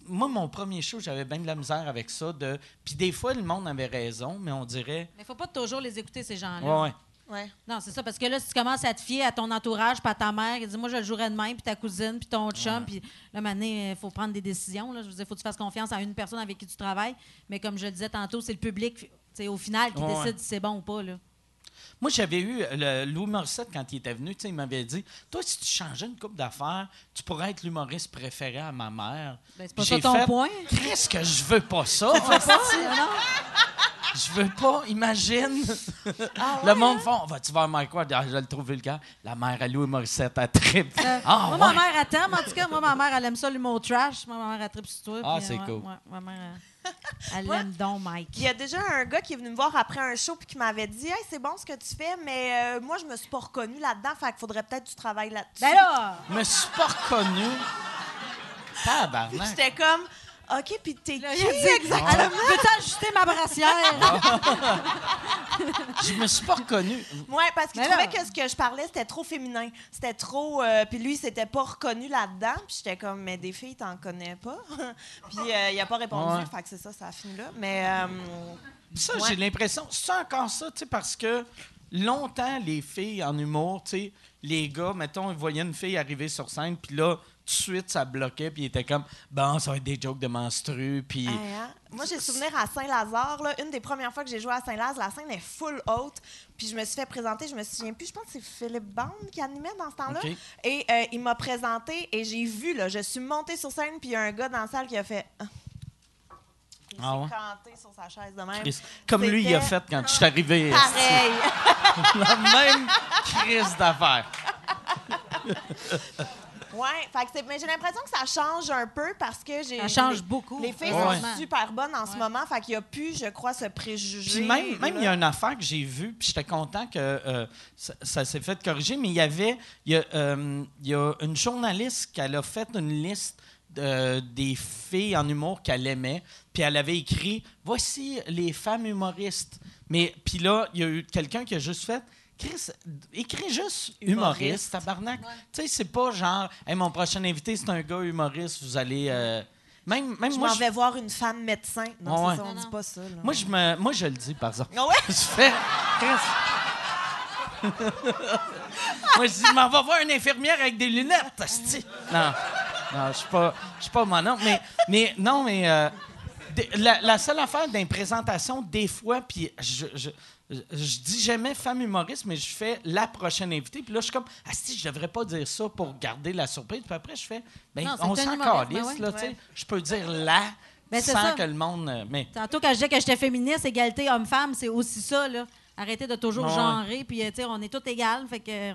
moi, mon premier show, j'avais bien de la misère avec ça. De, puis des fois, le monde avait raison, mais on dirait.
Mais faut pas toujours les écouter, ces gens-là.
Ouais, ouais.
Ouais.
Non, c'est ça, parce que là, si tu commences à te fier à ton entourage, puis à ta mère, qui dit Moi, je le jouerais de même, puis ta cousine, puis ton chum, puis là, maintenant, il faut prendre des décisions. Là. Je veux dire, faut que tu fasses confiance à une personne avec qui tu travailles. Mais comme je le disais tantôt, c'est le public, au final, qui
Ouais,
décide si c'est bon ou pas. Là.
Moi, j'avais eu le, Louis Morissette quand il était venu, il m'avait dit Toi, si tu changeais une coupe d'affaires, tu pourrais être l'humoriste préféré à ma mère.
Ben, c'est pas ça ton
fait,
point.
Qu'est-ce que je veux pas ça? Je veux pas, imagine.
Ah
Le monde font On va-tu voir Mike Ward? Ah, je le trouve vulgaire. La mère à Louis Morissette, elle tripe.
Euh,
Ah,
moi, ma mère, elle t'aime. En tout cas, moi, ma mère, elle aime ça, l'humour trash. Moi, ma mère, elle tripe sur toi.
Ah, c'est
ouais,
cool.
ouais, ma mère, elle, l'aime donc, Mike.
Il y a déjà un gars qui est venu me voir après un show puis qui m'avait dit Hey, c'est bon ce que tu fais, mais euh, moi, je me suis pas reconnue là-dedans, fait qu'il faudrait peut-être que tu travailles là-dessus.
Ben là!
Je me suis pas reconnu.
Puis
Tabarnak.
j'étais comme OK, puis t'es
Là,
qui exactement?
Elle a- Peux-tu ajuster ma brassière?
Je me suis pas reconnu.
Ouais, parce qu'il trouvait que ce que je parlais, c'était trop féminin. C'était trop. euh, puis lui, il s'était pas reconnu là-dedans. Puis j'étais comme, mais des filles, t'en connais pas? puis euh, il a pas répondu.
Ouais.
Fait que c'est ça, ça a fini là. Mais. euh,
Ça,
Ouais.
j'ai l'impression. C'est encore ça, tu sais, parce que longtemps, les filles en humour, tu sais, les gars, mettons, ils voyaient une fille arriver sur scène, puis là, de suite, ça bloquait, puis ils étaient comme, bon, ça va être des jokes de menstru, puis.
hey, hein? Moi, j'ai souvenir à Saint-Lazare, une des premières fois que j'ai joué à Saint-Laz, la scène est full haute. Puis je me suis fait présenter, je me souviens plus, je pense que c'est Philippe Bande qui animait dans ce temps-là. Et euh, il m'a présenté et j'ai vu, là, je suis montée sur scène, puis il y a un gars dans la salle qui a fait. Ah. Il
Ah ouais?
canté sur sa chaise de même.
Chris. Comme lui, il a fait quand je suis arrivé.
Pareil.
La même crise d'affaires.
C'est- mais j'ai l'impression que ça change un peu parce que j'ai.
Ça change
les-
beaucoup.
Les filles
Ouais.
sont super bonnes en ce moment, fait qu'il n'y a plus, je crois, ce préjugé.
Puis même, même il y a une affaire que j'ai vue, puis j'étais content que euh, ça, ça s'est fait corriger, mais il y avait il y a, euh, il y a une journaliste qui a fait une liste de- des filles en humour qu'elle aimait, puis elle avait écrit Voici les femmes humoristes. Mais puis là, il y a eu quelqu'un qui a juste fait Chris, écris juste humoriste,
Humoriste.
tabarnak. Tu sais, c'est pas genre, hey, mon prochain invité, c'est un gars humoriste, vous allez. euh, même, même
Je
je-
vais voir une femme médecin. Non,
Ouais.
c'est ça, on
Non,
dit
non.
pas ça. là.
moi, je me, moi, je le dis, par exemple.
Ah ouais?
Je fais. Chris. Moi, je dis, m'en va voir une infirmière avec des lunettes. Non, non, je suis pas, je suis pas mon oncle, mais, mais non, mais euh, la, la seule affaire d'une présentation, des fois, puis je, je, je, je dis jamais femme humoriste, mais je fais la prochaine invitée, puis là, je suis comme, asti, je devrais pas dire ça pour garder la surprise, puis après, je fais, ben,
Non,
on s'en calisse,
ben ouais.
là, tu sais. Je peux dire la,
Ben,
sans
ça.
que le monde. euh, mais
Tantôt, quand je disais que j'étais féministe, égalité homme-femme, c'est aussi ça, là. Arrêtez de toujours
Ouais.
genrer, puis, euh, tu sais, on est toutes égales, fait que...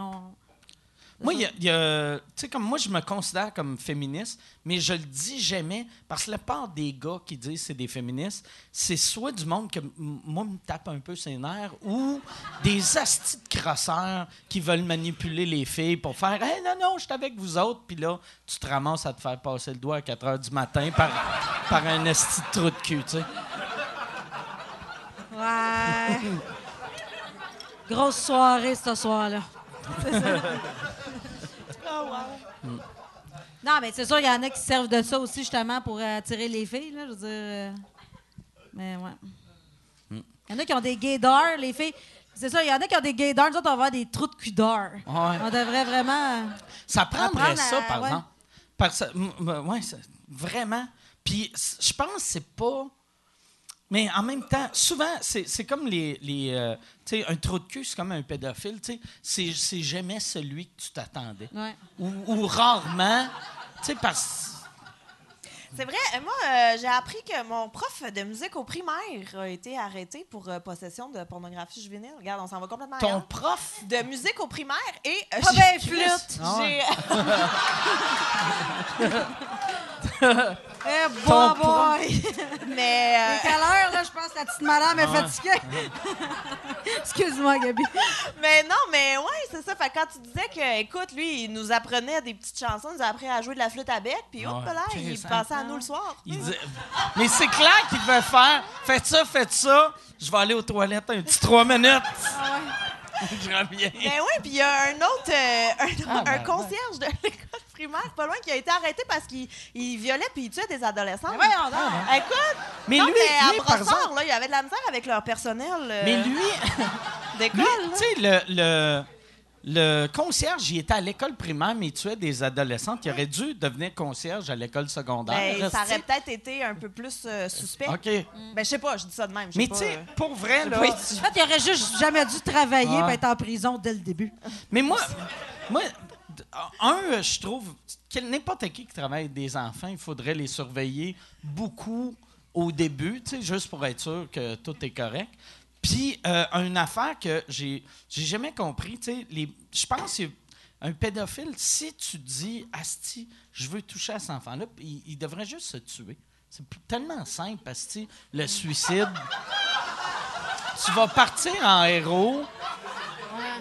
Moi, il y a- y a, tu sais, comme moi, je me considère comme féministe, mais je le dis jamais parce que la part des gars qui disent c'est des féministes, c'est soit du monde que moi me tape un peu ses nerfs ou des astis de crosseurs qui veulent manipuler les filles pour faire Hey, non, non, je suis avec vous autres, puis là, tu te ramasses à te faire passer le doigt à 4 h du matin par, par un asti de trou de cul, tu sais.
Ouais. Grosse soirée, ce soir-là. Non, mais c'est sûr, il y en a qui servent de ça aussi, justement, pour euh, attirer les filles, là, je veux dire... euh, Mais ouais. Il y en a qui ont des gaydars, les filles... C'est ça, il y en a qui ont des gaydars, nous autres, on va avoir des trous de cul d'or.
Ouais.
On devrait vraiment... euh,
Ça prendrait ça,
à-
par
ouais.
exemple. Vraiment. Puis, je pense que c'est pas. Mais en même temps, souvent, c'est comme les. les euh, tu sais, un trou de cul, c'est comme un pédophile. tu sais. C'est jamais celui que tu t'attendais.
Ouais.
Ou, ou rarement. Tu sais, parce.
C'est vrai, euh, moi, euh, j'ai appris que mon prof de musique au primaire a été arrêté pour euh, possession de pornographie juvénile. Regarde, on s'en va complètement
Ton
ailleurs.
prof?
De musique au primaire et...
Ah
j'ai-
ben, flûte!
Ah
j'ai-
Eh,
Ton
bon boy!
Mais... euh,
quelle heure, là? Je pense que la petite madame est fatiguée? Excuse-moi, Gabi.
Mais non, mais ouais, c'est ça. Fait quand tu disais que, écoute, lui, il nous apprenait des petites chansons, il nous a appris à jouer de la flûte à bec, puis hop
Ouais.
là, il passait à
hein?
nous le soir.
Il dit- Mais c'est clair qu'il devait faire. Faites ça, faites ça. Je vais aller aux toilettes un petit trois minutes. Je reviens.
Ben oui, puis il y a un autre, euh, un,
Ah,
un
ben,
concierge de l'école primaire, pas loin, qui a été arrêté parce qu'il il violait puis il tuait des adolescents.
Mais voyons donc.
Écoute,
Mais
non,
lui,
mais
lui,
à
par
Brossard,
exemple-
là, il y avait de la misère avec leur personnel euh,
Mais lui,
d'école.
lui,
là.
tu sais, le, le, le concierge, il était à l'école primaire, mais il tuait des adolescentes. Il aurait dû devenir concierge à l'école secondaire.
Ben, ça aurait peut-être été un peu plus euh, suspect.
OK.
Ben, je sais pas, je dis ça de même.
Mais tu sais,
euh.
pour vrai, là.
Oui,
En fait, il aurait juste jamais dû travailler
Ah.
et être en prison dès le début.
Mais moi, moi, un, je trouve que n'importe qui qui travaille avec des enfants, il faudrait les surveiller beaucoup au début, tu sais, juste pour être sûr que tout est correct. Puis, euh, une affaire que j'ai j'ai jamais compris, tu sais, je pense que un pédophile, si tu dis, Asti, je veux toucher à cet enfant-là, il, il devrait juste se tuer. C'est tellement simple, Asti, le suicide. tu vas partir en héros.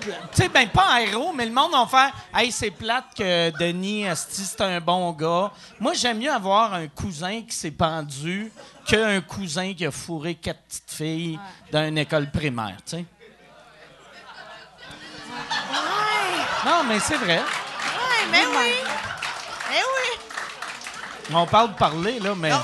Tu sais, ben pas en héros, mais le monde va faire Hey, c'est plate que Denis Asti, c'est un bon gars. Moi, j'aime mieux avoir un cousin qui s'est pendu qu'un cousin qui a fourré quatre petites filles dans une école primaire, tu sais. Non, mais c'est vrai.
Ouais, mais oui. Mais oui.
On parle de parler, là, mais.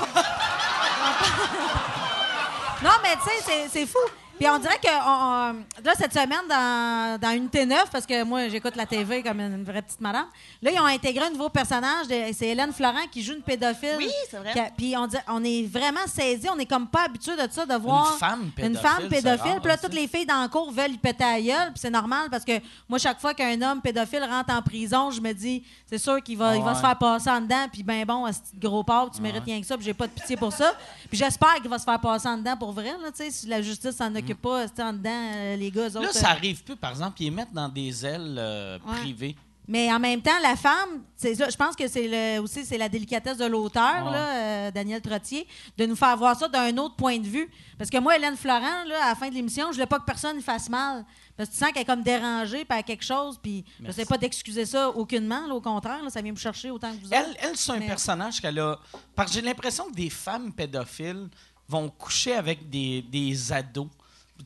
Non, mais tu sais, c'est fou. Puis on dirait que on- on- là, cette semaine, dans, dans Unité 9, parce que moi, j'écoute la TV comme une, vraie petite madame, là, ils ont intégré un nouveau personnage. de- C'est Hélène Florent qui joue une pédophile.
Oui, c'est vrai.
Qui a- Puis on, dit- on est vraiment saisis. On est comme pas habitué de ça, de voir
femme pédophile,
une femme
c'est
pédophile.
rare,
Puis là,
ça.
toutes les filles dans le cours veulent y péter à la gueule. Puis c'est normal parce que moi, chaque fois qu'un homme pédophile rentre en prison, je me dis, c'est sûr qu'il va, il va
Ouais.
se faire passer en dedans. Puis ben bon, ce petit gros porc, tu mérites rien que ça. Puis j'ai pas de pitié pour ça. Puis j'espère qu'il va se faire passer en dedans pour vrai. Là, tu sais, si la justice s'en occupe pas, c'est en dedans, euh, les gars, eux
Là,
autres,
ça
euh,
arrive plus, par exemple, ils les mettent dans des ailes euh,
Ouais.
privées.
Mais en même temps, la femme, c'est ça, je pense que c'est le- aussi c'est la délicatesse de l'auteur,
Ouais.
là, euh, Daniel Trottier, de nous faire voir ça d'un autre point de vue. Parce que moi, Hélène Florent, là, à la fin de l'émission, je voulais pas que personne fasse mal. Parce que tu sens qu'elle est comme dérangée par quelque chose, puis je
Merci.
sais pas d'excuser ça aucunement, là, au contraire, là, ça vient me chercher autant que vous autres.
Elle, elle c'est un
Mais-
personnage qu'elle a. Parce que j'ai l'impression que des femmes pédophiles vont coucher avec des, des ados.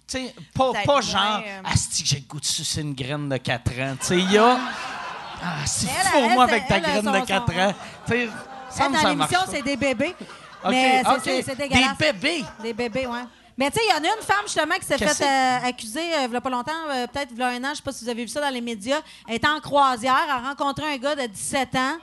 Tu sais, pas, pas genre,
euh,
Asti, que j'ai le goût de sucer une graine de 4 ans. Tu sais, il y a. Ah,
Elle,
fous-moi
elle,
avec ta
elle,
graine
son-
de 4
son-
ans. Tu sais, ça me
dans l'émission, c'est des bébés. Mais c'est-
OK.
c'est c'est dégueulasse.
Des bébés.
Des bébés, oui. Mais tu sais, il y en a une femme justement qui s'est
Qu'est-ce
fait euh, accuser euh, il y a pas longtemps, euh, peut-être il y a un an, je sais pas si vous avez vu ça dans les médias. Elle était en croisière, elle a rencontré un gars de 17 ans,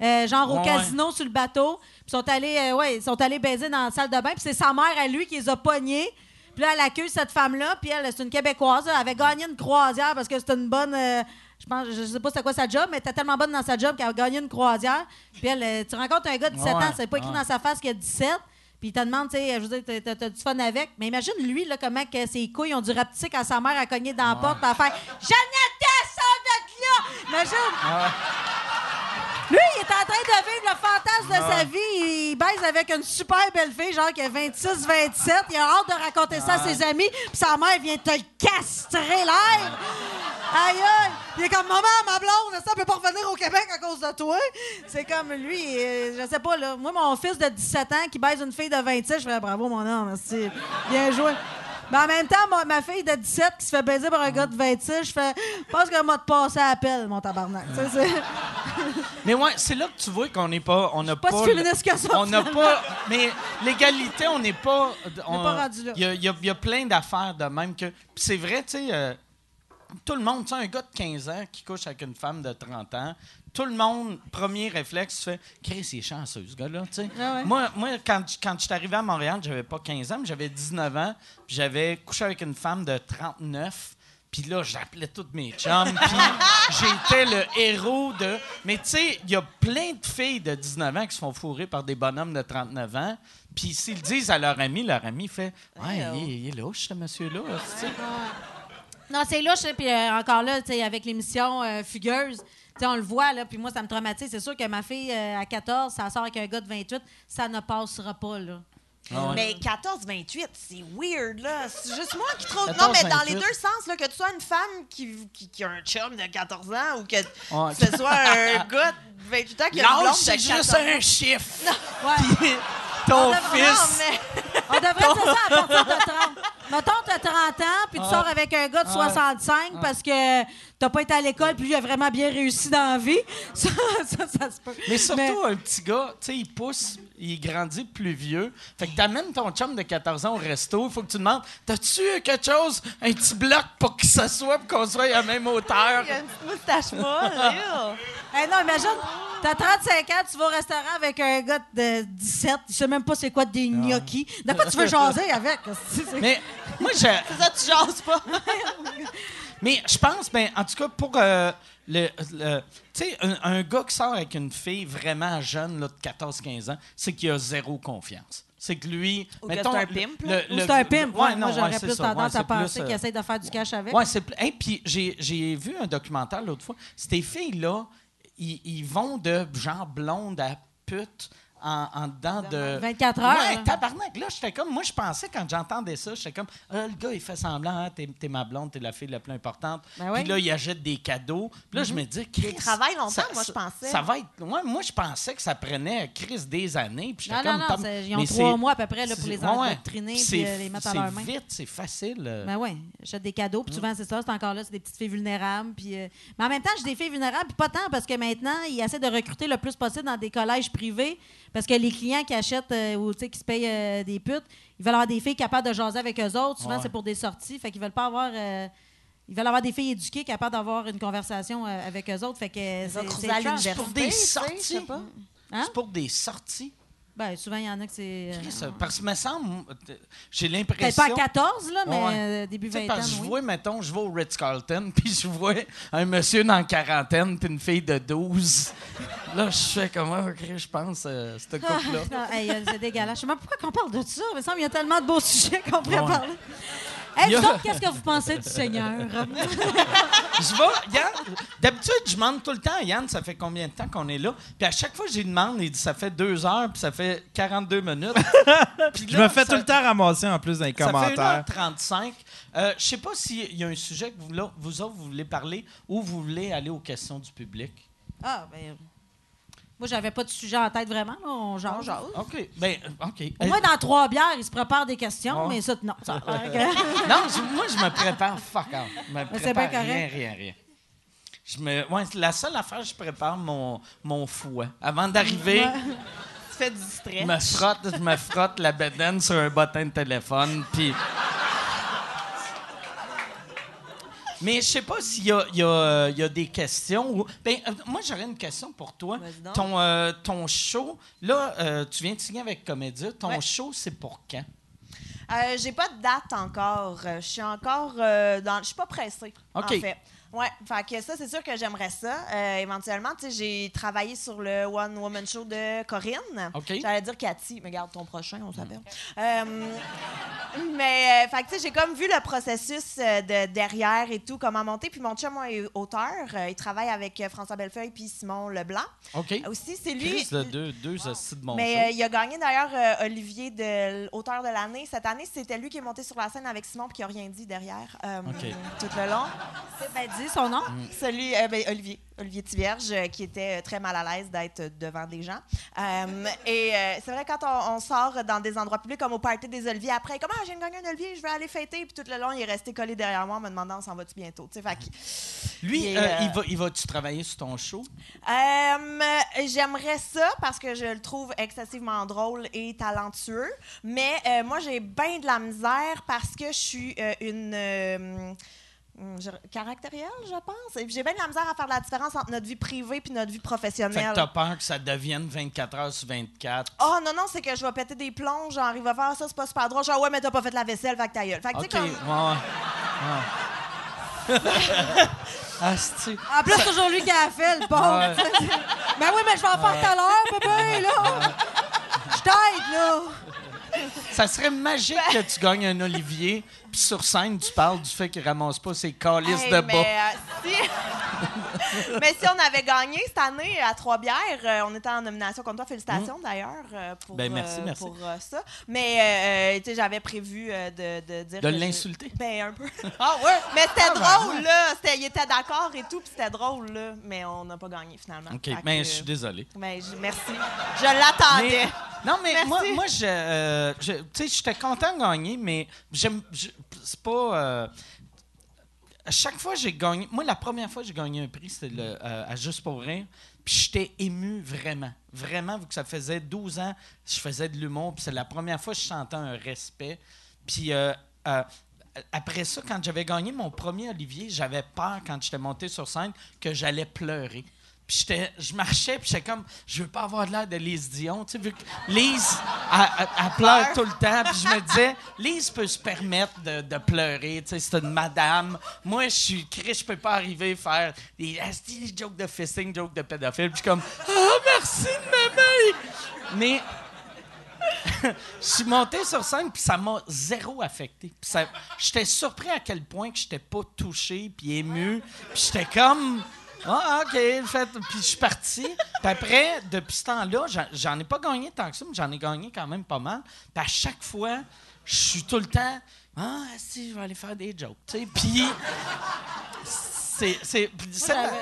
euh, genre au
Ouais.
casino sur le bateau. Puis ils sont allés, euh, ouais, ils sont allés baiser dans la salle de bain. Puis c'est sa mère à lui qui les a pognés. Puis là, elle accueille cette femme-là. Puis elle, c'est une Québécoise. Elle avait gagné une croisière parce que c'était une bonne. euh, je pense, je sais pas c'était quoi sa job, mais elle était tellement bonne dans sa job qu'elle a gagné une croisière. Puis elle, euh, tu rencontres un gars de 17
Ouais,
ans, c'est pas écrit
ouais.
dans sa face qu'il a 17. Puis il te demande, tu sais, je veux dire, t'as- du fun avec. Mais imagine lui, là, comment que ses couilles ont dû rapetisser quand sa mère a cogné dans la porte, à faire Jeannette, sors de là! Imagine! Lui, il est en train de vivre le fantasme de sa vie. Il baise avec une super belle fille, genre qui a 26, 27. Il a hâte de raconter ça à ses amis. Puis sa mère vient te le castrer l'air. Aïe, aïe. Il est comme, maman, ma blonde, ça peut pas revenir au Québec à cause de toi. C'est comme lui, euh, je sais pas, là. Moi, mon fils de 17 ans qui baise une fille de 26, je fais bravo, mon homme, merci. Bien joué. Mais en même temps, ma fille de 17 qui se fait baiser par un gars de 26, je fais, pense qu'elle m'a passé à appel, mon tabarnak.
Mais ouais, c'est là que tu vois qu'on n'est pas. On n'a
pas
pas.
si féministe que ça,
On n'a pas. Mais l'égalité, on n'est pas. On
pas rendu là.
Il y a, y y plein d'affaires de même que. Puis c'est vrai, tu sais. euh, tout le monde, tu sais, un gars de 15 ans qui couche avec une femme de 30 ans, tout le monde, premier réflexe, tu fais Chris, il est chanceux, ce gars-là. tu sais.
Ah ouais.
Moi, moi, quand, je- quand je suis arrivé à Montréal, j'avais pas 15 ans, mais j'avais 19 ans, puis j'avais couché avec une femme de 39. Puis là, j'appelais tous mes chums. Puis j'étais le héros de. Mais tu sais, il y a plein de filles de 19 ans qui se font fourrer par des bonhommes de 39 ans. Puis s'ils le disent à leur ami, leur ami fait Ouais, il, est- il est louche, ce monsieur-là. sais.
Non, c'est louche. Puis euh, encore là, tu sais, avec l'émission euh, Fugueuse, tu sais, on le voit, là, puis moi, ça me traumatise. C'est sûr que ma fille, euh, à 14, ça sort avec un gars de 28, ça ne passera pas, là.
Ah ouais.
Mais 14-28, c'est weird, là. C'est juste moi qui trouve.
14,
non, mais dans
28.
les deux sens, là, que tu sois une femme qui, qui, qui a un chum de 14 ans ou que
Ouais.
ce soit un gars de 28 ans qui a une
L'âge,
blonde
c'est juste
14
un chiffre. Puis ton
Non,
fils.
mais-
On devrait faire ça à partir de 30. Mettons, t'as 30 ans, puis tu sors avec un gars de 65 parce que t'as pas été à l'école, puis lui a vraiment bien réussi dans la vie. Ça, ça, ça se peut.
Mais surtout, un petit gars, tu sais, il pousse, il grandit plus vieux. Fait que t'amènes ton chum de 14 ans au resto, il faut que tu demandes T'as-tu quelque chose, un petit bloc pour qu'il s'assoie pour qu'on soit à la même hauteur?
Il y a une petite moustache molle.
Hey, non, imagine, t'as 35 ans, tu vas au restaurant avec un gars de 17, il sait même pas c'est quoi des gnocchis. De quoi tu veux jaser avec?
Mais moi, je.
C'est ça, tu jases pas.
Mais je pense, ben, en tout cas, pour euh, le. le- tu sais, un, un gars qui sort avec une fille vraiment jeune, là, de 14-15 ans, c'est qu'il a zéro confiance. C'est que lui.
Ou que
mettons,
c'est un pimp, là.
le-
Ou
le-
c'est un pimp.
Ouais,
Ouais,
non,
moi, j'aurais
ouais, c'est
plus
ça.
tendance
Ouais,
à
c'est plus,
penser
euh,
qu'il essaie de faire du cash avec.
Ouais, c'est hey, puis j'ai, j'ai vu un documentaire l'autre fois. Ces filles-là, ils, vont de genre blonde à pute en, en dedans de.
24 heures,
Ouais, tabarnak. Là, j'étais comme. Moi, je pensais quand j'entendais ça, j'étais comme. Ah, le gars, il fait semblant, hein, t'es, t'es ma blonde, t'es la fille la plus importante.
Ben
Puis là, il achète des cadeaux. Puis là, je me dis. Chris,
Il travaille longtemps,
ça-
moi, je pensais.
Ça va être. Ouais, moi, je pensais que ça prenait Chris des années. Puis j'étais
Non, non,
comme.
non, c'est- ils ont trois
c'est-
mois à peu près là, pour
c'est-
les
ouais, ouais.
endoctriner
Puis
puis
c'est-
euh, les mettre à
c'est
leurs mains.
vite, c'est facile. euh.
Ben oui, j'achète des cadeaux, puis souvent c'est ça, c'est encore là, c'est des petites filles vulnérables. Puis, euh, Mais en même temps, j'ai des filles vulnérables, puis pas tant, parce que maintenant, ils essaient de recruter le plus possible dans des collèges privés, parce que les clients qui achètent euh, ou tu sais, qui se payent euh, des putes, ils veulent avoir des filles capables de jaser avec eux autres. Souvent,
Ouais.
c'est pour des sorties, fait qu'ils veulent pas avoir. euh, Ils veulent avoir des filles éduquées capables d'avoir une conversation euh, avec eux autres. Fait que c'est
pour des sorties.
Hein?
C'est pour des sorties.
Ben, souvent, il y en a que c'est. euh,
Parce que me semble, j'ai
Peut-être
l'impression.
pas à 14, là, mais
Ouais.
euh, début
Tu sais,
20
parce
ans.
que je
oui.
vois, mettons, je vais au Ritz-Carlton, puis je vois un monsieur dans la quarantaine, puis une fille de 12. Là, je fais comment, Chris, je pense, euh, cette couple-là.
Non, hey, euh, c'est dégueulasse. Je sais pas pourquoi on parle de ça. Il me semble qu'il y a tellement de beaux sujets qu'on pourrait
Ouais.
parler. Hey, autres, qu'est-ce que vous pensez du Seigneur?
Je vais, Yann, d'habitude, je demande tout le temps à Yann, ça fait combien de temps qu'on est là? Puis à chaque fois, je lui demande, il dit, ça fait deux heures, puis ça fait 42 minutes. Puis
Je me fais
ça-
tout le temps ramasser en plus dans les
Ça fait
commentaires.
1h35. Euh, je sais pas s'il y a un sujet que vous, là, vous autres, vous voulez parler ou vous voulez aller aux questions du public.
Ah, ben. Moi, j'avais pas de sujet en tête vraiment. Là. On jase.
On jase.
OK. Ben, OK.
Au moins, dans trois bières, ils se préparent des questions, mais ça, non. Ça
Non, je- moi, je me prépare fuck off. Je me prépare
bien
rien,
correct.
rien, rien. Je me, ouais, la seule affaire, je prépare mon, mon fouet. Avant d'arriver,
Tu fais du stress.
je me frotte, je me frotte la bedaine sur un bottin de téléphone, puis... Mais je sais pas s'il y a, il y a, il y a des questions. Ou... Ben, euh, moi, j'aurais une question pour toi. Ton, euh, ton show, là, euh, tu viens de signer avec Comédia. Ton
Ouais.
show, c'est pour quand?
J'ai pas de date encore. Je suis encore dans. Je suis pas pressée.
OK.
En fait. Ouais, fait que ça, c'est sûr que j'aimerais ça. Euh, éventuellement, tu sais, j'ai travaillé sur le One Woman Show de Corinne.
OK.
J'allais dire Cathy, mais regarde ton prochain, on s'appelle. Euh, mais, euh, fait que, tu sais, j'ai comme vu le processus de derrière et tout, comment monter. Puis mon chum, moi, est auteur. Il travaille avec François Bellefeuille puis Simon Leblanc.
OK.
Aussi, c'est lui.
Chris, le deux, deux de mon
Mais euh, il a gagné d'ailleurs euh, Olivier de l'auteur de l'année. Cette année, c'était lui qui est monté sur la scène avec Simon puis qui a rien dit derrière euh,
OK.
tout le long.
Ben, dis son nom?
Celui, euh, ben, Olivier, Olivier Tivierge, euh, qui était euh, très mal à l'aise d'être devant des gens. Et c'est vrai, quand on, on sort dans des endroits publics, comme au party des Oliviers, après, comme, ah, j'ai gagné un Olivier, je vais aller fêter. Puis tout le long, il est resté collé derrière moi en me demandant, on s'en va-tu bientôt? Tu sais, fait que-
Lui,
il
euh, il va, il va-tu travailler sur ton show?
J'aimerais ça parce que je le trouve excessivement drôle et talentueux. Mais moi, j'ai bien de la misère parce que je suis une. Euh, hum, je- pense. J'ai bien de la misère à faire la différence entre notre vie privée et notre vie
Fait que
professionnelle.
t'as peur que ça devienne 24 heures sur 24.
Oh non, non, c'est que je vais péter des plombs, genre, il va faire ça, c'est pas super drôle. Genre, ouais, mais t'as pas fait la vaisselle, fait que ta gueule. Fait que, tu sais, comme.
ouais. Asti.
En plus, c'est toujours lui qui a fait, le pauvre.
Ouais.
ben oui, mais je vais en faire tout à l'heure, bébé, là. Je t'aide, là.
Ça serait magique que tu gagnes un Olivier, puis sur scène, tu parles du fait qu'il ramasse pas ses calices
Hey,
de
mais,
bas.
euh, si... mais si on avait gagné cette année à Trois-Bières, euh, on était en nomination contre toi. Félicitations d'ailleurs euh, pour,
Ben, merci,
euh,
merci.
pour ça. Mais euh, j'avais prévu de, de dire.
De l'insulter?
Ben, un peu.
Ah ouais?
Mais c'était
Ah, ben,
drôle, là. Il était d'accord et tout, puis c'était drôle, là. Mais on n'a pas gagné finalement.
OK, mais
que-
je suis désolé.
Ben, je- merci. Je l'attendais.
Non, mais
Merci.
moi, moi je, euh, je- tu sais, j'étais content de gagner, mais j'aime, c'est pas. euh, à chaque fois j'ai gagné, moi la première fois que j'ai gagné un prix, c'était euh, à Juste pour rire, puis j'étais ému vraiment, vraiment, vu que ça faisait 12 ans, je faisais de l'humour, puis c'est la première fois que je sentais un respect, puis. euh, euh, après ça, quand j'avais gagné mon premier Olivier, j'avais peur quand j'étais monté sur scène que j'allais pleurer. Puis je marchais, puis j'étais comme, je veux pas avoir l'air de Lise Dion, tu sais, vu que Lise, elle, elle- elle pleure tout le temps, puis je me disais, Lise peut se permettre de, de pleurer, tu sais, c'est une madame. Moi, je suis Chris, je peux pas arriver à faire des, jokes de fisting, jokes de pédophile, puis je suis comme, ah, merci de m'aimer! Mais je suis monté sur scène, puis ça m'a zéro affecté. J'étais surpris à quel point que j'étais pas touché, puis ému. Puis j'étais comme... Ah, OK, fait. Puis je suis parti. Puis après, depuis ce temps-là, j'en- ai pas gagné tant que ça, mais j'en ai gagné quand même pas mal. Puis à chaque fois, je suis tout le temps... Ah, si, je vais aller faire des jokes, tu sais. Puis... C'est...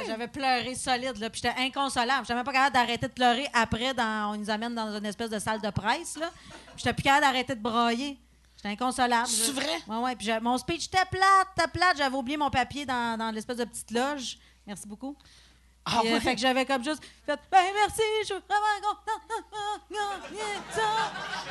j'avais- pleuré solide, là, puis j'étais inconsolable. J'étais même pas capable d'arrêter de pleurer. Après, dans, on nous amène dans une espèce de salle de presse, là. J'étais plus capable d'arrêter de brailler. J'étais inconsolable.
C'est
Je-
vrai?
Ouais, ouais. Puis mon speech était plate, était plate. J'avais oublié mon papier dans, dans l'espèce de petite loge. Merci beaucoup.
Ah
Puis, euh, fait que j'avais comme juste fait Ben merci, je suis vraiment content d'avoir gagné ça.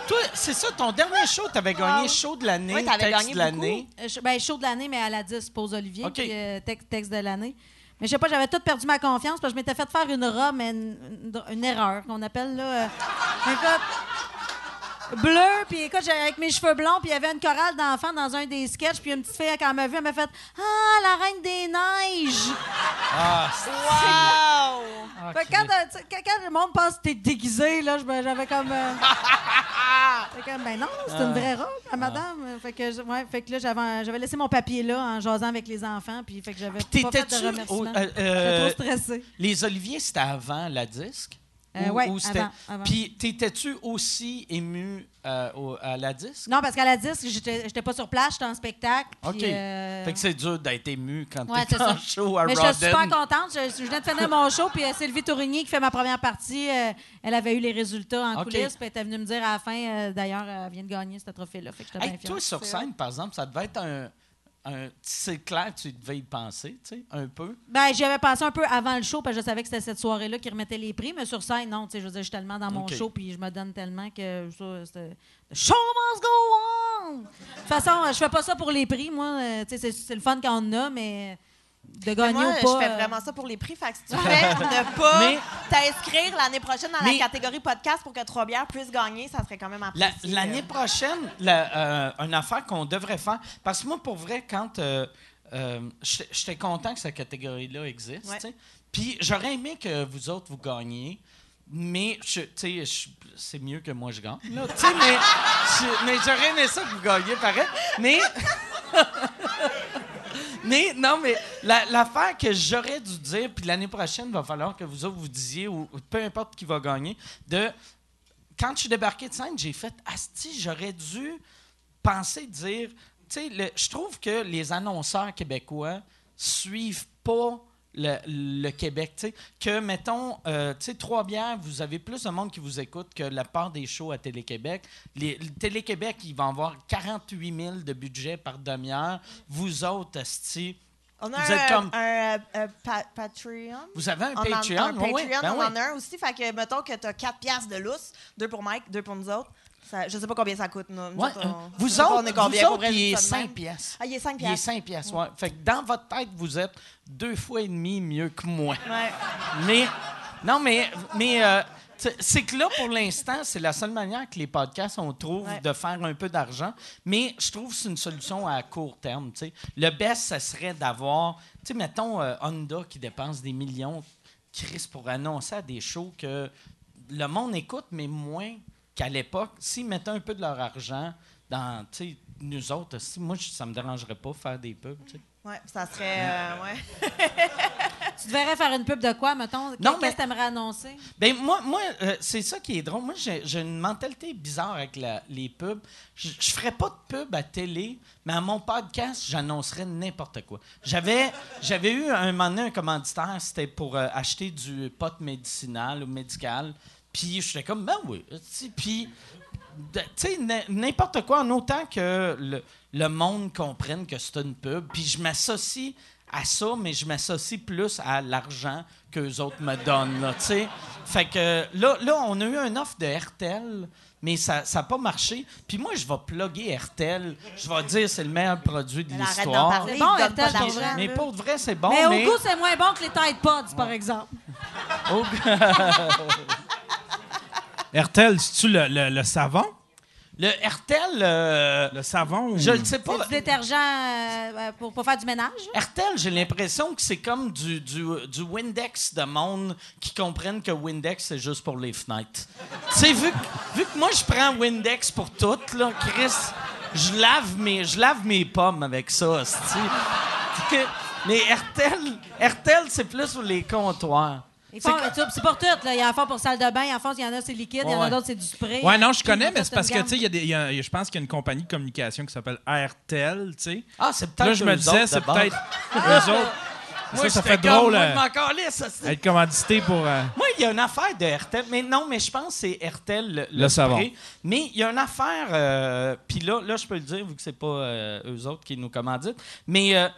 Toi, c'est ça, ton dernier show, t'avais gagné show de l'année, texte
gagné
de l'année.
Euh, ben, show de l'année, mais à la 10, pause Olivier, puis euh, texte, texte de l'année. Mais je sais pas, j'avais tout perdu ma confiance parce que je m'étais fait faire une robe, mais une, une- une erreur qu'on appelle, là. Bleu, puis écoute, j'avais avec mes cheveux blonds, puis il y avait une chorale d'enfants dans un des sketchs, puis une petite fille, quand elle m'a vu, elle m'a fait Ah, la reine des neiges!
Wow!
Fait que quand, euh, quand- quand le monde pense que t'es déguisé, là, j'avais comme. euh, Fait comme, ben non, c'est une vraie robe, la madame. Fait que, ouais, fait que là, j'avais, j'avais laissé mon papier là en jasant avec les enfants, puis fait que j'avais pas fait de
t'étais-tu
remerciements.
euh, euh,
trop stressée.
Les Oliviers, c'était avant la disque?
Euh,
Ou-
ouais,
ou c'était-
avant, avant.
Puis t'étais-tu aussi ému euh, au- à la disque?
Non, parce qu'à la disque, j'étais, j'étais pas sur place, j'étais en spectacle.
OK.
euh,
Fait que c'est dur d'être ému quand
Ouais,
t'es en show à
Mais j'étais super contente. Je, je venais de finir mon show, puis euh, Sylvie Tourigny, qui fait ma première partie, euh, elle avait eu les résultats en coulisses, puis elle était venue me dire à la fin, euh, d'ailleurs, elle vient de gagner ce trophée-là. Fait que j'étais
Hey,
bien fière.
toi, sur scène, par exemple, ça devait être un... c'est clair, tu devais y penser, tu sais, un peu.
Ben, j'y avais pensé un peu avant le show, parce que je savais que c'était cette soirée-là qui remettait les prix, mais sur scène, non, tu sais, je veux dire, je suis tellement dans mon show, puis je me donne tellement que c'était... Show must go on! De toute façon, je fais pas ça pour les prix, moi, euh, tu sais, c'est, c'est le fun qu'on a, mais de gagner
Moi,
ou pas...
je fais
euh,
vraiment ça pour les prix. Fait que si tu fais ne pas
Mais-
t'inscrire l'année prochaine dans
Mais-
la catégorie podcast pour que Trois Bières puisse gagner, ça serait quand même
La-
apprécié.
L'année prochaine, la- euh, une affaire qu'on devrait faire. Parce que moi, pour vrai, quand. euh, euh, J'étais content que cette catégorie-là existe.
Ouais.
Puis j'aurais aimé que vous autres, vous gagniez. Mais je- tu sais, je- c'est mieux que moi je gagne. là, mais je- mais j'aurais aimé ça que vous gagniez, pareil. Mais. Non, mais la- l'affaire que j'aurais dû dire, puis l'année prochaine, il va falloir que vous autres vous disiez, ou peu importe qui va gagner, de quand je suis débarqué de scène, j'ai fait Asti, j'aurais dû penser dire. Tu sais, je trouve que les annonceurs québécois suivent pas le, le Québec. Tu sais, que, mettons, euh, tu sais, Trois-Bières, vous avez plus de monde qui vous écoute que la part des shows à Télé-Québec. Les, le Télé-Québec, ils vont avoir 48 000 de budget par demi-heure. Vous autres, Asti,
On a
Vous
un,
êtes comme-
un, pa- Patreon.
vous avez un
On en-
Patreon?
un. Patreon,
Ben
on
ouais.
en a un aussi. Fait que, mettons que tu as 4 piastres de lousse, deux pour Mike, deux pour nous autres. Ça, je sais pas combien ça coûte. Nous, Nous
Ouais,
autres, on- je
vous autres,
on est combien,
vous autres,
vrai,
il est
ça de même.
5 piastres.
Ah, il est 5
Il est
piastres.
5 piastres, ouais. Fait que dans votre tête, vous êtes deux fois et demi mieux que moi.
Ouais.
Mais, non, mais, mais euh, C'est- que là, pour l'instant, c'est la seule manière que les podcasts, on trouve
Ouais.
de faire un peu d'argent. Mais je trouve que c'est une solution à court terme. tu sais. Le best, ça serait d'avoir, tu sais, mettons, euh, Honda qui dépense des millions, Chris, pour annoncer à des shows que le monde écoute, mais moins qu'à l'époque. S'ils mettaient un peu de leur argent dans, tu sais, nous autres, si moi, je- ça me dérangerait pas de faire des pubs. tu sais.
Ouais, ça serait. euh, ouais.
Tu devrais faire une pub de quoi, mettons?
Non,
Qu'est-ce
mais-
que t'aimerais annoncer?
Ben moi, moi euh, c'est ça qui est drôle. Moi, j'ai j'ai une mentalité bizarre avec la- les pubs. Je je ferais pas de pub à télé, mais à mon podcast, j'annoncerais n'importe quoi. J'avais j'avais eu un moment donné un commanditaire, c'était pour euh, acheter du pot médicinal ou médical. Puis j'étais comme, ben oui. Puis, tu sais, n'importe quoi, en autant que le, le monde comprenne que c'est une pub. Puis je m'associe à ça, mais je m'associe plus à l'argent qu'eux autres me donnent. Là, tu sais. fait que là, là, on a eu un offre de RTL, mais ça n'a pas marché. Puis moi, je vais plugger RTL. Je vais dire c'est le meilleur produit de l'histoire.
bon, RTL,
d'argent.
Mais pour de vrai, c'est bon.
mais
mais
au goût, c'est moins bon que les Tide Pods, par exemple.
au-
RTL, c'est-tu le, le- le savon?
le RTL, euh,
Le savon? ou-
je ne sais pas.
C'est du détergent euh, euh, pour, pour faire du ménage?
RTL, j'ai l'impression que c'est comme du, du, du Windex de monde qui comprennent que Windex, c'est juste pour les fenêtres. tu sais, vu, que- vu que moi, je prends Windex pour tout, là, Chris, je lave mes, je lave mes pommes avec ça. Mais RTL, RTL c'est plus pour les comptoirs.
C'est pour tout. Là. Il y en a fort pour salle de bain. En France, il y en a, c'est liquide. Il y en a d'autres, c'est du spray.
Ouais, non, je connais, mais c'est parce que, tu sais, il y a des- il y a- je pense qu'il y a une compagnie de communication qui s'appelle RTL, tu sais.
Ah, c'est peut-être
Là, je me disais, c'est peut-être eux autres.
Moi,
ça, ça fait drôle
moi,
euh, être commandité pour. euh,
Moi, il y a une affaire de RTL. Mais non, mais je pense que c'est RTL le,
Le savon.
spray. Mais il y a une affaire. euh, Puis là, là, je peux le dire, vu que c'est pas euh, eux autres qui nous commanditent. Mais.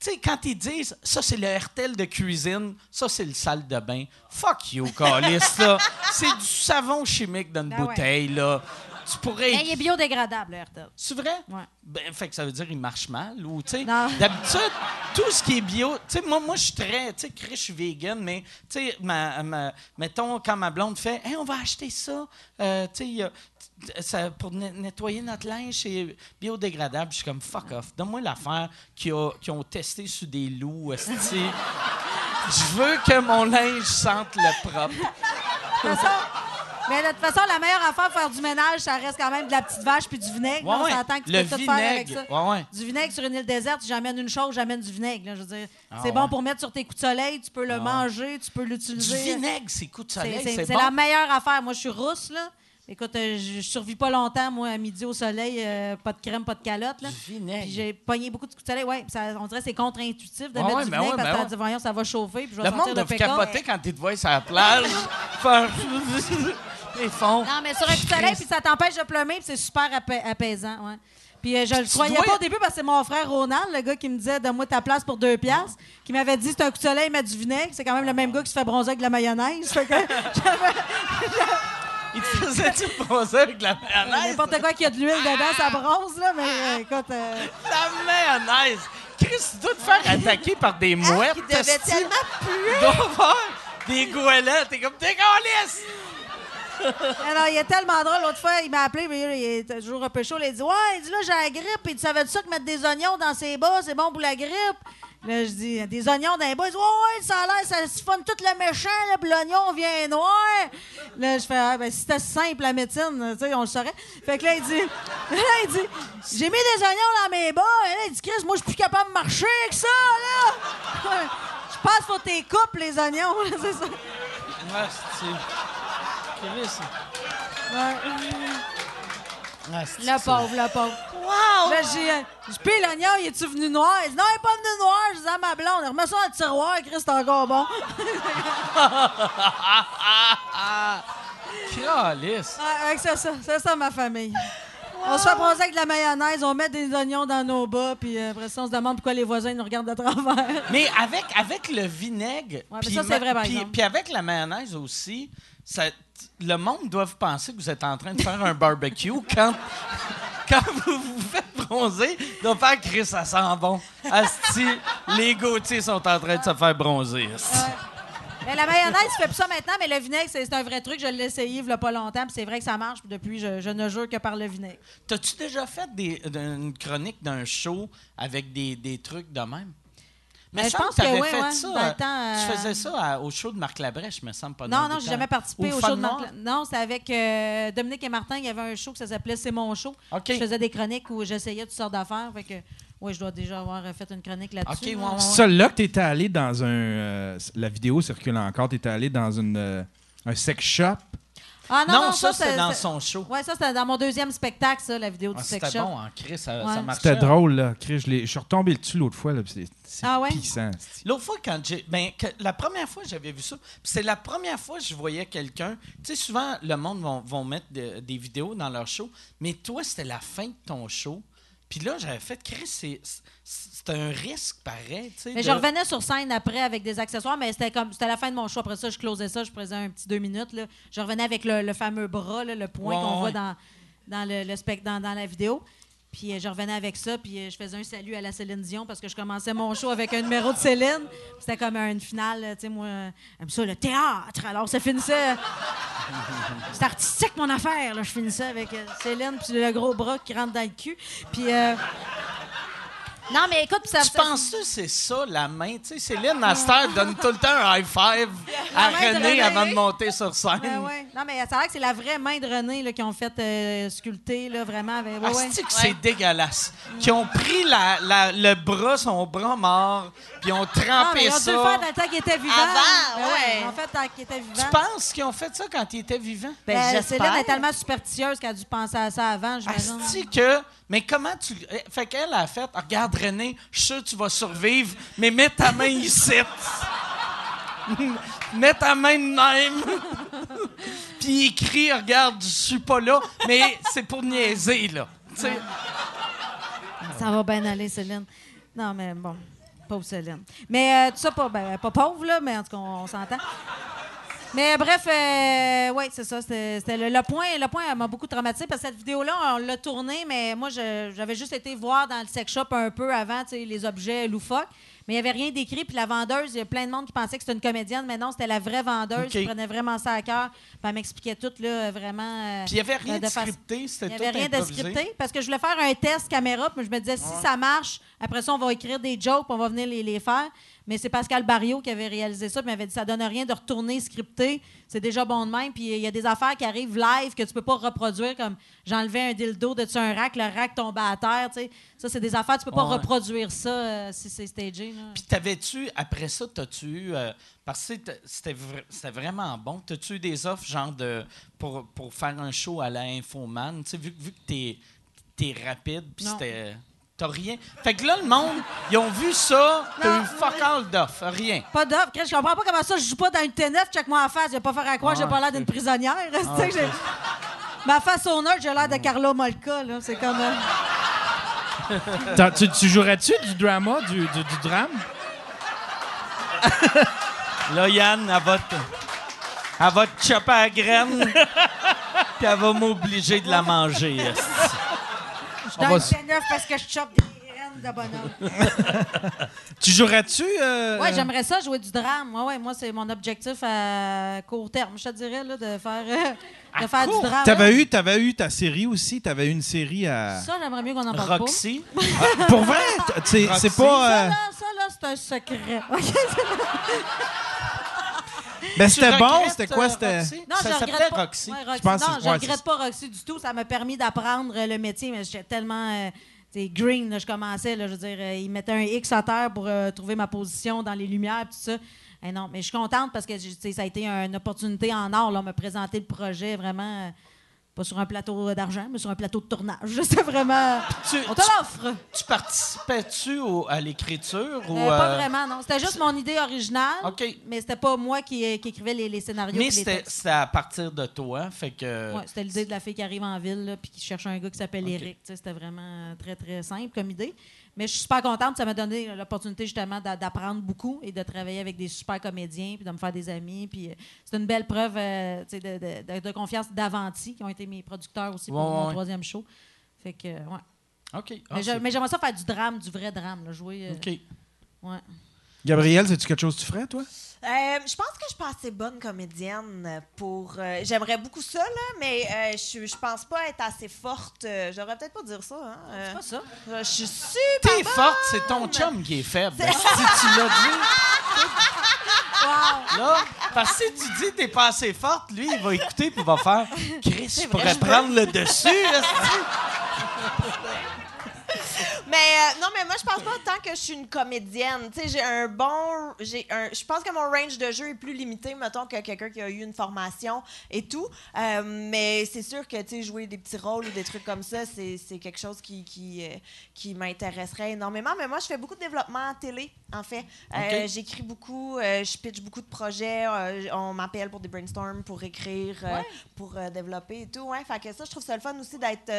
Tu sais, quand ils disent ça, c'est le RTL de cuisine, ça, c'est le salle de bain. Fuck you, Calis, là. C'est du savon chimique dans une
Ben ouais.
bouteille, là. Tu pourrais.
Il est biodégradable, le RTL.
C'est vrai?
Ouais.
Ben, fait que ça veut dire qu'il marche mal ou, tu sais,
Non.
d'habitude, tout ce qui est bio, tu sais, moi, moi je suis très, tu sais, je suis vegan, mais, tu sais, ma, ma- mettons, quand ma blonde fait, hey, on va acheter ça, euh, tu sais, ça, pour ne- nettoyer notre linge, c'est biodégradable. Je suis comme, fuck off, donne-moi l'affaire qui, a- qui ont testé sur des loups. Je veux que mon linge sente le propre.
De toute façon, mais de toute façon, la meilleure affaire pour faire du ménage, ça reste quand même de la petite vache puis du vinaigre.
Ouais,
on
ouais.
s'entend que tu
Le
peux tout faire avec ça.
vinaigre, ouais, ouais.
Du vinaigre sur une île déserte, si j'amène une chose, j'amène du vinaigre. là. je veux dire,
Ah,
c'est bon pour mettre sur tes coups de soleil, tu peux le
Ah.
manger, tu peux
Du
l'utiliser.
vinaigre, c'est coup de soleil,
C'est
c'est
c'est
bon.
la meilleure affaire. Moi, je suis rousse, là. Écoute, euh, je survis pas longtemps, moi, à midi au soleil, euh, pas de crème, pas de calotte. Là.
Du vinaigre.
Puis j'ai pogné beaucoup de coups de soleil. Ouais, puis ça, on dirait que c'est contre-intuitif de
Ouais,
mettre
ouais,
du
ben
vinaigre
ouais,
parce
ben
que
ouais.
tu voyons, ça va chauffer. Puis je vais
Le monde doit capoter quand ils te voient sur la plage. faire... Ils font...
Non, mais sur un coup de soleil, puis ça t'empêche de plumer, puis c'est super apa- apaisant. Ouais. Puis euh, je le
tu
croyais pas au début parce que c'est mon frère Ronald, le gars qui me disait Donne-moi ta place pour deux piastres, qui m'avait dit c'est un coup de soleil, mettre du vinaigre. C'est quand même le même gars qui se fait bronzer avec de la mayonnaise. Fait que
Ils te faisaient-tu bronzer avec de la mayonnaise?
N'importe quoi qui a de l'huile dedans, ça bronze, là, mais euh, écoute. euh,
La mayonnaise! Chris, tu dois te faire attaquer par des mouettes.
qui devait tellement puer.
Tu dois avoir des goélettes. T'es comme, dégueulasse!
Alors, il est tellement drôle. L'autre fois, il m'a appelé, mais il était toujours un peu chaud. Il dit Ouais, il dit là, j'ai la grippe. Il dit Ça veut dire ça que mettre des oignons dans ses bas, c'est bon pour la grippe. Là, je dis Des oignons dans les bas. Il dit Ouais, ouais, ça a l'air, ça siphonne tout le méchant, là, puis l'oignon vient noir. Là, je fais Ah, ben, si c'était simple, la médecine, tu sais, on le saurait. Fait que là, il dit Là, il dit J'ai mis des oignons dans mes bas. Et là, il dit Chris, moi, je suis plus capable de marcher avec ça, là. Je pense qu'il faut tes coupes, les oignons, là, c'est ça.
Ah, c'est... Chris.
Ouais.
Ah,
Le pauvre, le pauvre.
Wow!
Là, j'ai. euh, Je paye l'oignon, il est-tu venu noir? Il dit non, il n'est pas venu noir. Je dis à ma blonde, remets ça dans le tiroir, Chris, c'est encore bon. Ouais, ouais, c'est ça, c'est ça ma famille. On se fait bronzer avec de la mayonnaise, on met des oignons dans nos bas, puis euh, après ça, on se demande pourquoi les voisins nous regardent de travers.
Mais avec, avec le vinaigre,
mais
puis
ça, c'est
ma-
vrai, par
puis-
exemple.
puis avec la mayonnaise aussi, ça, le monde doit penser que vous êtes en train de faire un barbecue quand, quand vous vous faites bronzer. Doivent faire Chris, ça sent bon. Asti, les Gauthier sont en train de se faire bronzer.
Mais la mayonnaise, je fais plus ça maintenant, mais le vinaigre, c'est c'est un vrai truc. Je l'ai essayé il y a pas longtemps, puis c'est vrai que ça marche. Puis depuis, je, je ne jure que par le vinaigre.
T'as-tu déjà fait des, une chronique d'un show avec des, des trucs de même? Mais
Euh, je pense que oui,
fait
ouais,
ça.
dans le
euh,
temps,
Tu
euh,
faisais ça à- au show de Marc Labrèche, me semble pas.
Non, non, j'ai jamais participé au, show de Marc.
Marc
Non, c'était avec euh, Dominique et Martin. Il y avait un show qui s'appelait C'est mon show. Je faisais des chroniques où j'essayais toutes sortes d'affaires. Fait que, oui, je dois déjà avoir euh, fait une chronique là-dessus.
OK, ouais,
là.
ouais, ouais.
Celle-là que t'étais allé dans un. euh, la vidéo circule encore. T'étais allé dans une, euh, un sex shop?
Ah non,
Non,
non,
ça, c'était dans son show.
Ouais, ça, c'était dans mon deuxième spectacle, ça, la vidéo
Ah,
du sex
C'était bon, en Chris, ça,
Ouais.
ça marchait.
C'était drôle, là. Chris, je, je suis retombé dessus l'autre fois, là. puis C'est
Ah ouais?
pissant.
L'autre fois, quand j'ai. Ben, que- la première fois, j'avais vu ça. puis C'est la première fois que je voyais quelqu'un. Tu sais, souvent, le monde vont, vont mettre de- des vidéos dans leur show, mais toi, c'était la fin de ton show. Puis là, j'avais fait, Chris, c'est c'est un risque pareil. tu sais,
Mais
de-
je revenais sur scène après avec des accessoires, mais c'était comme c'était la fin de mon show. Après ça, je closais ça, je faisais un petit deux minutes. Là. Je revenais avec le, le fameux bras, là, le point
Ouais,
qu'on
ouais.
voit dans, dans, le, le spec- dans, dans la vidéo. Puis euh, je revenais avec ça, puis euh, je faisais un salut à la Céline Dion parce que je commençais mon show avec un numéro de Céline. C'était comme une finale, tu sais, moi, j'aime ça, le théâtre. Alors ça finissait. C'est artistique mon affaire, là. Je finissais avec euh, Céline, puis le gros bras qui rentre dans le cul. Puis. euh, Non, mais écoute, ça.
Tu penses que c'est ça, la main? Tu sais, Céline Naster donne tout le temps un high five à
de
René
René.
avant de monter sur scène.
Ben ouais. Non, mais c'est vrai que c'est la vraie main de René là, qui ont fait euh, sculpter, là, vraiment. Avec... ouais, ouais.
c'est que c'est dégueulasse. Qui ont pris la, la- le bras, son bras mort, puis ont
Non, mais
trempé
ils ont dû
ça.
le faire dans le temps qu'il était vivant.
Avant,
Ben
ouais.
Ils ont fait tant qu'il était
Tu
vivant.
penses qu'ils ont fait ça quand il était vivant?
Ben,
Ben. Céline est tellement superstitieuse qu'elle a dû penser à ça avant, j'imagine.
Que. Mais comment tu. eh, Fait qu'elle a fait. Regarde, René, je suis sûr que tu vas survivre, mais mets ta main ici. mets ta main de même. Puis il crie, regarde, je suis pas là, mais c'est pour niaiser, là. Tu sais.
Ça va bien aller, Céline. Non, mais bon, pauvre Céline. Mais euh, tout ça, pas, ben, pas pauvre, là, mais en tout cas, on s'entend. Mais bref, euh, oui, c'est ça. C'était le, le point. Le point m'a beaucoup traumatisé parce que cette vidéo-là, on l'a tournée, mais moi, j'avais juste été voir dans le sex shop un peu avant les objets loufoques. Mais il n'y avait rien d'écrit. Puis la vendeuse, il y a plein de monde qui pensait que c'était une comédienne, mais non, c'était la vraie vendeuse
OK.
qui prenait vraiment ça à cœur. Puis elle m'expliquait tout, là, vraiment. euh,
Puis il n'y avait rien
euh,
de, scripté,
il
c'était
n'y
tout
avait rien de scripté parce que je voulais faire un test caméra. Puis je me disais, si ça marche, après ça, on va écrire des jokes, puis on va venir les, les faire. Mais c'est Pascal Barrio qui avait réalisé ça. Puis il m'avait dit, ça donne rien de retourner scripté. C'est déjà bon de même. Puis il y a des affaires qui arrivent live que tu peux pas reproduire, comme j'enlevais un dildo de dessus un rack, le rack tombait à terre. tu sais. Ça, c'est des affaires, tu peux pas
Ouais.
reproduire ça euh, si c'est stagé.
Puis t'avais-tu, après ça, t'as-tu eu. euh, parce que c'était- c'était vra- c'était vraiment bon. T'as-tu eu des offres, genre, de, pour, pour faire un show à la Infoman? Tu sais, vu, vu que t'es es rapide, puis c'était. T'as rien. Fait que là, le monde, ils ont vu ça, t'as eu fuck all d'offres, rien.
Pas d'offre. Chris, Je comprends pas comment ça, je joue pas dans une T9, check moi en face. Je vais pas faire à croire j'ai
Ah,
pas l'air d'une prisonnière. J'ai- Ma face au nerd, j'ai l'air de Carla Molka. là. C'est comme. euh,
Tu, tu jouerais-tu du drama, du, du, du drame?
Là, Yann, elle va te, elle va te chopper à la graine, puis elle va m'obliger de la manger.
Je dans
va
une
s-
T9 parce que je chope des graines de bonhomme.
Tu jouerais-tu? euh,
Ouais, j'aimerais ça jouer du drame. Ouais, ouais, moi, c'est mon objectif à court terme, je te dirais, là, de faire, euh, de faire
court?
du drame.
T'avais eu, t'avais eu ta série aussi? T'avais eu une série à.
Ça, j'aimerais mieux qu'on en parle
Roxy.
Pour vrai? C'est
pas.
pas.
Ça,
euh,
là, ça, là, c'est un secret.
Ben, c'était bon, c'était quoi?
euh,
C'était.
Roxy?
Non,
ça
je
s'appelait
regrette pas.
Roxy.
Ouais, Roxy.
Je pense que
non, je
ouais,
regrette pas Roxy du tout. Ça m'a permis d'apprendre euh, le métier, mais j'étais tellement euh, green. là, je commençais, là, je veux dire, euh, ils mettaient un X à terre pour euh, trouver ma position dans les lumières, tout ça. Eh non, mais je suis contente parce que ça a été une opportunité en or, là, me présenter le projet vraiment. Pas sur un plateau d'argent, mais sur un plateau de tournage. C'était vraiment.
Tu-
On te
tu-
l'offre!
Tu participais-tu à l'écriture ou
Euh, pas
euh,
vraiment, non. C'était juste mon idée originale.
OK.
Mais c'était pas moi qui, euh, qui écrivais les, les scénarios.
Mais c'était à partir de toi, fait que
Ouais, c'était l'idée de la fille qui arrive en ville puis qui cherche un gars qui s'appelle. Eric. C'était vraiment très, très simple comme idée. Mais je suis super contente. Ça m'a donné l'opportunité justement d'a- d'apprendre beaucoup et de travailler avec des super comédiens puis de me faire des amis. Puis euh, c'est une belle preuve euh, de, de- de- de confiance d'Avanti, qui ont été mes producteurs aussi pour
Ouais,
mon
ouais.
troisième show. Fait que, ouais.
OK. Ah,
mais j'aimerais ça faire du drame, du vrai drame. là, jouer. euh,
OK.
ouais.
Gabriel, c'est-tu quelque chose que tu ferais, toi?
Euh, je pense que je suis pas assez bonne comédienne pour. euh, J'aimerais beaucoup ça, là, mais euh, je, je pense pas être assez forte. euh, J'aurais peut-être pas dire ça. Hein, euh,
C'est pas ça.
je suis super.
T'es forte, c'est ton chum qui est faible. Si tu l'as dit. Là, parce que si tu dis t'es pas assez forte, lui, il va écouter et il va faire Chris, je pourrais prendre le dessus. esti.
Mais euh, non, mais moi, je pense pas autant que je suis une comédienne. Tu sais, j'ai un bon. j'ai un. Je pense que mon range de jeu est plus limité, mettons, que quelqu'un qui a eu une formation et tout. Euh, mais c'est sûr que, tu sais, jouer des petits rôles ou des trucs comme ça, c'est c'est quelque chose qui, qui, euh, qui m'intéresserait énormément. Mais moi, je fais beaucoup de développement en télé, en fait. Euh. J'écris beaucoup, euh, je pitch beaucoup de projets. euh, on m'appelle pour des brainstorms, pour écrire, euh, pour euh, développer et tout. Ouais, fait que ça, je trouve ça le fun aussi d'être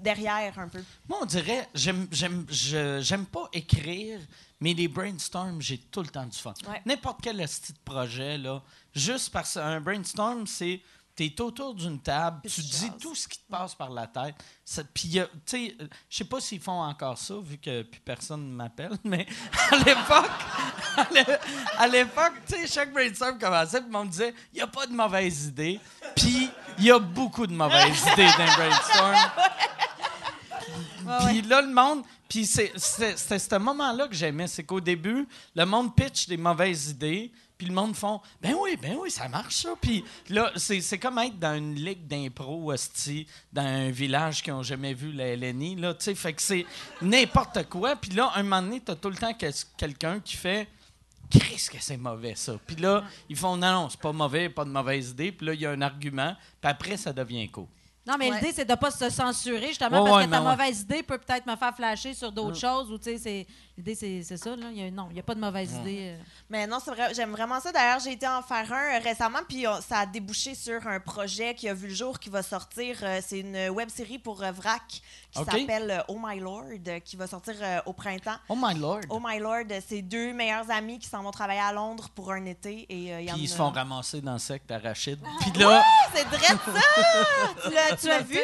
derrière un peu.
Moi, on dirait, j'aime, j'aime, pas écrire, mais les brainstorms, j'ai tout le temps du fun.
Ouais.
N'importe quel esti de projet, là, juste parce qu'un brainstorm, c'est. Tu es autour d'une table, tu dis tout ce qui te passe par la tête. Puis, tu sais, euh, je sais pas s'ils font encore ça, vu que plus personne ne m'appelle, mais à l'époque, à l'é- à l'époque, tu sais, chaque brainstorm commençait, puis on me disait, il n'y a pas de mauvaise idée. Puis, il y a beaucoup de mauvaises idées dans brainstorm. Puis là, le monde. Puis c'était ce moment-là que j'aimais. C'est qu'au début, le monde pitch des mauvaises idées. Puis le monde font Ben oui, ben oui, ça marche ça. Puis là, c'est comme être dans une ligue d'impro, hostie, dans un village qui n'ont jamais vu la LNI. Là, tu sais, fait que c'est n'importe quoi. Puis là, un moment donné, t'as tout le temps quel- quelqu'un qui fait Qu'est-ce que c'est mauvais, ça? Puis là, ils font Non, non, c'est pas mauvais, pas de mauvaise idée. Puis là, il y a un argument. Puis après, ça devient cool.
Non, mais
Ouais.
l'idée, c'est de ne pas se censurer, justement,
Ouais,
parce
ouais,
que ta mauvaise idée peut peut-être me faire flasher sur d'autres choses. Ou, tu sais, c'est- l'idée, c'est c'est ça. Là. Il y a, non, il n'y a pas de mauvaise idée. euh.
Mais non, c'est vrai, j'aime vraiment ça. D'ailleurs, j'ai été en faire un euh, récemment, puis on- ça a débouché sur un projet qui a vu le jour, qui va sortir. euh, c'est une web série pour euh, Vrac qui s'appelle Oh My Lord, qui va sortir au printemps.
Oh my lord.
Oh My Lord, c'est deux meilleurs amis qui s'en vont travailler à Londres pour un été. Et, euh, il y en
Puis ils se font ramasser dans le sec d'arachide. Puis là,
C'est vrai ça! tu l'as- tu l'as vu?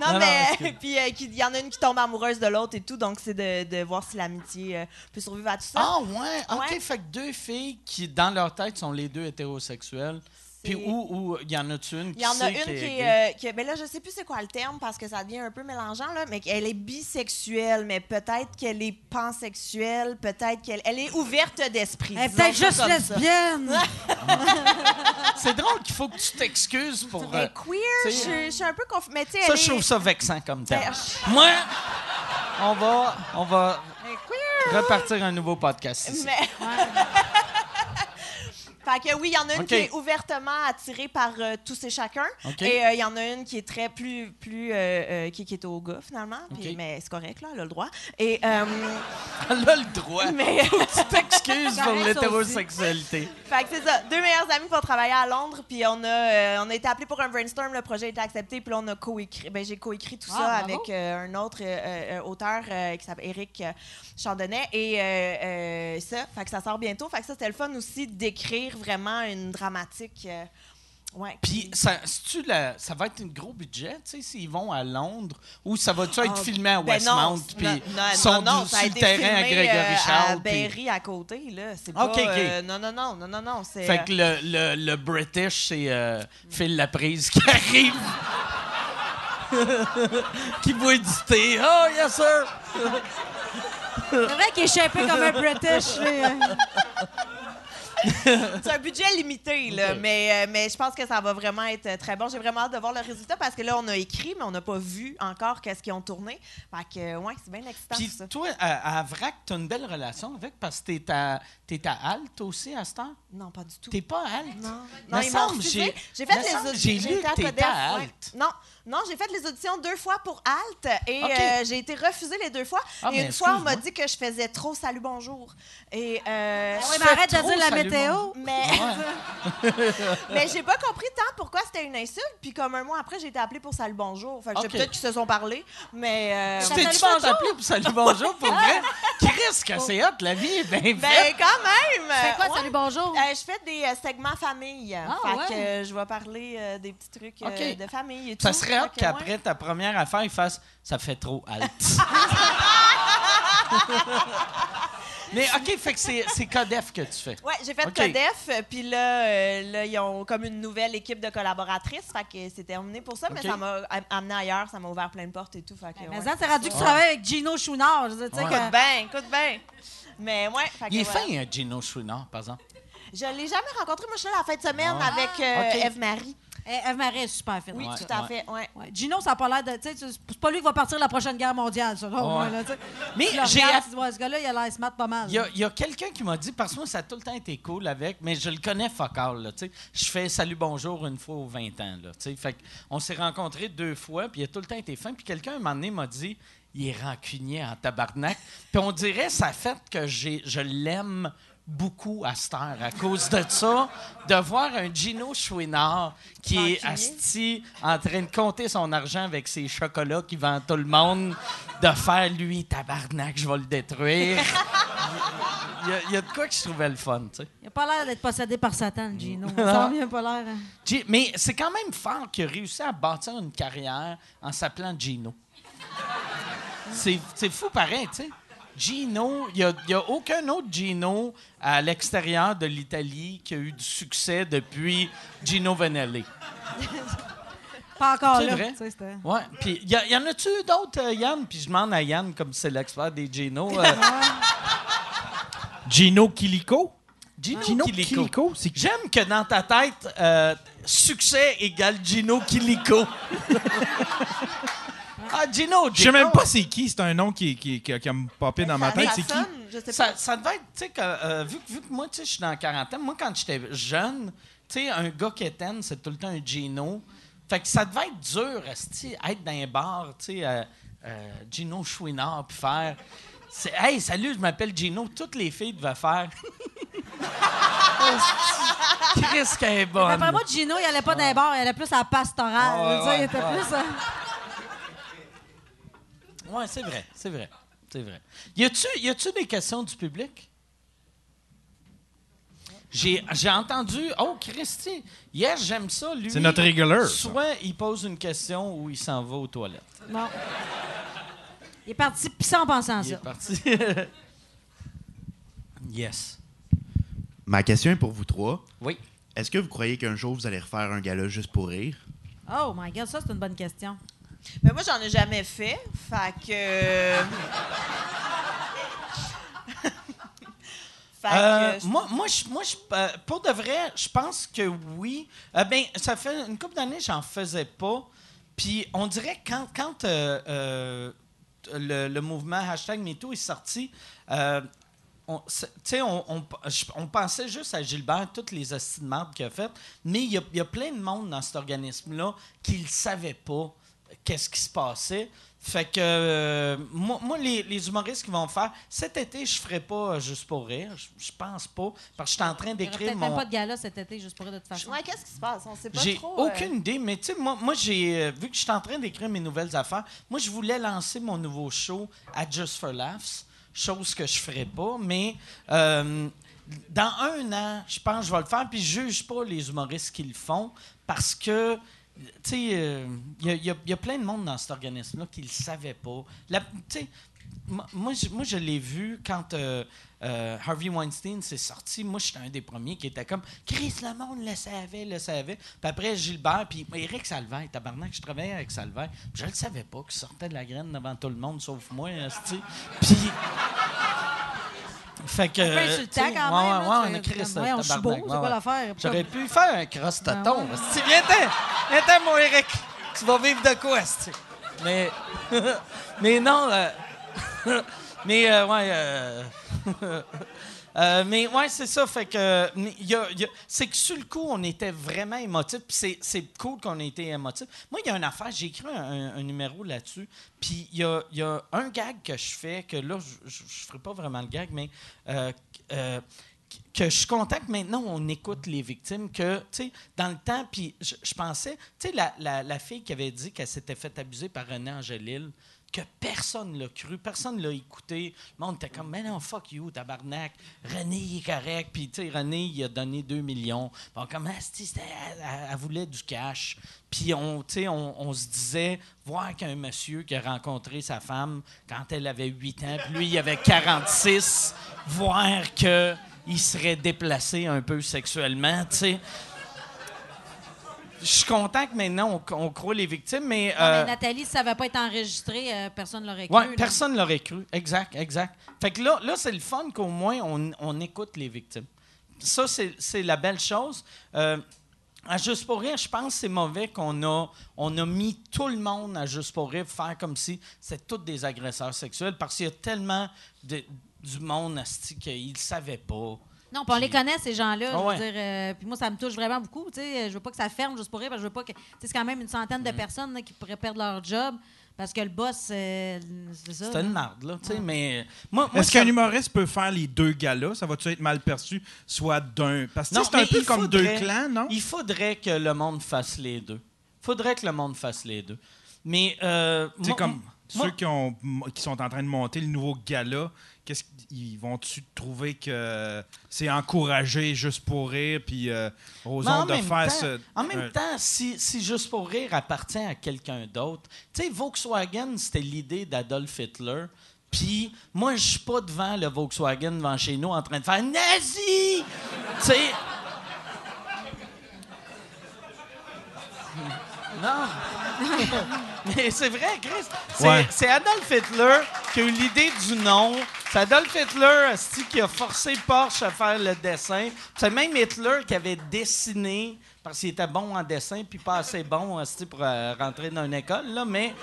non,
Non, non,
mais puis euh, il y en a une qui tombe amoureuse de l'autre et tout, donc c'est de, de voir si l'amitié euh, peut survivre à tout ça.
ah ouais, ok,
Ouais.
fait que deux filles qui dans leur tête sont les deux hétérosexuels. Puis où où il y en a-tu une qui
Il y en a une
qui
qui
est
euh, qui- ben là, je sais plus c'est quoi le terme parce que ça devient un peu mélangeant, là, mais elle est bisexuelle, mais peut-être qu'elle est pansexuelle, peut-être qu'elle elle est ouverte d'esprit.
Elle est peut-être juste lesbienne.
C'est drôle qu'il faut que tu t'excuses pour.
Elle
euh,
est queer,
tu
je, suis un peu confuse. Mais tu sais,
ça, je trouve ça vexant comme terme.
Ben,
Moi, on va, on va
queer.
repartir un nouveau podcast ici.
Mais... Fait que oui, il y en a une qui est ouvertement attirée par euh, tous et chacun. Et euh, il y en a une qui est très plus. plus euh, euh, qui, qui est au gars, finalement. Puis-. Mais c'est correct, là, elle a le droit. Et. euh,
Elle a le droit.
mais.
Tu t'excuses pour l'hétérosexualité.
Fait que c'est ça. Deux meilleurs amis vont travailler à Londres, puis on a, euh, on a été appelés pour un brainstorm, le projet a été accepté, puis là, on a coécrit. Ben, j'ai coécrit tout
Ah,
ça
bravo.
avec euh, un autre euh, euh, auteur euh, qui s'appelle euh, Chandonnet. Et euh, euh, ça, fait que ça sort bientôt. Fait que ça, c'était le fun aussi d'écrire vraiment une dramatique. euh, ouais.
Puis, ça, la- ça va être un gros budget, tu sais, s'ils vont à Londres, ou ça va-tu être
Ah,
filmé à
ben non,
Westmount, puis
non, non,
ils sont
non, non,
du-
ça a
sur le terrain à
filmé,
Grégory
euh,
Charles.
à
puis-
Berry à côté, là. C'est
OK,
pas...
OK.
euh, non, non, non, non, non, non. C'est,
Fait
euh,
que le, le, le British, c'est euh, Phil Laprise qui arrive. qui boit du thé. Oh, yes, sir!
C'est vrai qu'il est shapé comme un British. là.
C'est un budget limité, là, mais, euh, mais je pense que ça va vraiment être très bon. J'ai vraiment hâte de voir le résultat parce que là, on a écrit, mais on n'a pas vu encore qu'est-ce qu'ils ont tourné. Fait que, ouais, c'est bien excitant,
Puis
ça.
toi, à, à Vrac, t'as une belle relation avec parce que t'es à, t'es à Halte aussi à cette heure?
Non, pas du tout.
T'es pas à Halte?
Non, non
semble, j'ai-
J'ai fait les auditions.
j'ai lu que t'étais à
ouais.
Alt.
Non, non, j'ai fait les auditions deux fois pour Alt et euh, j'ai été refusée les deux fois.
Ah,
et une fois, on m'a dit que je faisais trop salut bonjour. Et euh,
Ah mais
fais
arrête de
trop
dire la
mais, mais j'ai pas compris tant pourquoi c'était une insulte. Puis comme un mois après, j'ai été appelée pour salut bonjour. Fait que je sais
OK.
peut-être qu'ils se sont parlé, mais euh,
t'es-tu fait appeler pour salut bonjour pour vrai? Chris, que c'est hot, la vie est bien
ben quand même.
C'est quoi,
ouais.
salut, bonjour?
Euh, je fais des euh, segments famille.
Ah,
fait
ouais.
que euh, je vais parler euh, des petits trucs euh, de famille et tout.
Ça serait hot qu'après
ouais.
ta première affaire, il fasse « ça fait trop halte Mais OK, fait que c'est c'est Codef que tu fais.
Ouais, j'ai fait. Codef, euh, puis là, euh, là, ils ont comme une nouvelle équipe de collaboratrices, fait que c'est terminé pour ça, mais ça m'a am- amené ailleurs, ça m'a ouvert plein de portes et tout, fait que,
Mais
ouais.
ça, c'est rendu que tu travailles avec Gino Chouinard. Sais
Ouais.
que-
Écoute bien, écoute bien. Mais ouais, fait que
Il est fin, euh, Gino Chouinard, par exemple.
Je l'ai jamais rencontré, moi je suis là la fin de semaine
Ah.
avec euh,
OK.
Eve-Marie.
Eh, Eve Marie est super fine.
Oui,
Ouais,
tout à
ouais.
fait, ouais.
Ouais. Gino, ça n'a pas l'air de. tu sais, C'est pas lui qui va partir la prochaine guerre mondiale, ça. là, tu sais.
Mais
Tu le
j'ai
regardes, tu dis, ouais, ce gars-là, il a l'air smart pas mal.
Il y a, il y a quelqu'un qui m'a dit, parce que moi, ça a tout le temps été cool avec, mais je le connais fuck all, là, tu sais. Je fais salut bonjour une fois aux 20 ans, là, tu sais. Fait on s'est rencontrés deux fois, puis il a tout le temps été fin. Puis quelqu'un, un moment donné, m'a dit, il est rancunier en tabarnak. Puis on dirait, ça fait que j'ai, je l'aime beaucoup à cette heure. À cause de ça, de voir un Gino Chouinard qui est asti en train de compter son argent avec ses chocolats qui vend tout le monde, de faire lui, tabarnak, je vais le détruire. Il y, a, il y a de quoi que je trouvais le fun, tu sais.
Il a pas l'air d'être possédé par Satan, Gino. Ça n'a pas l'air. hein.
Mais c'est quand même fort qu'il a réussi à bâtir une carrière en s'appelant Gino. C'est fou pareil, tu sais. Gino, il n'y a, aucun autre Gino à l'extérieur de l'Italie qui a eu du succès depuis Gino Vanelli.
Pas encore
C'est
là.
vrai? Ouais. Puis, y, a- y en a-tu d'autres, euh, Yann? Puis je demande à Yann, comme c'est l'expert des Gino. euh,
Gino Kilico?
Gino,
Gino
Kilico.
Kilico?
J'aime que dans ta tête, euh, succès égale Gino Kilico. ah, Gino,
Je sais même pas c'est qui, c'est un nom qui, qui, qui, qui a me popé dans ma tête.
ça
C'est qui?
sonne, Je sais
Ça,
pas.
ça devait être, tu sais, que, euh, vu, que- vu que moi, tu sais, je suis dans la quarantaine, moi, quand j'étais jeune, tu sais, un gars quétaine, c'est tout le temps un Gino. Fait que ça devait être dur, être dans un bar, tu sais, euh, euh, Gino Chouinard, puis faire. c'est, Hey, salut, je m'appelle Gino. Toutes les filles devaient faire. Chris, qu'elle est bonne.
Après moi, Gino, il allait pas dans les bars, il allait plus à la pastorale.
Ah, ouais,
tu sais, il était
ouais.
plus.
Oui, c'est vrai, c'est vrai, c'est vrai. Y a-tu, y a-tu des questions du public? J'ai, j'ai entendu. Oh, Christy, hier, j'aime ça. Lui,
C'est notre ça.
Soit il pose une question ou il s'en va aux toilettes.
Non. Il est parti pisser en pensant à
Il est
ça.
parti. yes.
Ma question est pour vous trois.
Oui.
Est-ce que vous croyez qu'un jour vous allez refaire un gala juste pour rire?
Oh my God, ça, c'est une bonne question.
Mais moi, j'en ai jamais fait. Fait que. fait
Euh,
que.
moi, moi, je- moi je- euh, pour de vrai, je pense que oui. Euh, ben, ça fait une couple d'années, j'en faisais pas. Puis on dirait que quand, quand euh, euh, le, le mouvement hashtag MeToo est sorti, euh, on, c'est- tu sais, on, on- on pensait juste à Gilbert, toutes les marde qu'il a faites, mais il y y a plein de monde dans cet organisme-là qui ne savait pas qu'est-ce qui se passait. Fait que euh, moi, moi, les, les humoristes qui vont faire cet été, je ferai pas euh, juste pour rire. Je, je pense pas. Parce que je suis en train d'écrire mon.
même pas de gala cet été, juste pour rire de toute façon.
Ouais, qu'est-ce qui se passe? On sait pas
J'ai
trop. euh,
aucune idée, mais tu sais, moi, moi j'ai vu que je suis en train d'écrire mes nouvelles affaires. Moi, je voulais lancer mon nouveau show à Just for Laughs, chose que je ferais pas, mais euh, dans un an, je pense que je vais le faire, puis je juge pas les humoristes qui le font parce que. Tu sais, euh, il il y y a plein de monde dans cet organisme-là qui ne le savait pas. Moi, moi, je, l'ai vu quand euh, euh, Harvey Weinstein s'est sorti. Moi, j'étais un des premiers qui était comme Chris, le monde le savait, le savait. Puis après, Gilbert, puis Eric Salvaire, tabarnak, je travaillais avec Salvaire. Je le savais pas qu'il sortait de la graine devant tout le monde, sauf moi. Puis. Fait que. Tu sais,
quand
ouais,
même.
ouais, on a
je suis beau, c'est quoi l'affaire?
J'aurais pu faire un cross
Ah
esti. Viens-t'en, viens-t'en, mon Eric. Tu vas vivre de quoi? Mais. mais non. euh, mais, euh, ouais. euh, mais ouais, c'est ça. Fait que c'est que sur le coup, on était vraiment émotif. Puis c'est, c'est cool qu'on ait été émotif. Moi, il y a une affaire, j'ai écrit un, numéro là-dessus. Puis il y a, y a un gag que je fais que là, je, je ferai pas vraiment le gag, mais euh, euh, que je suis content que maintenant on écoute les victimes, que, tu sais, dans le temps, puis je, pensais, tu sais, la, la, la fille qui avait dit qu'elle s'était fait abuser par René Angélil, que personne l'a cru, personne l'a écouté. Le monde était comme, mais non, fuck you, tabarnak. René, il est correct. Puis, tu sais, René, il a donné 2 millions. Bon, comme, c'était- elle, elle- voulait du cash. Puis, on, on, on se disait, voir qu'un monsieur qui a rencontré sa femme quand elle avait 8 ans, puis lui, il avait 46, voir qu'il serait déplacé un peu sexuellement, tu sais. Je suis content que maintenant, on, on croit les victimes, mais...
Non,
euh,
mais Nathalie, si ça n'avait pas été enregistré, euh, personne ne l'aurait cru. Là.
personne l'aurait cru. Exact, exact. Fait que là, là c'est le fun qu'au moins, on, on écoute les victimes. Ça, c'est c'est la belle chose. Euh, à Juste pour rire, je pense que c'est mauvais qu'on a, on a mis tout le monde à Juste pour rire faire comme si c'était tous des agresseurs sexuels parce qu'il y a tellement de- du monde asti, qu'ils ne savaient pas.
Non, puis on les connaît, ces gens-là.
Ah
je veux
ouais.
dire, euh, puis moi, ça me touche vraiment beaucoup. Tu sais, je veux pas que ça ferme juste pour rire, parce que je veux pas que. tu sais, C'est quand même une centaine de personnes là, qui pourraient perdre leur job parce que le boss, euh, c'est ça.
C'était une marde, là. tu sais, Mais moi, moi,
Est-ce
ça-
qu'un humoriste peut faire les deux galas? Ça va-tu être mal perçu? Soit d'un? Parce que c'est un peu
il
comme
faudrait-
deux clans, non?
Il faudrait que le monde fasse les deux. faudrait que le monde fasse les deux. Mais. Euh,
Tu sais,
moi-
comme
moi-
ceux qui, ont, qui sont en train de monter le nouveau gala, qu'est-ce qu'ils vont-tu trouver que c'est encouragé juste pour rire, puis euh, aux de faire
temps-
ce.
En même
un-
temps, si, si Juste pour rire appartient à quelqu'un d'autre, tu sais, Volkswagen, c'était l'idée d'Adolf Hitler. Puis moi, je suis pas devant le Volkswagen devant chez nous en train de faire nazi. tu sais. Non. Mais c'est vrai, Chris. C'est
Ouais.
c'est Adolf Hitler qui a eu l'idée du nom. C'est Adolf Hitler asti, qui a forcé Porsche à faire le dessin. C'est même Hitler qui avait dessiné parce qu'il était bon en dessin puis pas assez bon asti, pour euh, rentrer dans une école. Là, mais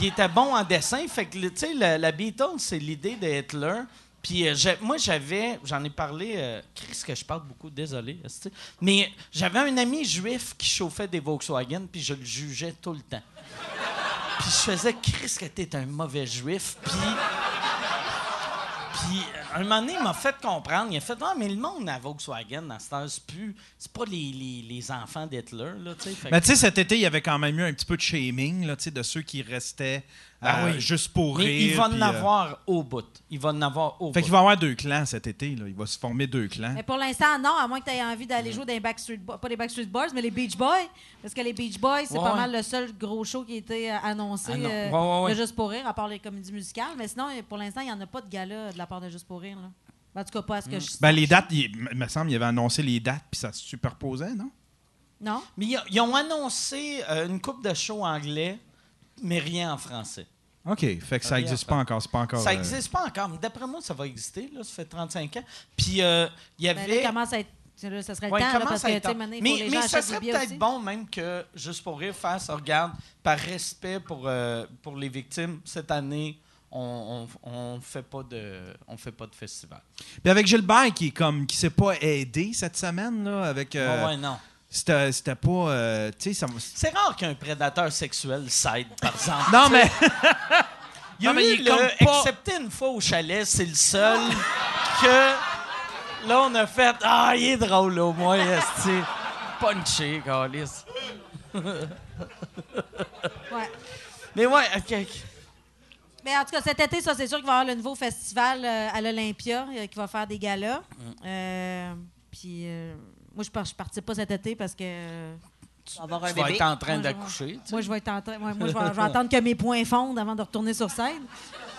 il était bon en dessin. Fait que, tu sais, la, la Beatles, c'est l'idée de Hitler. Puis euh, moi, j'avais, j'en ai parlé, euh, Chris, que je parle beaucoup, désolé, mais j'avais un ami juif qui chauffait des Volkswagen, puis je le jugeais tout le temps. Puis je faisais, Chris, que t'es un mauvais juif, puis... Puis, euh, un moment donné, il m'a fait comprendre. Il a fait Ah, mais le monde à Volkswagen, à cette heure, c'est plus. C'est pas les, les, les enfants d'Hitler, là, tu sais.
Mais tu sais, cet été, il y avait quand même eu un petit peu de shaming là, tu sais, de ceux qui restaient
Ah
euh,
oui.
juste pour
mais
rire.
il va
puis,
en
euh,
avoir au bout. Il va en avoir au
Fait
bout.
qu'il va y avoir deux clans cet été. Là. Il va se former deux clans.
Mais pour l'instant, non, à moins que tu aies envie d'aller jouer dans les Backstreet Boys. Pas les Backstreet Boys, mais les Beach Boys. Parce que les Beach Boys, c'est
Ouais,
pas
ouais.
mal le seul gros show qui a été euh, annoncé
Ah non.
euh,
Ouais, ouais, ouais.
de Juste pour rire, à part les comédies musicales. Mais sinon, pour l'instant, il n'y en a pas de gala de la part de Juste pour rire. Là. En tout cas, pas à ce que je sais.
Ben, les dates, il, il me semble, il avait annoncé les dates, puis ça se superposait, non?
Non?
Mais ils, ils ont annoncé euh, une coupe de shows anglais, mais rien en français.
OK. Fait que ça n'existe pas encore. C'est pas encore.
Ça
euh,
n'existe pas encore. mais D'après moi, ça va exister. Là, ça fait 35 ans. Puis euh, il y
Ben, là,
avait.
il commence à être. là, ça serait le
Ouais,
temps, là, parce que,
temps.
maintenant,
mais mais ça serait peut-être bon même que, juste pour rire, faire ça, regarde, par respect pour, euh, pour les victimes, cette année, on on, on fait pas de on fait pas de festival.
Puis avec Gilbert qui est comme qui s'est pas aidé cette semaine là avec euh,
ouais, non.
C'était c'était pas euh, tu sais ça
C'est rare qu'un prédateur sexuel s'aide, par exemple.
Non mais
Il y a
Non, mais il est
le-
pas-
excepté une fois au chalet, c'est le seul que là on a fait ah il est drôle au moins esti. punché Calis.
Ouais.
Mais ouais, OK.
Mais en tout cas, cet été, ça, c'est sûr qu'il va y avoir le nouveau festival euh, à l'Olympia euh, qui va faire des galas. Euh, puis euh, moi, je ne je participe pas cet été parce que. euh,
Tu un
Tu vas
bébé.
être en train
Moi,
d'accoucher.
Moi, je vais être en train- ouais, moi, je vais, je vais attendre que mes points fondent avant de retourner sur scène.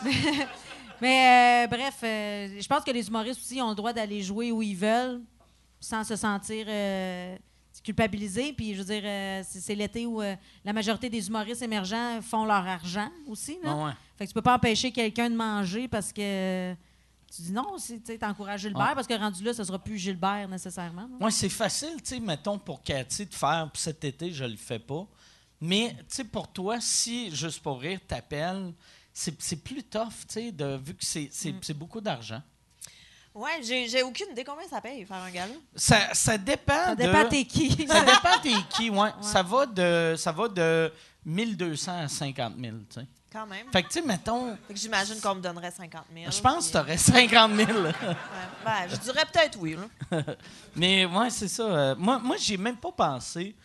Mais, euh, bref, euh, je pense que les humoristes aussi ont le droit d'aller jouer où ils veulent sans se sentir euh, culpabilisés. Puis, je veux dire, euh, c'est l'été où euh, la majorité des humoristes émergents font leur argent aussi. Là.
Ah ouais.
Fait que tu peux pas empêcher quelqu'un de manger parce que tu dis non, si tu encourages Gilbert,
Ouais.
parce que rendu là, ce sera plus Gilbert nécessairement.
Moi, c'est facile, tu sais, mettons, pour Cathy de faire, puis cet été, je le fais pas. Mais, tu sais, pour toi, si, juste pour rire, t'appelles, c'est c'est plus tough, tu sais, de- vu que c'est c'est- c'est beaucoup d'argent.
Ouais, j'ai j'ai aucune idée combien ça paye faire un gala.
Ça, ça dépend
Ça
de...
dépend t'es qui.
Ça dépend t'es qui, ouais. Ça, va de, ça va de 1200 à 50 000, tu sais.
Quand même.
Fait que, tu sais, mettons,
Fait que j'imagine qu'on me donnerait 50 000.
je pense que tu aurais 50 000.
Ouais. Ben, je dirais peut-être oui. Là.
Mais ouais, c'est ça. Euh, moi, moi j'ai même pas pensé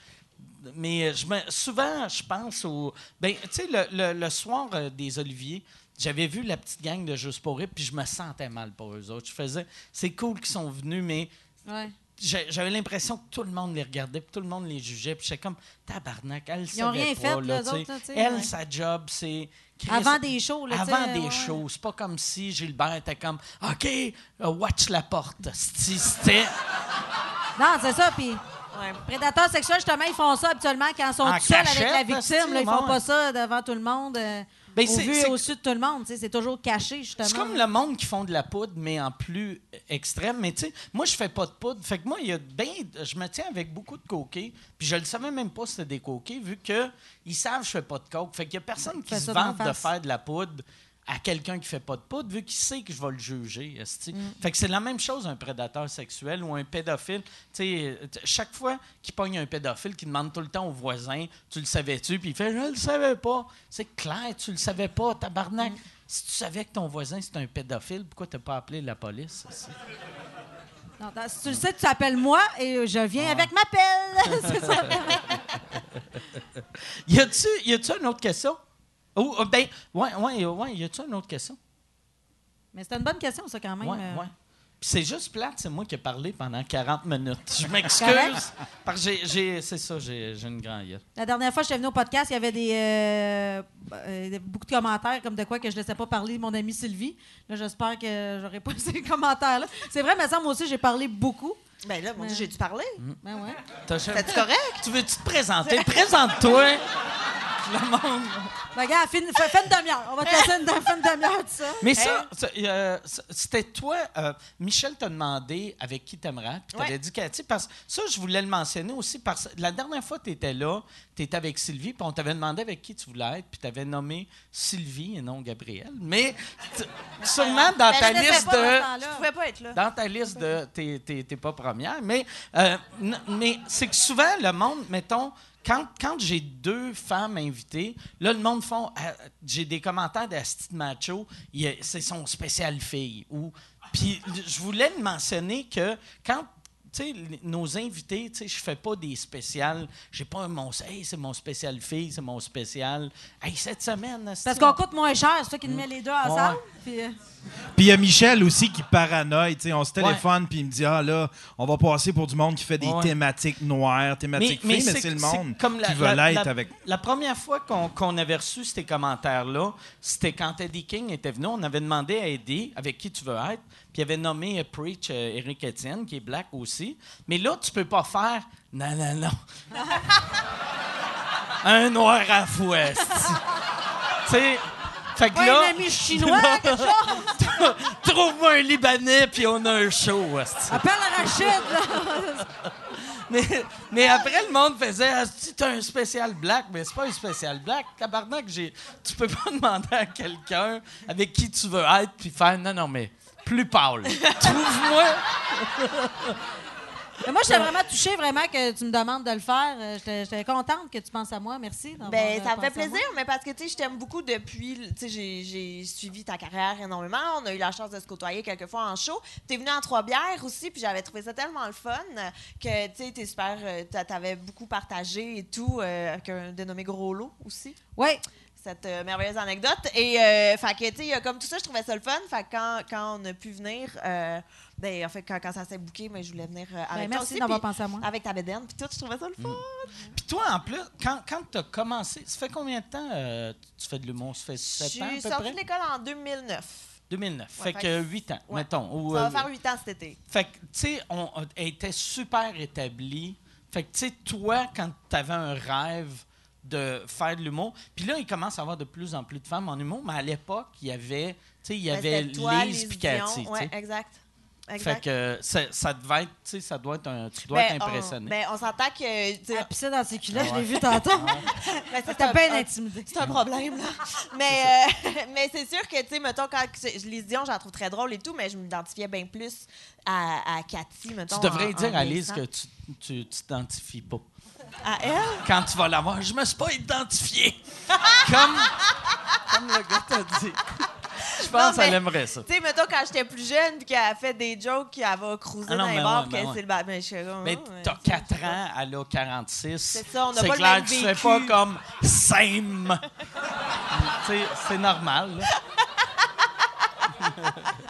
mais je me, souvent, je pense au. Ben, tu sais, le, le- le soir euh, des Oliviers, j'avais vu la petite gang de Juste pour rire, puis je me sentais mal pour eux autres. Je faisais, c'est cool qu'ils sont venus, mais
Ouais.
J'avais l'impression que tout le monde les regardait, puis tout le monde les jugeait, puis j'étais comme, tabarnak, elle
Ils ont
savait
rien
pas,
fait,
là,
autres, là,
Elle,
ouais.
sa job, c'est. Chris,
Avant des shows, là, tu sais,
Avant des
ouais.
shows. C'est pas comme si Gilbert était comme, OK, euh, watch la porte. C'était-.
Non, c'est ça. Puis,
Ouais.
prédateurs sexuels, justement, ils font ça habituellement quand ils sont
En
tout seuls avec la victime. là, ils font pas ça devant tout le monde,
Ben,
au
c'est-
vu et au su de tout le monde. C'est toujours caché, justement.
C'est comme le monde qui font de la poudre, mais en plus extrême. Mais tu sais, moi, je fais pas de poudre. Fait que moi, il y a ben, je me tiens avec beaucoup de coquets. Puis je le savais même pas si c'était des coquets, vu que ils savent que je fais pas de coke. Fait qu'il y a personne qui se vante de faire de la poudre à quelqu'un qui fait pas de poudre, vu qu'il sait que je vais le juger.
Mm.
Fait que c'est la même chose un prédateur sexuel ou un pédophile. Euh, chaque fois qu'il pogne un pédophile, qui demande tout le temps au voisin, tu le savais-tu? Puis il fait, je le savais pas. C'est clair, tu le savais pas, tabarnak.
Mm.
Si tu savais que ton voisin c'est un pédophile, pourquoi t'as pas appelé la police?
Non, si tu le sais, tu t'appelles moi et je viens avec ma pelle. c'est ça.
Y a-tu une autre question? Oh, euh, ben, ouais, ouais, ouais, y a-tu une autre question?
Mais c'est une bonne question, ça, quand même.
Ouais,
euh.
ouais. Puis c'est juste plate, c'est moi qui ai parlé pendant 40 minutes. Je m'excuse. Parce que j'ai, j'ai- c'est ça, j'ai, j'ai une grande gueule.
La dernière fois que j'étais venu au podcast, il y avait des, euh, euh, beaucoup de commentaires comme de quoi que je ne laissais pas parler mon amie Sylvie. Là, j'espère que j'aurai pas ces commentaires-là. C'est vrai, mais ça, moi aussi, j'ai parlé beaucoup.
Ben là, mon Dieu, j'ai dû parler.
Ben ouais.
T'as-
C'est correct?
Tu veux-tu te présenter? Présente-toi. Le monde.
Ben, regarde, fais, une- demi-heure. On va te laisser une, demi-heure de ça.
Mais ça, euh, c'était toi. euh, Michel t'a demandé avec qui t'aimerais. Puis t'avais
Ouais.
dit Cathy. Parce que ça, je voulais le mentionner aussi. Parce que la dernière fois que tu étais là, tu étais avec Sylvie. Puis on t'avait demandé avec qui tu voulais être. Puis tu avais nommé Sylvie et non Gabriel. Mais sûrement dans
Ben,
ta liste
pas
de.
Je pouvais pas être là.
Dans ta liste de. T'es, t'es- t'es pas première. Mais, euh, mais c'est que souvent, le monde, mettons, quand, j'ai deux femmes invitées, là, le monde font. ah, j'ai des commentaires d'Asti Macho, c'est son spécial fille. Puis je voulais mentionner que quand. Sais, nos invités, tu sais, je fais pas des spéciales. J'ai pas mon. Hey, c'est mon spécial fille, c'est mon spécial. Hey, cette semaine.
Parce
on-
qu'on coûte moins cher, c'est toi qui nous mets les deux ensemble. Puis, euh,
Puis il y a Michel aussi qui paranoïe. tu sais, On se téléphone puis il me dit Ah là, on va passer pour du monde qui fait des
Ouais.
thématiques noires, thématiques filles, mais c'est le monde
comme la-
qui veut l'être
la-
avec.
La première fois qu'on qu'on avait reçu ces commentaires-là, c'était quand Eddie King était venu. On avait demandé à Eddie avec qui tu veux être, il avait nommé euh, Preach euh, Eric Etienne, qui est black aussi. Mais là, tu peux pas faire non, non, non. Un noir à fouet. tu sais. Fait que là.
un ami chinois.
Trouve-moi un Libanais, puis on a un show.
Appelle Rachid, là.
Mais, mais après, le monde faisait ah, t'as un spécial black, mais c'est pas un spécial black. Tabarnak, j'ai, tu peux pas demander à quelqu'un avec qui tu veux être puis faire non, non, mais plus pâle. Trouve-moi.
Mais moi, j'étais vraiment touchée, vraiment, que tu me demandes de le faire. Euh, J'étais contente que tu penses à moi. Merci.
Ben,
euh,
ça me fait plaisir, mais parce que, tu sais, je t'aime beaucoup depuis, tu sais, j'ai- suivi ta carrière énormément. On a eu la chance de se côtoyer quelques fois en show. T'es venu en Trois-Bières aussi, puis j'avais trouvé ça tellement le fun que, tu sais, t'es super, euh, t'avais beaucoup partagé et tout, euh, avec un dénommé Gros Lot aussi.
Oui.
Cette euh, merveilleuse anecdote. Et, euh, fait que, tu sais, comme tout ça, je trouvais ça le fun. Fait que quand, quand on a pu venir, euh, ben, en fait, quand, quand ça s'est booké, mais je voulais venir euh, avec
Ben,
toi
merci
aussi.
d'avoir pensé à moi.
Avec ta bédaine, puis tout, je trouvais ça le fun.
Puis toi, en plus, quand, quand tu as commencé, ça fait combien de temps euh, tu fais de l'humour? Ça fait
Je
7 ans à
suis
peu
sortie
près?
de l'école en 2009.
2009.
Ouais,
fait
fait
que
que-
8 ans,
Ouais.
mettons. Ou,
Ça va faire 8 ans cet été.
Fait que, tu sais, on, était super établie. Fait que, tu sais, toi, quand tu avais un rêve de faire de l'humour, puis là, il commence à avoir de plus en plus de femmes en humour, mais à l'époque, il y avait, tu sais, il y
Ben,
avait
toi,
Lise sais.
Ouais, exact.
Fait que ça, ça devait être, tu sais, ça doit être un, tu dois
Ben,
être
on-
impressionné.
ben, on s'entend que. tu sais,
Elle pissait dans ses culottes, je l'ai vu tantôt.
ben, ça, c'est
T'as
un- un-
intimidé.
C'est un problème, là. mais euh, mais c'est sûr que, tu sais, mettons, quand je- Lise Dion, j'en trouve très drôle et tout, mais je m'identifiais bien plus à, à Cathy, mettons.
tu devrais
en-
dire
en
à Lise
vieillissant.
que tu tu t'identifies pas.
À elle?
Quand tu vas la voir, je me suis pas identifié. comme, comme le gars t'a dit. Je pense qu'elle aimerait ça.
Tu sais, mettons, quand j'étais plus jeune, puis qu'elle a fait des jokes, qu'elle va cruiser
Ah
dans les bars, qu'elle c'est le ba- Mais je suis comme,
Mais
ouais,
t'as
c'est
4 ans, elle a 46.
C'est ça, on n'a pas le
clair
même
que tu fais
vécu.
pas comme same. Tu sais, c'est normal. là.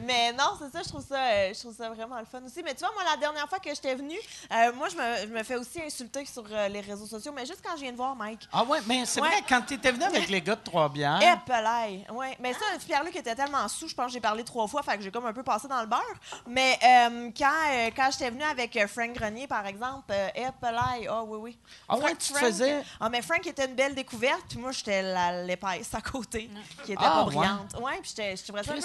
Mais non, c'est ça, je trouve ça, euh, je trouve ça vraiment le fun aussi. Mais tu vois, moi, la dernière fois que j'étais venue, euh, moi, je me, je me fais aussi insulter sur euh, les réseaux sociaux, mais juste quand je viens de voir Mike.
Ah ouais, mais c'est
Ouais.
vrai, quand t'étais venu avec les gars de Trois-Bières,
Eh, pelay. Ouais. Mais ça, Pierre-Luc était tellement sous, je pense que j'ai parlé trois fois, fait que j'ai comme un peu passé dans le beurre. Mais quand, quand j'étais venue avec Frank Grenier, par exemple, euh, eh, pelay. Ah oui, oui.
Ah ouais,
Frank-
tu
Frank-
faisais-
Ah, mais Frank était une belle découverte, puis moi, j'étais l'épaisse à côté, qui était
Ah,
pas
ouais.
brillante. Ouais, puis j'étais, ça un peu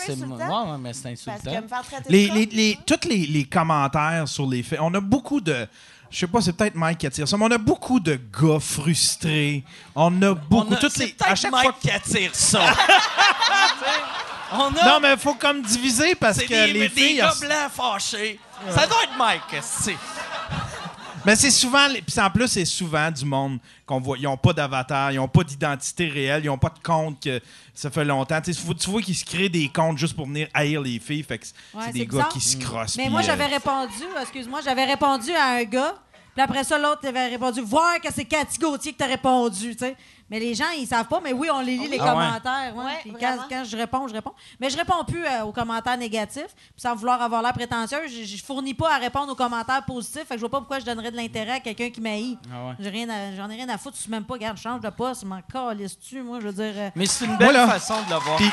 c'est
insultant. Parce que me faire traiter
Les,
de
les,
con-
les, tous les, les commentaires sur les faits. On a beaucoup de. Je sais pas, c'est peut-être Mike qui attire ça, mais on a beaucoup de gars frustrés. On a beaucoup.
On a-
toutes
c'est
les, à chaque
Mike
fois.
qui attire ça. On a
Non, mais il faut comme diviser parce que
des,
les
des
filles.
gars
elles-
blancs fâchés. Ça doit être Mike, c'est.
Mais c'est souvent, puis en plus, c'est souvent du monde qu'on voit. Ils n'ont pas d'avatar, ils n'ont pas d'identité réelle, ils n'ont pas de compte que ça fait longtemps. Tu vois qu'ils se créent des comptes juste pour venir haïr les filles. Fait que c'est
Ouais,
des gars
bizarre.
qui se crossent.
Mais moi,
euh,
j'avais répondu, excuse-moi, j'avais répondu à un gars. Puis après ça, l'autre avait répondu Voir que c'est Cathy Gauthier que t'as répondu, tu sais. Mais les gens, ils savent pas, mais oui, on les lit, les
Ah
commentaires. ouais.
Ouais,
Puis quand, je réponds, je réponds. Mais je réponds plus euh, aux commentaires négatifs. Puis sans vouloir avoir l'air prétentieuse, je, je fournis pas à répondre aux commentaires positifs. Fait que je vois pas pourquoi je donnerais de l'intérêt à quelqu'un qui m'haït.
Ah ouais.
À- J'en ai rien à foutre. Tu même pas, regarde, change de poste, m'en calisse-tu, moi, je veux dire. euh,
Mais c'est une belle
Voilà.
façon de le voir.
Puis-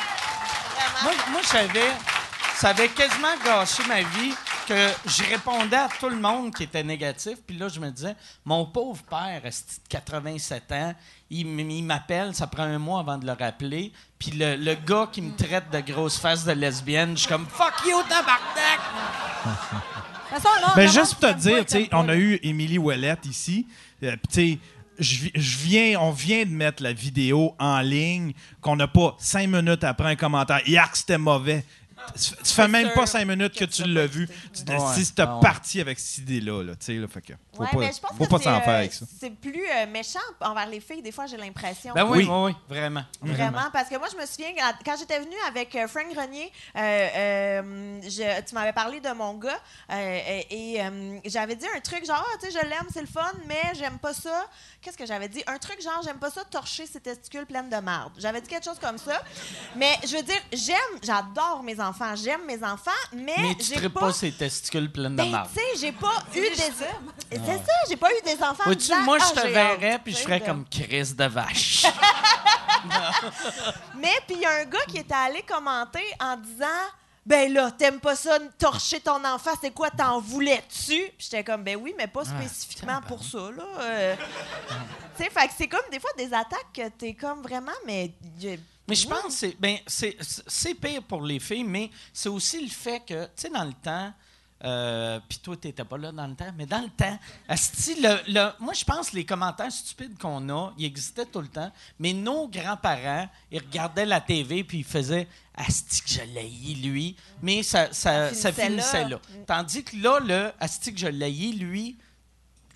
Moi, moi savais, ça avait quasiment gâché ma vie que je répondais à tout le monde qui était négatif. Puis là, je me disais, mon pauvre père, de 87 ans, il, m'appelle, ça prend un mois avant de le rappeler. Puis le, le gars qui me traite de grosse face de lesbienne, je suis comme fuck you, tabarnak!
Mais
le
juste pour te dire, tu sais, on a eu Émilie Ouellette ici. euh, puis tu sais, je viens, on vient de mettre la vidéo en ligne, qu'on n'a pas cinq minutes après un commentaire. Yark, c'était mauvais. Tu tu fais même
sûr
pas cinq minutes que
que
tu
tu
l'as vu. Tu
Ouais,
si t'as
ah ouais.
parti avec cette idée-là, là, tu sais, là, fait que faut
Ouais,
pas, faut pas s'en
euh,
faire avec ça.
C'est plus euh, méchant envers les filles, des fois, j'ai l'impression.
Ben oui,
Oui.
oui, oui, vraiment.
Vraiment, parce que moi, je me souviens, quand- j'étais venue avec euh, Frank Grenier, euh, euh, je- tu m'avais parlé de mon gars, euh, et euh, j'avais dit un truc genre, Ah, tu sais, je l'aime, c'est le fun, mais j'aime pas ça. Qu'est-ce que j'avais dit? Un truc genre, j'aime pas ça torcher ses testicules pleines de marde. J'avais dit quelque chose comme ça. Mais je veux dire, j'aime, j'adore mes enfants, j'aime mes enfants, mais,
Mais tu
j'ai
traites pas ses testicules pleines de
Ben,
marde.
tu sais, j'ai pas eu des. C'est ça, j'ai pas eu des enfants. en
Vois-tu, moi,
Ah,
je te
j'ai
verrais, puis je ferais
de-
comme Chris de vache.
Mais puis il y a un gars qui était allé commenter en disant Ben là, t'aimes pas ça, torcher ton enfant, c'est quoi, t'en voulais-tu? Puis j'étais comme Ben oui, mais pas spécifiquement pour ça, là. Euh, tu sais, fait que c'est comme des fois des attaques que t'es comme vraiment, mais.
Mais je pense que c'est ben, c'est- c'est pire pour les filles, mais c'est aussi le fait que, tu sais, dans le temps, euh, puis toi, t'étais pas là dans le temps, mais dans le temps, asti, le, le- moi, je pense que les commentaires stupides qu'on a, ils existaient tout le temps, mais nos grands-parents, ils regardaient la TV puis ils faisaient Asti que je l'ai lui, mais ça, ça,
Ça
ça
finissait
là.
là.
Tandis que là, le Asti que je l'ai lui,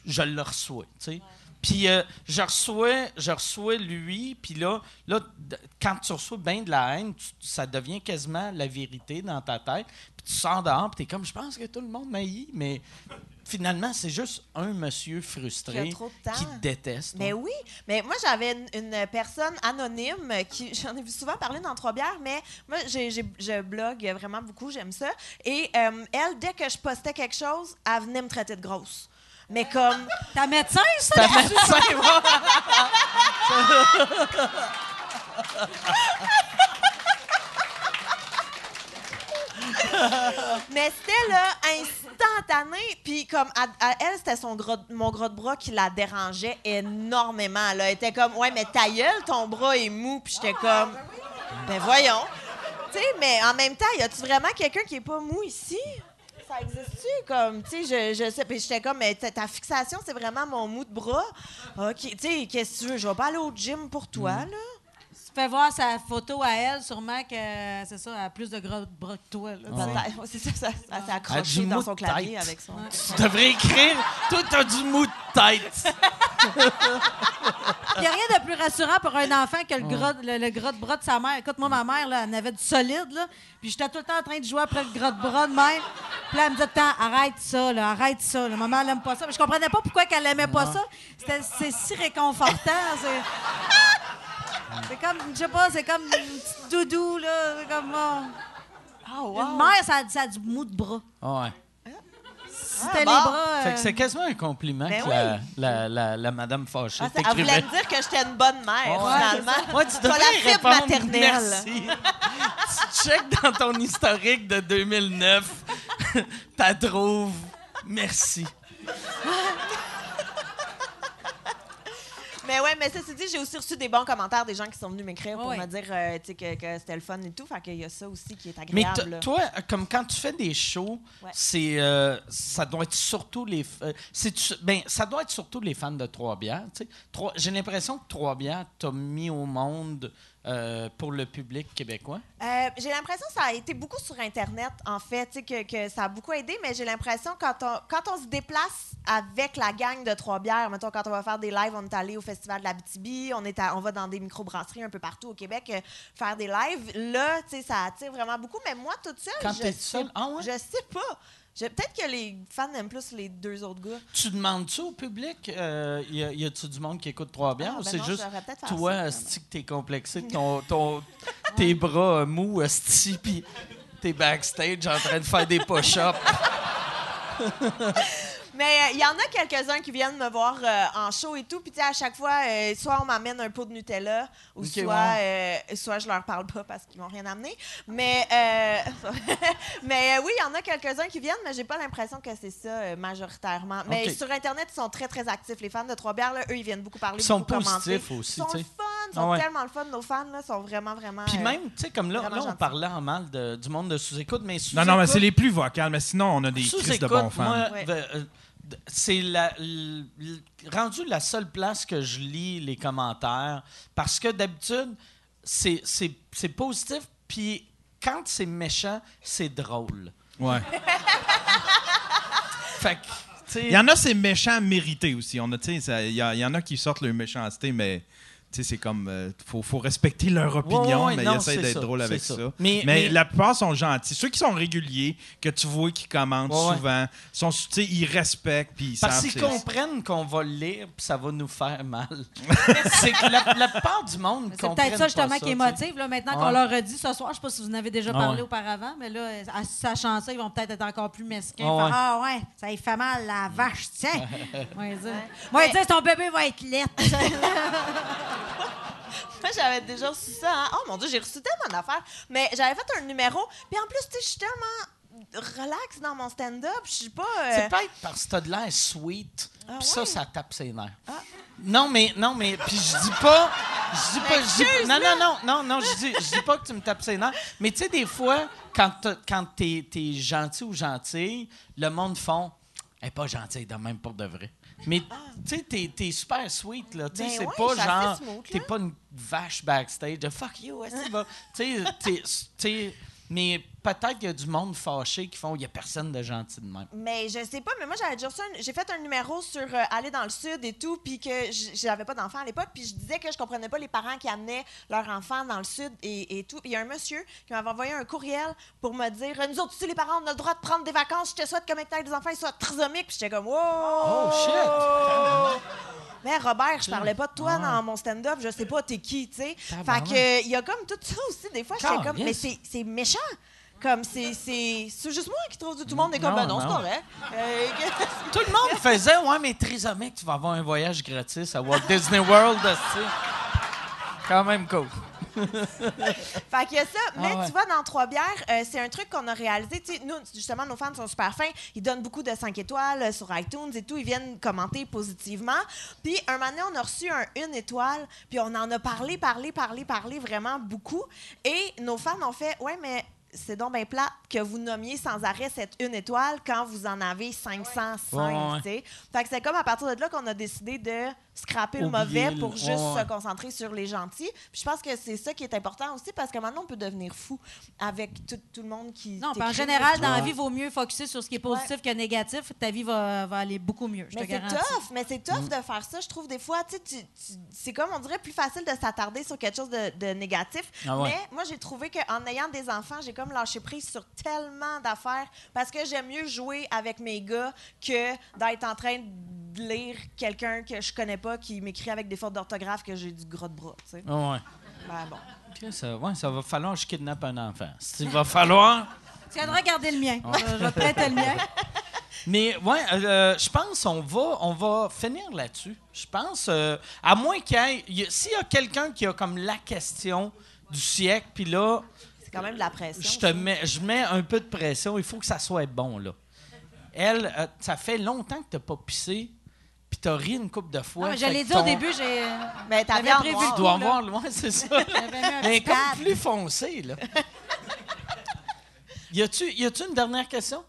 je le reçois, tu sais. Puis euh, je reçois, je reçois lui, puis là, là, quand tu reçois bien de la haine, tu- ça devient quasiment la vérité dans ta tête. Puis tu sors dehors, puis t'es comme, je pense que tout le monde m'haït, mais finalement, c'est juste un monsieur frustré
Qui
qui te déteste.
Mais oui, mais moi j'avais une, une personne anonyme qui j'en ai vu souvent parler dans Trois bières, mais moi je blogue vraiment beaucoup, j'aime ça. Et euh, elle, dès que je postais quelque chose, elle venait me traiter de grosse. Mais comme
Ta médecin, ça?
Ta médecin, va-
Mais c'était là instantané. Puis comme à, à elle, c'était son gros, mon gros de bras qui la dérangeait énormément. Là. Elle était comme ouais, mais ta gueule, ton bras est mou. Puis j'étais comme ben voyons. Tu sais, mais en même temps, y a-tu vraiment quelqu'un qui est pas mou ici? Ça existe-tu? Comme, tu sais, je, je sais. Puis j'étais comme, mais ta, fixation, c'est vraiment mon mou de bras. OK, tu sais, qu'est-ce que tu veux? Je vais pas aller au gym pour toi, là.
Fais voir sa photo à elle, sûrement que c'est ça, elle a plus de gros bras que toi. là.
Ouais, C'est ça, ça, ça s'est
Elle a
accroché
du
dans son clavier
tête.
avec son.
Tu devrais écrire. Toi, t'as du mou de tête.
Il n'y a rien de plus rassurant pour un enfant que le, gras, le, le gras de bras de sa mère. Écoute, moi, ma mère, là, elle en avait du solide, là. Puis j'étais tout le temps en train de jouer après le gras de bras de même. Puis là, elle me disait temps, arrête ça, là, arrête ça. là. Maman, elle aime pas ça. Mais je comprenais pas pourquoi qu'elle aimait pas ça. C'était- C'est si réconfortant. C'est comme, je sais pas, c'est comme une petite doudou, là. C'est comme, oh.
Ah, wow.
Une mère, ça, a- ça a du mou de bras.
Ouais.
Si t'as
bon.
les bras...
Fait que
euh,
c'est quasiment un compliment
Ben
que la, la, la, la madame fâchée
Ah, elle voulait me dire que j'étais une bonne mère,
Ouais.
finalement.
Ouais, tu
T'as
devrais
la fibre
répondre
maternelle.
merci. tu checkes dans ton historique de 2009, t'as trouves merci.
Mais ouais, mais ça c'est dit, j'ai aussi reçu des bons commentaires des gens qui sont venus m'écrire pour
Ouais.
me dire euh, tu sais, que, que c'était le fun et tout. Fait qu'il y a ça aussi qui est
Mais
agréable.
t-
là.
toi, comme quand tu fais des shows,
Ouais.
c'est euh, ça doit être surtout les f- euh, c'est ben ça doit être surtout les fans de Trois Bières. tu sais. Trois- J'ai l'impression que Trois Bières t'a mis au monde euh, pour le public québécois?
Euh, j'ai l'impression que ça a été beaucoup sur Internet, en fait, tu sais, que, que ça a beaucoup aidé, mais j'ai l'impression quand on, quand on se déplace avec la gang de Trois-Bières, mettons, quand on va faire des lives, on est allé au Festival de la BTB, on, est à- on va dans des microbrasseries un peu partout au Québec euh, faire des lives, là, tu sais, ça attire vraiment beaucoup, mais moi, toute seule,
Quand
je sais,
seule? Ah ouais?
je sais pas. Peut-être que les fans aiment plus les deux autres gars.
Tu demandes-tu au public, euh, y, a, y a-tu du monde qui écoute Trois Bières
Ah,
ou
ben
c'est
non,
juste toi, asti, que t'es complexé, de ton, ton- tes bras mous, asti, puis t'es backstage en train de faire des push-ups?
Mais euh, il y en a quelques-uns qui viennent me voir euh, en show et tout. Puis, tu sais, à chaque fois, euh, soit on m'amène un pot de Nutella, ou soit,
ouais.
euh, soit je leur parle pas parce qu'ils m'ont rien amené. Mais, euh, mais euh, oui, il y en a quelques-uns qui viennent, mais j'ai pas l'impression que c'est ça euh, majoritairement. Mais sur Internet, ils sont très, très actifs. Les fans de Trois-Bières, là, eux, ils viennent beaucoup parler,
Ils sont
beaucoup commenter.
aussi,
Ils sont
tu
le
sais.
fun, ils
Ah
sont
ouais.
tellement le fun. Nos fans, là, sont vraiment, vraiment...
Puis même, tu sais, comme là, on parlait en mal de- du monde de sous-écoute, mais sous
Non, non, mais c'est les plus vocales, mais sinon, on a des crises de bons fans.
moi,
Ouais.
de- euh, de- c'est la, rendu la seule place que je lis les commentaires parce que d'habitude, c'est, c'est, c'est positif, puis quand c'est méchant, c'est drôle.
Ouais.
Fait que.
Il y en a, c'est méchant mérité aussi. Il y, y en a qui sortent leur méchanceté, mais c'est comme. euh, faut, faut respecter leur opinion,
Ouais, ouais,
mais
non,
ils essaient d'être drôles avec
ça.
ça.
Mais-
Mais,
mais-
la plupart sont gentils. Ceux qui sont réguliers, que tu vois qui commentent
Ouais,
souvent, sont, tu sais, ils respectent, puis ils
Parce qu'ils comprennent qu'on va le lire, puis ça va nous faire mal. c'est que la, la plupart du monde
C'est peut-être ça justement qui est motive. Là, maintenant
Ouais.
qu'on leur a dit ce soir, je sais pas si vous en avez déjà parlé
ouais.
auparavant, mais là, à- sachant ça, ils vont peut-être être encore plus mesquins.
Ah
Faire,
ouais.
Ah ouais, ça y fait mal la vache, tiens. Moi, dire, ton bébé va être laid.
Moi, j'avais déjà reçu ça. hein. Oh mon Dieu, j'ai reçu tellement d'affaires. Mais j'avais fait un numéro. Puis en plus, tu sais, je suis tellement relax dans mon stand-up. Je suis pas. euh,
C'est peut-être parce que t'as de l'air sweet.
Ah
Puis ça, ça tape ses nerfs. Non, mais, non, mais, puis je dis pas, je dis pas, je dis, non, non, non, non, non, je dis, je dis pas que tu me tapes ses nerfs. Mais tu sais, des fois, quand quand t'es, t'es gentil ou gentille, le monde font, elle pas gentille, de même pour de vrai. Mais tu sais, t'es, t'es super sweet, là. Tu sais,
Ben
c'est
ouais,
pas genre,
smooth,
t'es pas une vache backstage de fuck you, tu sais, mais peut-être qu'il y a du monde fâché qui font, il y a personne de gentil de même.
Mais je sais pas, mais moi j'avais déjà j'ai fait un numéro sur euh, aller dans le sud et tout, puis que j'avais pas d'enfants à l'époque, puis je disais que je comprenais pas les parents qui amenaient leurs enfants dans le sud et, et tout. Il y a un monsieur qui m'avait envoyé un courriel pour me dire nous autres aussi les parents on a le droit de prendre des vacances, je te souhaite que avec des enfants ils soient trisomiques, puis j'étais comme wow.
Oh, shit!
Mais Robert, je parlais pas de toi dans mon stand-up, je sais pas t'es qui, tu sais. Fait que il y a comme tout ça aussi des fois, j'étais comme mais c'est méchant. Comme c'est c'est c'est juste moi qui trouve tout le monde est comme
Non,
ben non, c'est
non.
correct. Euh, que-
Tout le monde faisait, ouais, mais trisomique, tu vas avoir un voyage gratis à Walt Disney World, tu sais. Quand même cool.
Fait qu'il y a ça. Mais
Ah ouais.
tu vois, dans Trois-Bières, euh, c'est un truc qu'on a réalisé. Tu sais, nous, justement, nos fans sont super fins. Ils donnent beaucoup de 5 étoiles euh, sur iTunes et tout. Ils viennent commenter positivement. Puis, un moment donné, on a reçu un une étoile. Puis, on en a parlé, parlé, parlé, parlé vraiment beaucoup. Et nos fans ont fait Ouais, mais. C'est donc bien plat que vous nommiez sans arrêt cette une étoile quand vous en avez 505.
Ouais.
Fait que c'est comme à partir de là qu'on a décidé de scraper le mauvais
le-
pour juste
ouais,
se concentrer sur les gentils. Puis je pense que c'est ça qui est important aussi parce que maintenant on peut devenir fou avec tout, tout le monde qui.
Non, puis en général, dans la vie, il vaut mieux focuser sur ce qui est positif que négatif. Ta vie va, va aller beaucoup mieux, je
Mais c'est tough, mais c'est
Mm.
tough de faire ça. Je trouve des fois, tu sais, tu- tu- c'est comme on dirait plus facile de s'attarder sur quelque chose de, de négatif.
Ah ouais.
Mais moi, j'ai trouvé qu'en ayant des enfants, j'ai comme lâché prise sur tellement d'affaires parce que j'aime mieux jouer avec mes gars que d'être en train de lire quelqu'un que je connais pas qui m'écrit avec des fautes d'orthographe que j'ai du gros de bras. Tu sais.
Ah ouais.
Ben bon.
Ça, ouais, ça va falloir que je kidnappe un enfant. Il va falloir.
Tu viendras garder le mien. Je- Je vais te prêter le mien.
Mais ouais, euh, je pense on va on va finir là-dessus. Je pense euh, à moins qu'il y ait il y a- s'il y a quelqu'un qui a comme la question du siècle puis là
C'est quand même de la pression.
je te mets je mets un peu de pression, il faut que ça soit bon là. Elle euh, ça fait longtemps que t'as pas pissé puis t'as ri une couple de fois.
Non, mais je
Fait
l'ai
que
dit au début, j'ai.
Mais t'as
J'avais
bien
prévu.
Tu dois
là.
avoir loin, c'est ça. Mais comme plus foncé là. Y a-tu y a-tu une dernière question?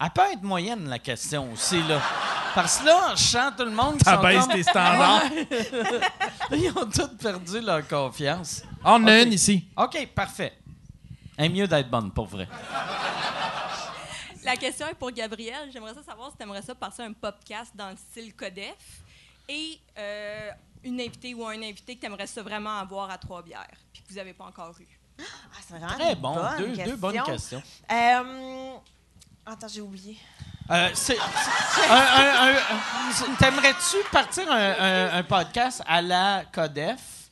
Elle peut être moyenne la question aussi là. Parce que là, je sens tout le monde qui sont
T'abaisses
comme-
tes standards.
Ils ont tous perdu leur confiance.
On en a une ici.
OK, parfait. Elle est mieux d'être bonne, pour vrai.
La question est pour Gabriel. J'aimerais ça savoir si tu aimerais ça passer un podcast dans le style Codef et euh, une invitée ou un invité que tu aimerais ça vraiment avoir à Trois-Bières puis que vous n'avez pas encore eu.
Ah, c'est vraiment
Très
une
bon.
bonne
Deux, bonnes questions.
Euh, Attends, j'ai oublié.
Euh, c'est- c'est- un- un- un- un- T'aimerais-tu partir un, un- un podcast à la Codef?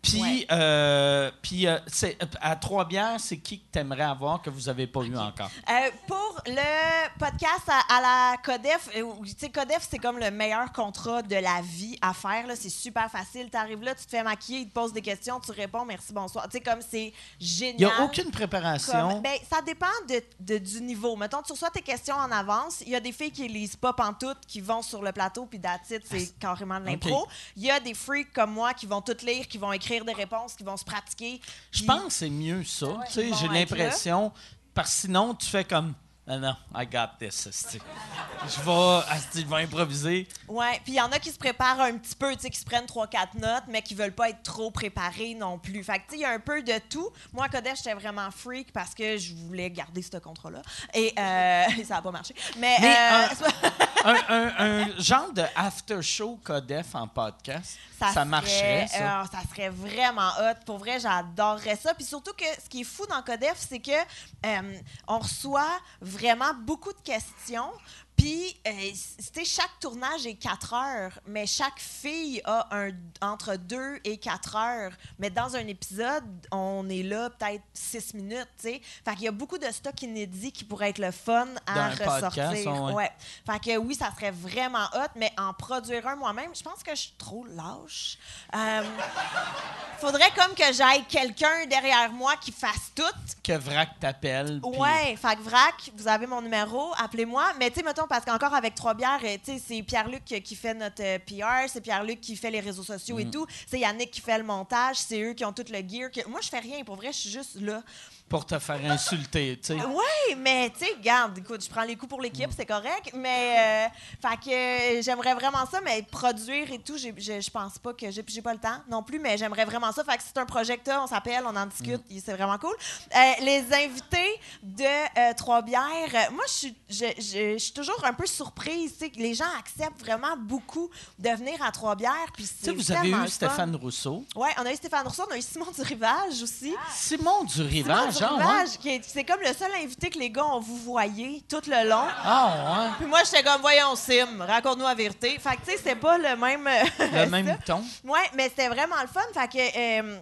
Puis,
Ouais.
euh, puis euh, c'est- à Trois-Bières, c'est qui que t'aimerais avoir que vous n'avez pas eu encore?
Euh, pour le podcast à, à la Codef, tu sais, Codef, c'est comme le meilleur contrat de la vie à faire. C'est super facile. Tu arrives là, tu te fais maquiller, ils te posent des questions, tu réponds merci, bonsoir. Tu sais, comme c'est génial.
Il n'y a aucune préparation.
Comme- ben, ça dépend de, de- du niveau. Mettons, tu reçois tes questions en avance. Il y a des filles qui lisent pas pantoute, qui vont sur le plateau, puis it, c'est carrément de l'impro. Il y a des freaks comme moi qui vont tout lire, qui vont écrire des réponses, qui vont se pratiquer.
Je pense que c'est mieux ça. Tu sais, J'ai l'impression. Parce que sinon, tu fais comme. Non, non, I got this. Je vais, je vais improviser.
Ouais, puis il y en a qui se préparent un petit peu, tu sais, qui se prennent 3-4 notes, mais qui veulent pas être trop préparés non plus. Fait que, tu sais, il y a un peu de tout. Moi, à Kodesh, j'étais vraiment freak parce que je voulais garder ce contrat-là. Et euh, ça a pas marché. Mais,
Mais,
euh,
un- un genre de after-show Codef en podcast, ça, marcherait, ça.
euh, ça serait vraiment hot. Pour vrai, j'adorerais ça. Puis surtout que ce qui est fou dans Codef, c'est que euh, on reçoit vraiment beaucoup de questions. Puis, euh, tu sais, chaque tournage est 4 heures, mais chaque fille a un, entre 2 et 4 heures. Mais dans un épisode, on est là peut-être 6 minutes, tu sais. Fait qu'il y a beaucoup de stock inédit qui pourrait être le fun à
Dans un
ressortir.
podcast, ouais.
Ouais. Fait que oui, ça serait vraiment hot, mais en produire un moi-même, je pense que je suis trop lâche. Euh, faudrait comme que j'aille quelqu'un derrière moi qui fasse tout.
Que Vrac t'appelle. puis-
Ouais, fait que Vrac, vous avez mon numéro, appelez-moi. Mais tu sais, mettons, parce qu'encore avec Trois Bières, euh, c'est Pierre-Luc qui fait notre euh, PR, c'est Pierre-Luc qui fait les réseaux sociaux
Mm.
et tout. C'est Yannick qui fait le montage, c'est eux qui ont tout le gear. que- Moi, je fais rien, pour vrai, je suis juste là.
Pour te faire insulter, tu sais.
Oui, mais tu sais, garde, écoute, je prends les coups pour l'équipe, c'est correct. Mais, euh, fait que euh, j'aimerais vraiment ça, mais produire et tout, je pense pas que j'ai pas le temps non plus, mais j'aimerais vraiment ça. Fait que c'est un t'as, on s'appelle, on en discute, c'est vraiment cool. Euh, les invités de euh, Trois Bières, euh, moi, je suis toujours un peu surprise, tu sais, les gens acceptent vraiment beaucoup de venir à Trois Bières. Puis
Tu sais,
c'est
vous avez eu. Stéphane Rousseau.
Ouais, on a eu Stéphane Rousseau, on a eu Simon du Rivage aussi.
Simon du
Simon
Rivage,
du
genre, ouais.
C'est comme le seul invité que les gars ont vous voyé tout le long.
Ah,
Puis moi, j'étais comme, voyons, Sim, raconte-nous la vérité. Fait que, tu sais, c'est pas le même.
ouais. Le même ton.
Ouais, mais c'était vraiment le fun. Fait que, euh,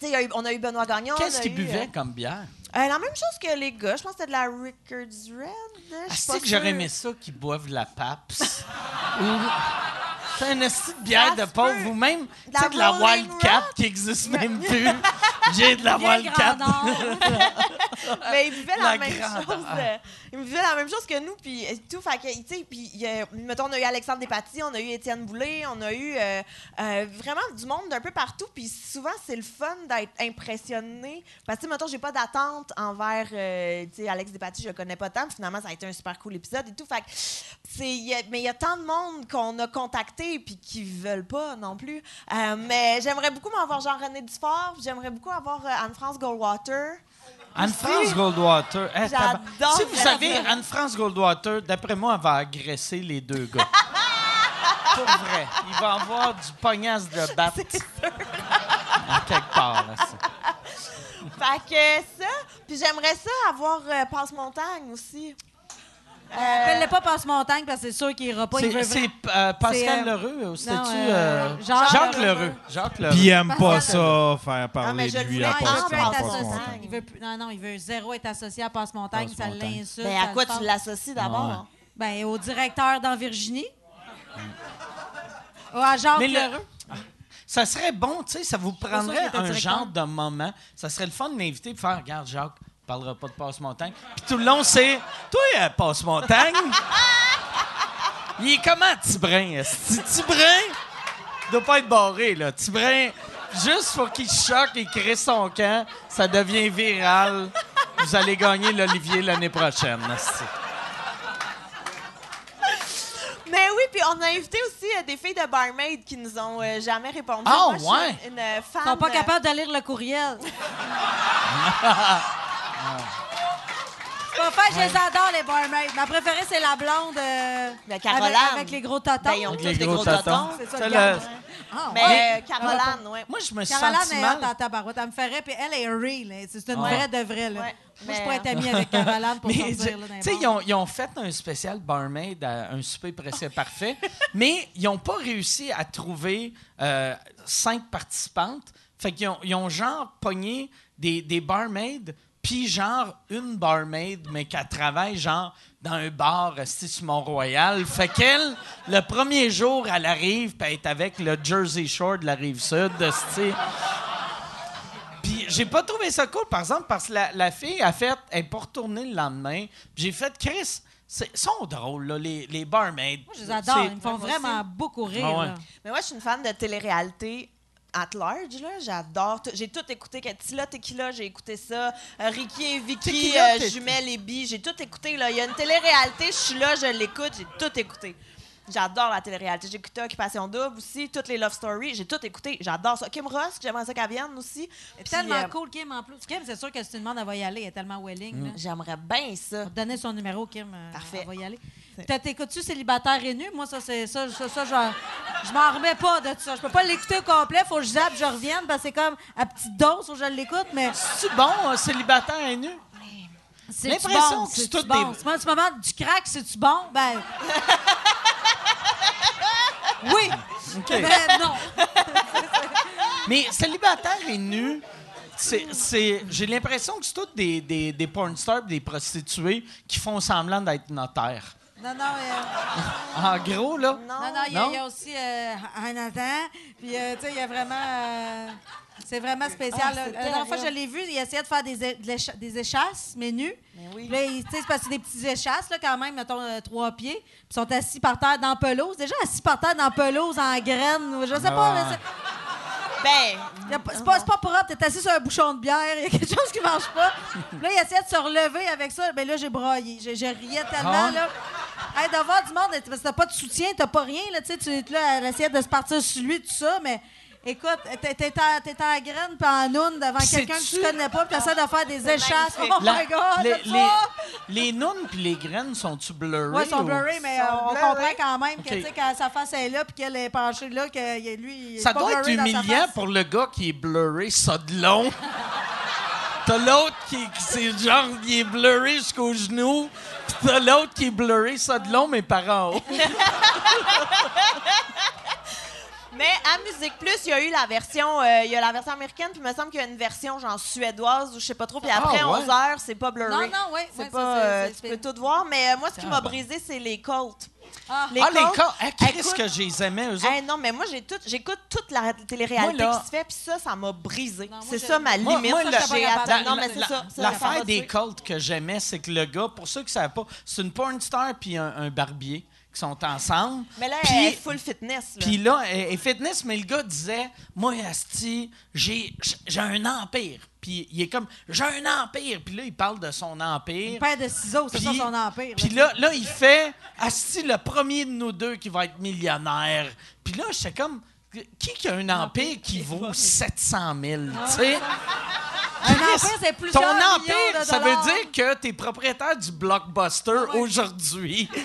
tu sais, on a eu Benoît Gagnon.
Qu'est-ce qu'il buvait
euh,
comme bière?
Euh, la même chose que les gars. Je pense que c'était de la Rickards Red. Je
Ah,
pas
que j'aurais aimé ça qu'ils boivent de la PAPS. Ou- C'est un esti de bière de pauvre. Ou même, tu sais, de la Wildcat qui existe même plus. J'ai de la Wildcat.
Mais il vivait la,
La
même chose. euh, il vivait la même chose que nous, puis euh, tout. Fait que, tu sais, puis, mettons, on a eu Alexandre Despatie, on a eu Étienne Boulay, on a eu euh, vraiment du monde d'un peu partout. Puis souvent, c'est le fun d'être impressionné. Parce que, mettons, j'ai pas d'attente envers, euh, Alex Despatie, je le connais pas tant. puis Finalement, ça a été un super cool épisode et tout. Fait que, c'est, il y a- mais il y a tant de monde qu'on a contacté puis qui veulent pas non plus. Euh, mais j'aimerais beaucoup m'avoir Jean-René Dufort, j'aimerais beaucoup avoir euh, Anne-France Goldwater.
Anne-France Goldwater. Eh,
J'adore
Si vous savez. Anne-France Goldwater, d'après moi, elle va agresser les deux gars. Pour vrai. Il va avoir du pognasse de batte. À quelque part. Là, ça.
Fait que ça. Puis j'aimerais ça avoir euh, Passe-Montagne aussi. Euh,
Appelle-le pas Passe-Montagne parce que c'est sûr qu'il ira pas.
C'est c'est, euh, Pascal
C'est, euh,
Lheureux ou c'était-tu euh,
euh, Jacques
Jacques
Lheureux.
Jacques Lheureux.
Puis il aime pas ça, faire
Ah,
parler
mais je
de
le
lui
voulais
à passe
Passe-Montagne.
Il veut plus- non, non, il veut zéro être associé à Passe-Montagne. Ça
Passe-Montagne.
l'insulte.
ben, à
ça
quoi
le
tu l'associes d'abord?
Ben, au directeur dans Virginie. Ou à Jacques
Mais le-
Lheureux.
Ça serait bon, tu sais, ça vous prendrait un
directeur.
genre de moment. Ça serait le fun de l'inviter et faire Regarde, Jacques, on parlera pas de passe-montagne. Puis tout le long, c'est Toi, euh, passe-montagne? Il est comment, Tibrin? Tibrin? Il doit pas être barré, là. Tibrin, juste pour qu'il choque et crée son camp, ça devient viral. Vous allez gagner l'Olivier l'année prochaine. esti.
Mais oui, puis on a invité aussi euh, des filles de barmaid qui nous ont euh, jamais répondu.
Ah,
Moi, je suis
ouais?
Une, euh, fan.
Ils sont pas capables de lire le courriel. Fait, je les adore, les barmaids. Ma préférée, c'est la blonde. euh,
La Caroline.
Avec, avec les gros totons.
Ben, ils ont tous
les
des
gros
gros
tatons.
tatons.
C'est ça,
Ça,
le
le-
gars. Ah,
Mais
ouais.
euh, Caroline, oui.
Moi, je me suis
Caroline
senti
est
mal.
hot en tabarouette. Elle me ferait, puis elle est real. hein. C'est une
Ouais.
vraie de vraie. Là.
Ouais.
Moi, je
Mais-
pourrais être amie avec Caroline pour
Mais,
sortir. Là,
tu sais, ils ont, ils ont fait un spécial barmaid à un souper presque parfait, mais ils n'ont pas réussi à trouver euh, cinq participantes. Fait qu'ils ont, ils ont genre pogné des, des barmaids, puis genre une barmaid, mais qui travaille genre dans un bar sur Mont-Royal. Fait qu'elle, le premier jour, elle arrive, puis elle est avec le Jersey Shore de la Rive-Sud. esti. Puis j'ai pas trouvé ça cool, par exemple, parce que la, la fille a fait, elle est pas retournée le lendemain. Puis j'ai fait, Chris, c'est- ils sont drôles, là, les, les barmaids.
Moi, je les adore. Ils me font vraiment beaucoup rire.
Ah ouais.
Mais moi, je suis une fan de télé-réalité at large, là. J'adore. J'ai tout écouté. Tila Tequila, j'ai écouté ça. Euh, Ricky et Vicky, euh, Jumelles et Bi, j'ai tout écouté, là. Il y a une télé-réalité, je suis là, je l'écoute, j'ai tout écouté. J'adore la télé-réalité. J'ai écouté Occupation Double aussi, toutes les Love Stories, j'ai tout écouté. J'adore ça. Kim Ross, j'aimerais ça qu'elle vienne aussi. Puis,
Tellement
euh,
cool, Kim, en plus. Kim, c'est sûr que si tu demandes, elle va y aller. Elle est tellement willing. là.
J'aimerais bien ça.
Donner son numéro, Kim. euh,
Parfait.
Elle va y aller.
C'est-
T'as- T'écoutes-tu célibataire et nu? Moi, ça, c'est ça. Ça, ça, je, je m'en remets pas de ça. Je peux pas l'écouter au complet. Faut que je zappe, je revienne, parce que c'est comme à petite dose, que je l'écoute, mais
C'est-tu bon, un célibataire et nu?
C'est
L'impression
bon,
que c'est
c'est
tout
bon?
des-
C'est pas du moment du crack, c'est-tu bon? Ben. oui! Mais non!
Mais célibataire et nu, c'est, c'est- j'ai l'impression que c'est tous des, des, des porn stars, des prostituées qui font semblant d'être notaires.
Non, non, euh,
En gros, là.
Non.
non, non, il y a-
Non?
il y, a aussi euh, puis euh, tu sais, il y a vraiment. C'est vraiment spécial.
Ah,
là.
c'est
la dernière fois je l'ai vu, il essayait de faire des, é- échasses, mais nus.
Mais oui.
Puis Là, il- tu sais, c'est parce que c'est des petits échasses, là, quand même, mettons, euh, trois pieds. Puis ils sont assis par terre dans la pelouse. Déjà, assis par terre dans la pelouse, en graines, je sais pas.
Ouais.
mais c'est-
Ben,
y a pas- C'est pas, c'est pas propre, t'es assis sur un bouchon de bière, il y a quelque chose qui marche pas. Puis là, il essayait de se relever avec ça. Ben là, j'ai braillé. J'ai j'ai riais tellement,
Ah.
là. Hey, de voir du monde, parce que t'as pas de soutien, t'as pas rien, là, tu sais, tu es là, elle essayait de se partir sur lui, tout ça, mais écoute, t'es t'es en, t'es en graine pis en noune devant quelqu'un que tu connais pas, pis t'essaies de faire des échasses. Oh
La-
my God,
les, nounes puis les graines sont-tu blurrées?
Ils sont
ou-
blurrés, mais
Sont
on comprend quand même que,
Ok.
tu sais, quand sa face est là, puis qu'elle est penchée là, que lui, il
Ça
pas
doit être humiliant pour le gars qui est blurré, ça de long. T'as l'autre qui, c'est genre, il est blurré jusqu'au genou. Pis t'as l'autre qui est blurré, ça de long, mais par en haut.
Mais à Musique Plus, il y a eu la version, euh, il y a la version américaine, puis il me semble qu'il y a une version genre suédoise ou je sais pas trop. Puis après
Ah, ouais.
11 heures, c'est pas blurry.
Non, non, ouais,
C'est
ouais,
pas,
ça, c'est-
euh, tu peux tout voir. Mais euh, moi, ce qui
Ah,
m'a brisé, c'est les Colts.
Ah.
Les
ah, les
Colts.
Hey,
écoute-
que je les aimais, eux autres.
Hey, non, mais moi, j'ai tout- j'écoute toute la télé-réalité
Moi, là-
qui se fait, puis ça, ça m'a brisé.
Moi,
C'est
j'ai-
ça ma
Moi-
limite.
moi,
Ça,
la-
j'ai Non, mais c'est ça.
L'affaire des cultes que j'aimais, c'est que le gars, pour ceux qui ne savent pas, c'est une porn star puis un barbier qui sont ensemble.
Mais là,
Puis-
elle est full fitness.
Puis là, elle est fitness, mais le gars disait Moi, Asti, j'ai j'ai un empire. Puis il est comme J'ai un empire. Puis là, il parle de son empire.
Père de ciseaux, c'est ça son empire.
Puis là, là, il fait Asti, le premier de nous deux qui va être millionnaire. Puis là, j'étais comme Qui qui a un empire qui vaut 700 000? Tu sais?
Un empire, c'est plusieurs
Ton empire,
de
ça veut dire que tu es propriétaire du blockbuster aujourd'hui.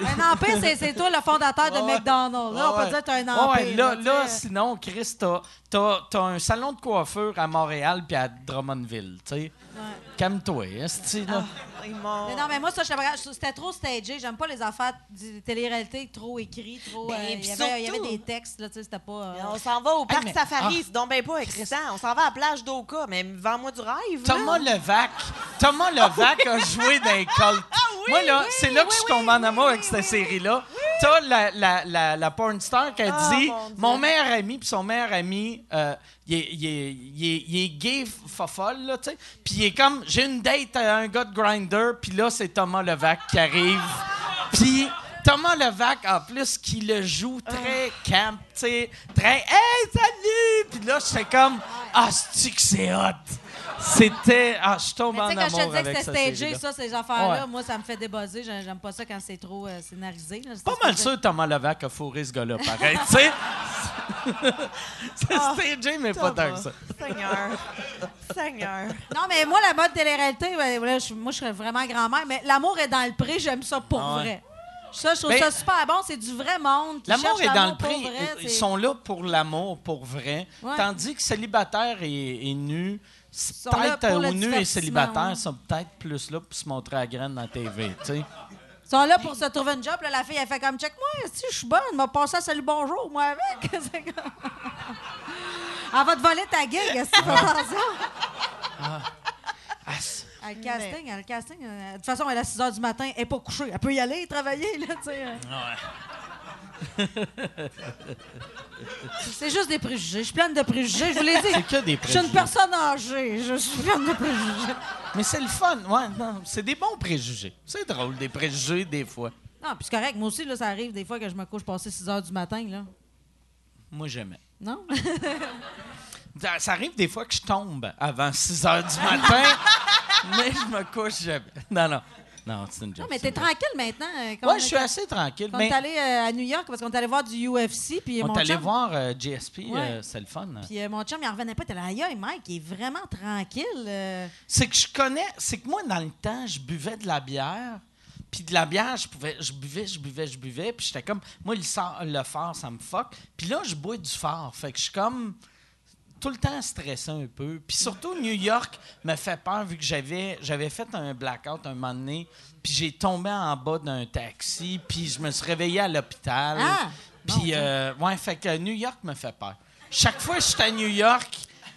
Un empire, c'est- c'est toi le fondateur de
Ouais.
McDonald's. Là, on peut
Ouais.
dire que t'as un
Ouais,
empire.
ouais, là, là, sinon, Chris, t'as, t'as- t'as un salon de coiffure à Montréal puis à Drummondville, tu sais. Calme-toi, esti, là.
Mais non, mais moi, ça, c'était trop stagé. J'aime pas les affaires de télé-réalité trop écrits, trop.
Ben,
euh, il, y avait, des textes, là, tu sais, c'était pas. euh,
On s'en va au parc
mais-
safari,
ah.
c'est donc ben pas excitant. On s'en va à la plage d'Oka, mais vends-moi du rêve.
Thomas. Levac, Thomas Levac a joué dans les cultes. Moi, là, c'est là que je suis tombé en amour avec cette série-là. T'as la, la, la, la porn star qui a
Ah,
dit
mon
meilleur ami, puis son meilleur ami, euh, il, est, il, est, il, est, il est gay fofolle, là, tu sais. Puis il est comme J'ai une date à un gars de Grinder, puis là, c'est Thomas Levac qui arrive. Puis. Thomas Levac, en plus, qui le joue très camp, tu sais, très « Hey, salut! » Puis là, j'étais comme « Ah, c'est que c'est hot! » C'était... Ah, je tombe en
tu sais, quand je te
amour
disais que
avec
c'était stagé, ça, ces affaires-là,
Ouais.
moi, ça me fait débuzzer. J'aime pas ça quand c'est trop euh, scénarisé. là.
Pas
ce
mal sûr que Thomas Levac a fourré ce gars-là, pareil, tu sais. C'est
Ah,
stagé, mais pas tant que ça.
Seigneur. Seigneur.
Non, mais moi, la mode télé-réalité, ben, moi, je serais vraiment grand-mère, mais l'amour est dans le prix, j'aime ça pour
Ah ouais.
vrai. Ça, je trouve ça super bon, c'est du vrai monde.
L'amour est dans le prix.
vrai,
Ils sont là pour l'amour, pour vrai.
Ouais.
Tandis que célibataire et, et nu, peut-être
pour le
euh, nu et
divertissement,
célibataire
ouais.
sont peut-être plus là pour se montrer à la graine dans la TV, tu sais.
Ils sont là pour se trouver une job. Là, la fille, elle fait comme check moi, si je suis bonne, m'a passé à salut bonjour, moi avec. Comme- elle va te voler ta gig, est-ce que tu fais attention?
Ah,
le casting, le casting. euh, de toute façon, elle est à 6 h du matin, elle n'est pas couchée. Elle peut y aller travailler, là, tu sais. C'est juste des préjugés. Je suis pleine de préjugés. Je vous l'ai dit.
C'est que des
Je suis une
préjugés.
personne âgée. Je suis pleine de préjugés.
Mais c'est le fun. Ouais, non, c'est des bons préjugés. C'est drôle, des préjugés, des fois.
Non, puis c'est correct. Moi aussi, là, ça arrive des fois que je me couche passé 6 h du matin, là.
Moi, j'aimais.
Non?
Ça, ça arrive des fois que je tombe avant 6 heures du matin, mais je me couche jamais. Non, non. Non, c'est une joke.
non, mais t'es tranquille maintenant. euh,
Ouais,
on
je suis assez tranquille.
Quand on
Mais
est allé euh, à New York, parce qu'on est allé voir du UFC, puis
on est allé
chum...
voir euh, GSP,
Ouais.
euh, c'est le fun.
Puis euh, mon chum, il en revenait pas. Il était là, aïe, aïe, Mike, il est vraiment tranquille.
C'est que je connais, c'est que moi, dans le temps, je buvais de la bière. Puis de la bière, je pouvais, je buvais, je buvais, je buvais. Puis j'étais comme, moi, le, sort- le fort, ça me fuck. Puis là, je bois du fort. Fait que je suis comme tout le temps stressé un peu. Puis surtout, New York me fait peur vu que j'avais, j'avais fait un blackout un moment donné. Puis j'ai tombé en bas d'un taxi. Puis je me suis réveillé à l'hôpital.
Ah!
Puis, euh, ouais, fait que New York me fait peur. Chaque fois que je suis à New York,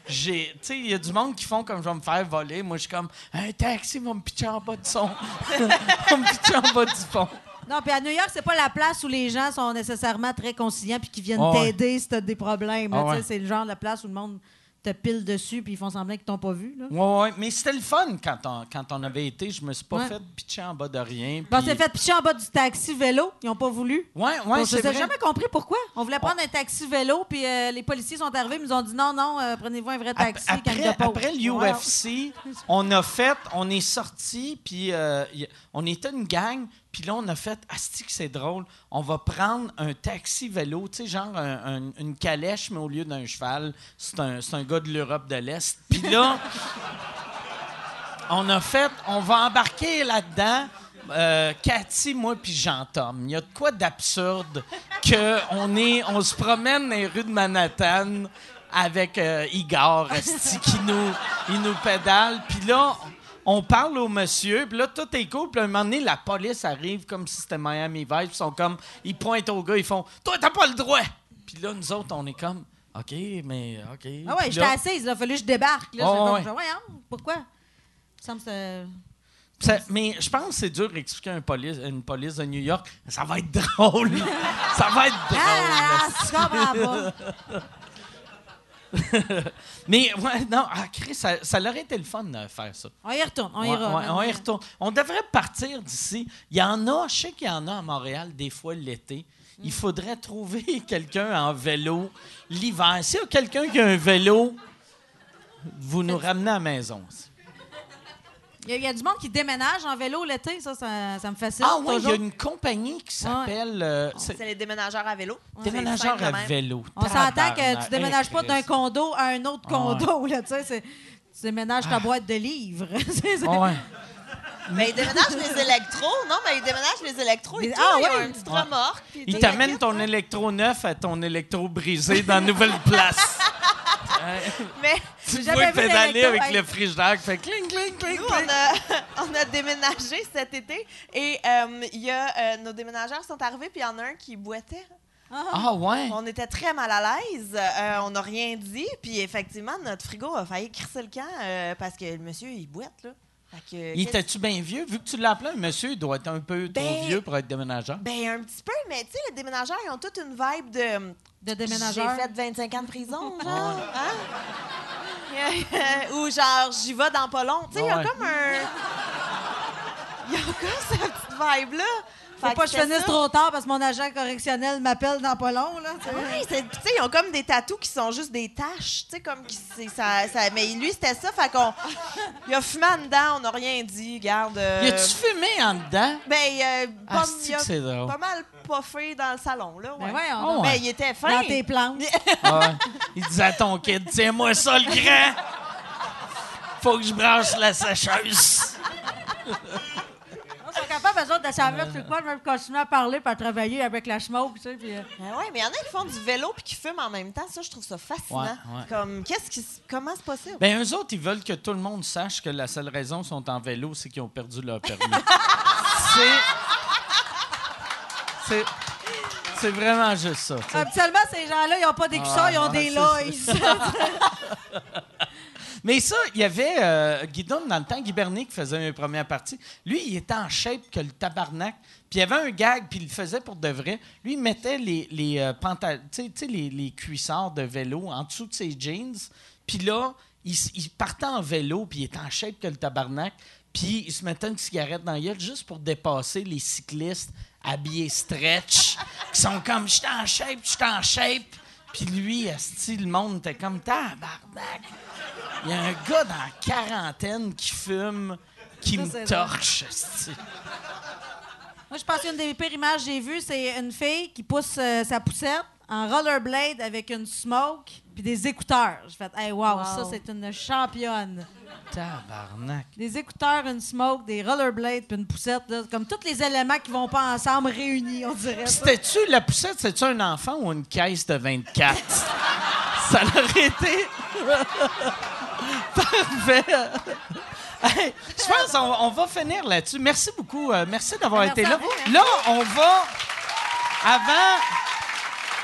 j'ai. Tu sais, il y a du monde qui font comme je vais me faire voler. Moi, je suis comme, un taxi va me pitcher en bas du son. va me pitcher en bas du pont.
Non, puis à New York, c'est pas la place où les gens sont nécessairement très conciliants puis qui viennent
ouais.
t'aider si t'as des problèmes.
Ah ouais.
C'est le genre de place où le monde te pile dessus puis ils font semblant qu'ils t'ont pas vu. Là.
Ouais, ouais. Mais c'était le fun quand on, quand on avait été. Je me suis pas
Ouais.
fait pitcher en bas de rien.
Bon,
puis-
c'est fait picher en bas du taxi vélo. Ils ont pas voulu.
Ouais, ouais,
je
c'est
n'ai
vrai.
jamais compris pourquoi. On voulait prendre un taxi vélo, puis euh, les policiers sont arrivés, ils nous ont dit non, non, euh, prenez-vous un vrai taxi. quand
Après,
pause.
après le
Ouais.
UFC, on a fait, on est sorti, puis euh, on était une gang, puis là on a fait, asti que c'est drôle, on va prendre un taxi vélo, tu sais, genre un- un- une calèche, mais au lieu d'un cheval, c'est un, un gars de l'Europe de l'Est. Puis là, on a fait, on va embarquer là-dedans. euh, Cathy, moi puis Jean-Tom. Il y a de quoi d'absurde que on est, on se promène dans les rues de Manhattan avec euh, Igor qui nous, il nous pédale. Puis là, on parle au monsieur. Puis là, tout est cool. Puis à un moment donné, la police arrive comme si c'était Miami Vice. Ils sont comme, ils pointent au gars, ils font, toi t'as pas le droit. Puis là, nous autres, on est comme, ok, mais ok.
Ah ouais, j'étais
là-
assise, il a fallu que je débarque. Là,
Oh, ouais.
pourquoi? Ça me semble que
Ça- mais je pense que c'est dur d'expliquer une police, une police de New York. Ça va être drôle. ça va être drôle.
Ah, comprends pas.
Mais ouais, non, ah, Chris, ça, ça aurait été le fun de faire ça.
On y retourne, on
Ouais, ouais, on y retourne. On devrait partir d'ici. Il y en a, je sais qu'il y en a à Montréal des fois l'été. Il faudrait trouver quelqu'un en vélo l'hiver. S'il y a quelqu'un qui a un vélo, vous nous ramenez à la maison.
Il y, a- il y a du monde qui déménage en vélo l'été, ça, ça, ça me fascine.
Ah oui, il y a une compagnie qui s'appelle euh, c'est-
C'est les déménageurs à vélo.
Déménageurs à vélo.
On s'entend que tu déménages pas d'un condo à un autre
Ah ouais.
condo, là, tu sais. c'est- Tu déménages ta boîte de livres.
Ah ouais.
Mais ils déménagent les électros. Non, mais ils déménagent les électros
ah
Ils
ouais?
petit remorque. puis
Il
tout
t'amène
le
ton
là.
électro neuf à ton électro brisé dans une nouvelle place.
Mais
tu
vu
pédaler
d'électro,
avec
hey.
le frigidaire qui fait cling, cling, cling,
nous,
cling.
on a, on a déménagé cet été et euh, y a euh, nos déménageurs sont arrivés puis il y en a un qui boitait.
Ah ouais?
On était très mal à l'aise. euh, on n'a rien dit. Puis effectivement, notre frigo a failli crisser le camp euh, parce que le monsieur, il boite, là. Fait que,
Il était-tu bien vieux? Vu que tu un monsieur, il doit être un peu trop
Ben-
vieux pour être déménageur.
Ben, un petit peu, mais tu sais, les déménageurs, ils ont toute une vibe de.
De déménageur.
J'ai fait 25 ans de prison, genre. Hein? Ou genre, j'y vais dans pas long. Tu sais, il y a comme un. Il y a comme cette petite vibe-là.
Faut pas que je finisse
ça.
trop tard parce que mon agent correctionnel m'appelle dans pas long, là. tu sais,
ils ont comme des tatous qui sont juste des taches, tu sais, comme qui, ça, ça- mais lui, c'était ça, fait qu'on, il a fumé en dedans, on n'a rien dit, garde. euh,
Y a-tu fumé en dedans?
ben, euh, pas,
Ah,
il a
que c'est drôle?
pas mal puffé dans le salon, là, ouais.
Ben
Ah ouais.
Mais il était fin.
Dans tes plantes.
Ah ouais. Il disait à ton kid, tiens-moi ça le grand! Faut que je branche la sécheuse.
Capables, eux autres, de savoir c'est quoi, de même continuer à parler et à travailler avec la smoke, tu sais. puis, euh,
Ben ouais, mais il y en a qui font du vélo puis qui fument en même temps. Ça, je trouve ça fascinant.
Ouais, ouais.
Comme, qu'est-ce qui, comment c'est possible?
Ben, eux autres, ils veulent que tout le monde sache que la seule raison qu'ils sont en vélo, c'est qu'ils ont perdu leur permis. c'est. C'est. Vraiment juste ça. tu sais.
Habituellement, ces gens-là, ils n'ont pas des cuissons,
Ah,
ils ont
ouais,
des lois.
Mais ça, il y avait euh, Guidon dans le temps, Guy Bernier, qui faisait mes premières parties. Lui, il était en shape que le tabarnak. Puis il y avait un gag, puis il le faisait pour de vrai. Lui, il mettait les, euh, pantal- tu sais- les, cuissards de vélo en dessous de ses jeans. Puis là, il, partait en vélo, puis il était en shape que le tabarnak. Puis il se mettait une cigarette dans la gueule juste pour dépasser les cyclistes habillés stretch, qui sont comme « j'étais en shape, j'étais en shape ». Puis lui, asti, le monde était comme « tabarnak ». Il y a un gars dans la quarantaine qui fume, qui me torche. esti.
Moi, je pense qu'une des pires images que j'ai vues, c'est une fille qui pousse euh, sa poussette en rollerblade avec une smoke puis des écouteurs. J'ai fait, hey, wow,
Wow.
ça, c'est une championne.
Tabarnak.
Des écouteurs, une smoke, des rollerblades puis une poussette, là, comme tous les éléments qui vont pas ensemble réunis, on dirait.
C'était-tu, la poussette, c'était-tu un enfant ou une caisse de 24? Ça l'aurait été. Parfait. Hey, je pense qu'on on va finir là-dessus. Merci beaucoup. euh, merci d'avoir été là.
vous.
Là, on va. Avant.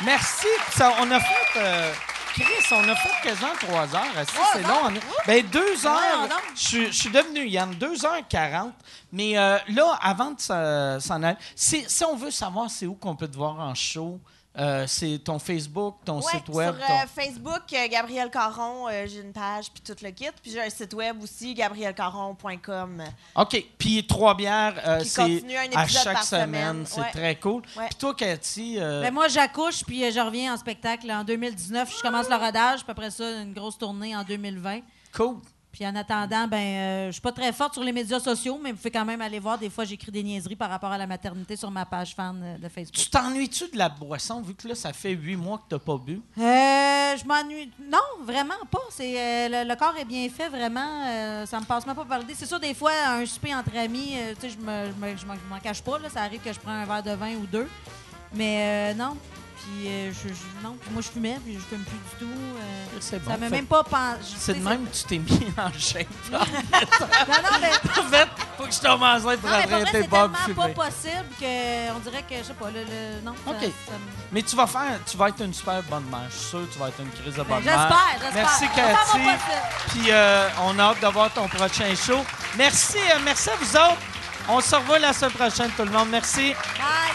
Merci. Ça, on a fait. euh, Chris, on a fait quasiment trois heures. Est-ce que c'est long? On a- Ben, deux heures. Je suis- je suis devenu Yann, 2h40. Mais euh, là, avant de s'en s'en aller, si, si on veut savoir c'est où qu'on peut te voir en show, euh, c'est ton Facebook, ton
Ouais,
site web.
sur
ton-
euh, Facebook, euh, Gabriel Caron, euh, j'ai une page puis tout le kit. Puis j'ai un site web aussi, gabrielcaron.com.
OK. Puis Trois Bières, euh, c'est à chaque
par
semaine.
semaine.
C'est
Ouais.
très cool.
Ouais.
Puis toi, Cathy, euh,
Ben, moi, j'accouche, puis euh, je reviens en spectacle en 2019. Je commence le rodage, puis après ça, une grosse tournée en 2020.
cool.
Puis en attendant, ben, euh, je suis pas très forte sur les médias sociaux, mais vous pouvez quand même aller voir. Des fois, j'écris des niaiseries par rapport à la maternité sur ma page fan euh, de Facebook.
Tu t'ennuies-tu de la boisson, vu que là, ça fait huit mois que t'as pas bu?
Euh, je m'ennuie. Non, vraiment pas. C'est euh, le, le corps est bien fait, vraiment. euh, ça me passe même pas par l'idée. C'est sûr, des fois, un souper entre amis, tu sais, je me, je me- je m'en- cache pas. Là, ça arrive que je prends un verre de vin ou deux. Mais euh, non. Puis euh, je, je- non. Moi, je fumais, puis je fume plus du tout. euh,
C'est bon.
ça m'a même pas pensé.
C'est de même que tu t'es mis en shape.
Non, non, mais.
en fait, faut que je tombe enceinte pour arrêter
c'est tellement pas possible que on dirait que, je sais pas, le, le- non.
OK.
ça me-
Mais tu vas faire, tu vas être une super bonne mère. Je suis sûr que tu vas être une crise de
Ben,
bonne mère.
J'espère, j'espère.
Merci, Cathy. Puis euh, on a hâte de voir ton prochain show. Merci, euh, merci à vous autres. On se revoit la semaine prochaine, tout le monde. Merci.
Bye!